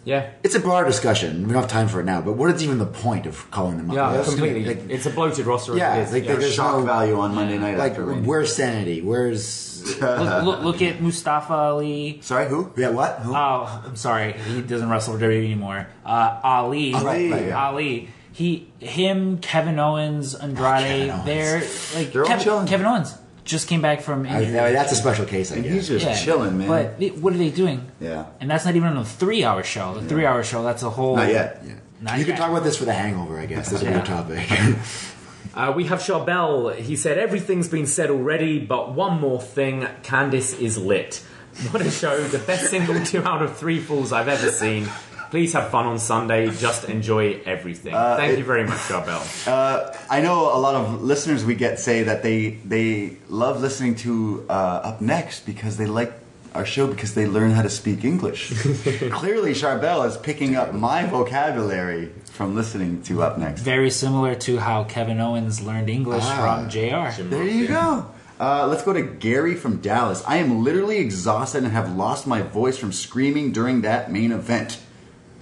yeah, It's a broader discussion. We don't have time for it now, but what is even the point of calling them up? yeah, That's completely. like- it's a bloated roster. Yeah, it is. like, yeah. there's shock no- value on Monday night like, after where's sanity? Where's look, look, look at Mustafa Ali. Sorry, who? yeah? What? Who? Oh, I'm sorry. He doesn't wrestle for WWE anymore. Uh, Ali. Ali, right, yeah. Ali. He, him, Kevin Owens, Andrade. Kevin Owens. They're like They're all Kevin, chilling. Kevin Owens just came back from I- injury. I mean, that's a special case, I And guess. he's just Yeah, chilling, man. But it- what are they doing? yeah. And that's not even on a three-hour show. The three-hour show. That's a whole. Not yet. Yeah. Not you can talk about this for the hangover, I guess. That's a Yeah. weird topic. <laughs> Uh, we have Charbel. He said, Everything's been said already, but one more thing Candice is lit. What a show. The best single <laughs> two out of three falls I've ever seen. Please have fun on Sunday. Just enjoy everything. Thank it- you very much, Charbel. Uh, I know a lot of listeners we get say that they they love listening to uh, Up Next because they like our show because they learn how to speak English. <laughs> Clearly, Charbel is picking up my vocabulary from listening to Up Next. Very similar to how Kevin Owens learned English Ah. from JR. There you go. Uh, let's go to Gary from Dallas. I am literally exhausted and have lost my voice from screaming during that main event.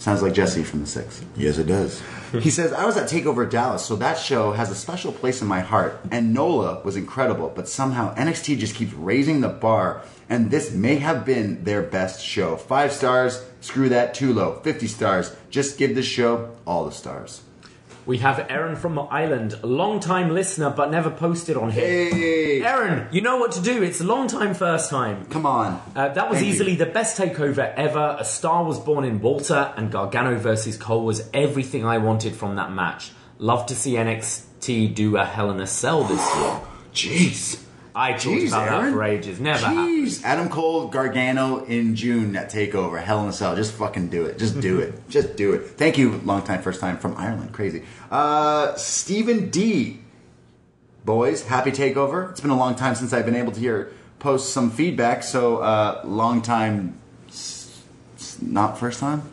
Sounds like Jesse from the Six. Yes, it does. He says, I was at TakeOver Dallas, so that show has a special place in my heart. And NOLA was incredible, but somehow NXT just keeps raising the bar, and this may have been their best show. Five stars, screw that, too low. 50 stars, just give this show all the stars. We have Aaron from Ireland, a long time listener but never posted on here. Hey! Aaron, you know what to do. It's a long time first time. Come on. Uh, that was Thank you. easily the best takeover ever. A star was born in Walter, and Gargano versus Cole was everything I wanted from that match. Love to see NXT do a Hell in a Cell this year. Jeez. I talked Jeez, about Aaron. that for ages. Never happened. Jeez. Adam Cole, Gargano in June at TakeOver. Hell in a Cell. Just fucking do it. Just do it. Just do it. Thank you, long time, first time from Ireland. Crazy. Uh, Stephen D. Boys, happy TakeOver. It's been a long time since I've been able to hear post some feedback. So, uh, long time, s- s- not first time.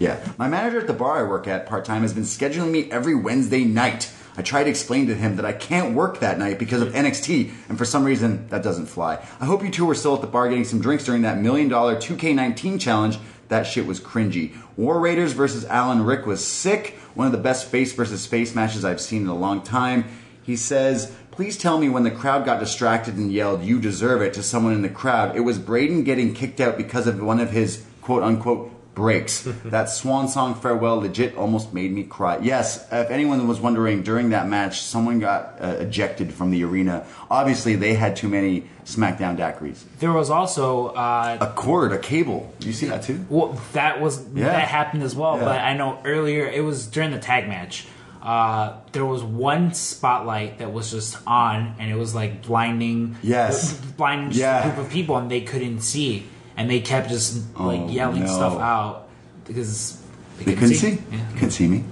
Yeah. My manager at the bar I work at part time has been scheduling me every Wednesday night. I tried to explain to him that I can't work that night because of NXT, and for some reason, that doesn't fly. I hope you two were still at the bar getting some drinks during that million dollar 2K19 challenge. That shit was cringy. War Raiders versus Alan Rick was sick. One of the best face versus face matches I've seen in a long time. He says, Please tell me when the crowd got distracted and yelled, You deserve it to someone in the crowd. It was Braden getting kicked out because of one of his quote unquote breaks. <laughs> that swan song farewell legit almost made me cry. Yes, if anyone was wondering, during that match, someone got uh, ejected from the arena. Obviously, they had too many SmackDown daiquiris. There was also uh, A cord, a cable. You see that too? well, that was Yeah. that happened as well. Yeah. But I know earlier it was during the tag match. Uh, there was one spotlight that was just on, and it was like blinding, Yes. blinding Yeah. group of people, and they couldn't see, and they kept just Oh, like yelling no. stuff out because They couldn't see? Yeah. Couldn't see me.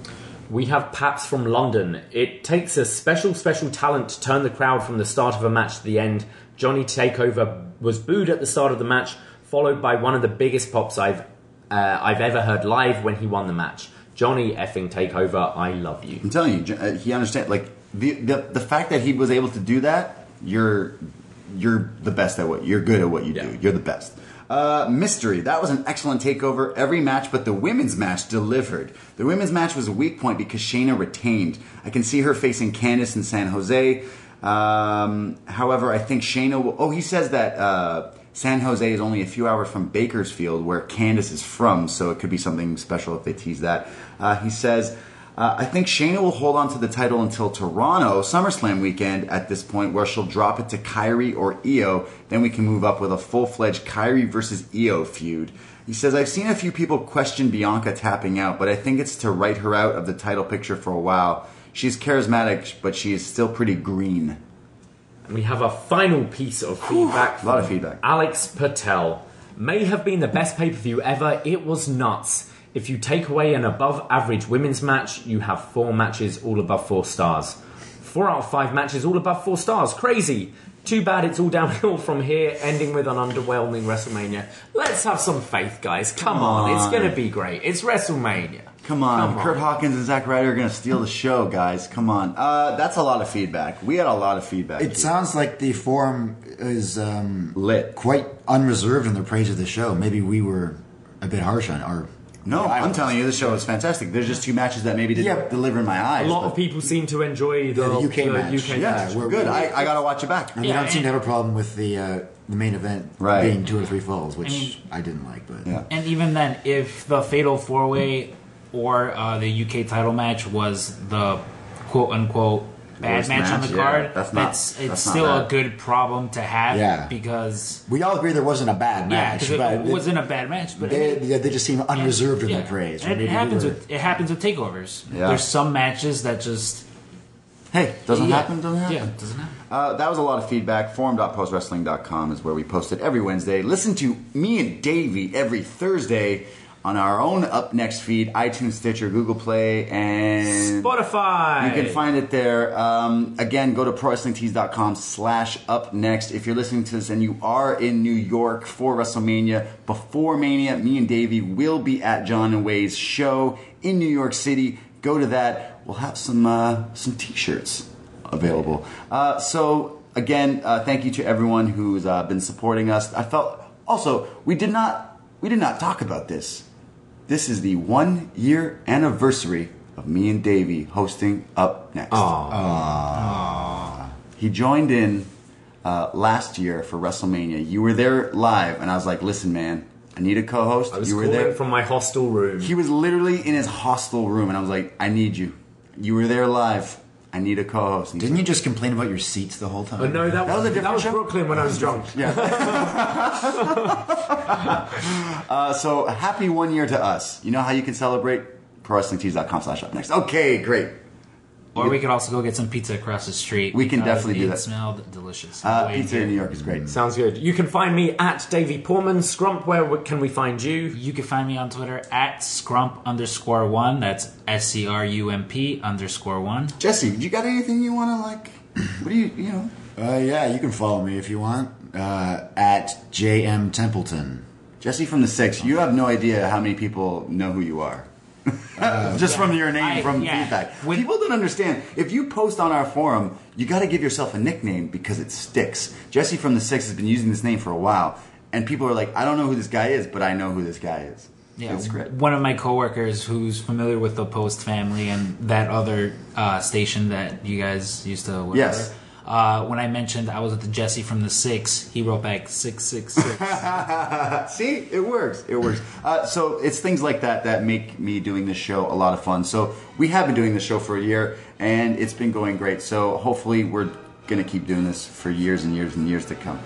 We have Paps from London. It takes a special, special talent to turn the crowd from the start of a match to the end. Johnny Takeover was booed at the start of the match, followed by one of the biggest pops I've uh, I've ever heard live when he won the match. Johnny effing Takeover, I love you. I'm telling you, uh, he understands. Like the, the the fact that he was able to do that, you're you're the best at what you're good at what you Yeah. do. You're the best. Uh, mystery. That was an excellent takeover. Every match, but the women's match delivered. The women's match was a weak point because Shayna retained. I can see her facing Candice in San Jose. Um, however, I think Shayna will. Oh, he says that uh, San Jose is only a few hours from Bakersfield, where Candice is from, so it could be something special if they tease that. Uh, he says. Uh, I think Shayna will hold on to the title until Toronto SummerSlam weekend at this point, where she'll drop it to Kairi or Io. Then we can move up with a full fledged Kairi versus Io feud. He says, I've seen a few people question Bianca tapping out, but I think it's to write her out of the title picture for a while. She's charismatic, but she is still pretty green. And we have a final piece of feedback. A lot of feedback. Alex Patel. May have been the best pay per view ever. It was nuts. If you take away an above average women's match, you have four matches all above four stars. Four out of five matches all above four stars. Crazy. Too bad it's all <laughs> downhill from here, ending with an underwhelming WrestleMania. Let's have some faith, guys. Come, on. it's going to be great. It's WrestleMania. Come on, Come on. Kurt Hawkins and Zack Ryder are going to steal the show, guys. Come on. Uh, that's a lot of feedback. We had a lot of feedback. It here. sounds like the forum is um, Lit. quite unreserved in their praise of the show. Maybe we were a bit harsh on our. No, I I'm telling you, this show is fantastic. There's just two matches that maybe didn't Yeah. deliver in my eyes. A eyes. lot but- of people seem to enjoy the, the UK match. UK Yeah, Yeah, we're- good. I, I got to watch it back. And Yeah, we don't seem to have a problem with the uh, the main event Right. being two or three falls, which mean- I didn't like. But Yeah. And even then, if the Fatal Four Way or uh, the UK title match was the quote unquote bad Worst match, on match, the yeah, card, that's not- it's it's that's not still a good problem to have Yeah. because we all agree there wasn't a bad match. yeah, match, 'cause it but wasn't a bad match, but they, mean, they, just seem unreserved in yeah. their praise. Maybe it happens with it happens with takeovers. Yeah. There's some matches that just Hey, doesn't happen, doesn't happen. Yeah, doesn't happen. Uh, that was a lot of feedback. Forum.postwrestling.com is where we post it every Wednesday. Listen to me and Davey every Thursday on our own Up Next feed, iTunes, Stitcher, Google Play, and Spotify. you can find it there. Um, again, go to prowrestlingtees.com slash up next. If you're listening to this and you are in New York for WrestleMania, before Mania, me and Davey will be at John and Wai's show in New York City. Go to that. We'll have some uh, some t-shirts available. Uh, so again, uh, thank you to everyone who's uh, been supporting us. I felt also we did not we did not talk about this. This is the one year anniversary of me and Davey hosting Up Next. He joined in uh, last year for WrestleMania. You were there live, and I was like, "Listen, man, I need a co-host." I was you were there. from my hostel room. he was literally in his hostel room, and I was like, "I need you. You were there live. I need a co-host." Didn't you just complain about your seats the whole time? but no, that, That was a different that was show? Brooklyn when I was drunk. <laughs> <laughs> Uh, so happy one year to us. You know how you can celebrate? ProWrestlingTees.com slash up next. Okay, great. Or we could also go get some pizza across the street. We can because definitely do it that. smelled delicious. Uh, Way pizza in. New York is great. Sounds good. You can find me at Davey Portman. Scrump, where can we find you? You can find me on Twitter at scrump underscore one. That's S C R U M P underscore one. Jesse, you got anything you want to like? What do you, you know? Uh, yeah, you can follow me if you want uh, at JM Templeton. Jesse from the Six, you have no idea how many people know who you are. <laughs> Just from your name, I- from yeah. feedback. When- people don't understand. If you post on our forum, you got to give yourself a nickname because it sticks. Jesse from the Six has been using this name for a while, and people are like, I don't know who this guy is, but I know who this guy is. Yeah, It's great. one of my coworkers who's familiar with the Post family and that other uh, station that you guys used to work Yes. Uh, when I mentioned I was with the Jesse from the Six, he wrote back six six six. <laughs> See, it works. It works. Uh, so it's things like that that make me doing this show a lot of fun. So we have been doing this show for a year, and it's been going great. So hopefully we're gonna keep doing this for years and years and years to come,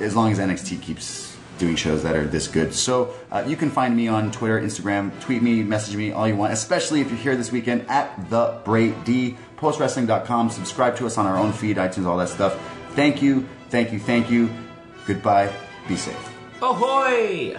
as long as NXT keeps doing shows that are this good. So uh, you can find me on Twitter, Instagram, tweet me, message me, all you want. Especially if you're here this weekend at the Bray D. Postwrestling.com. Subscribe to us on our own feed, iTunes, all that stuff. Thank you, thank you, thank you. Goodbye. Be safe. Ahoy!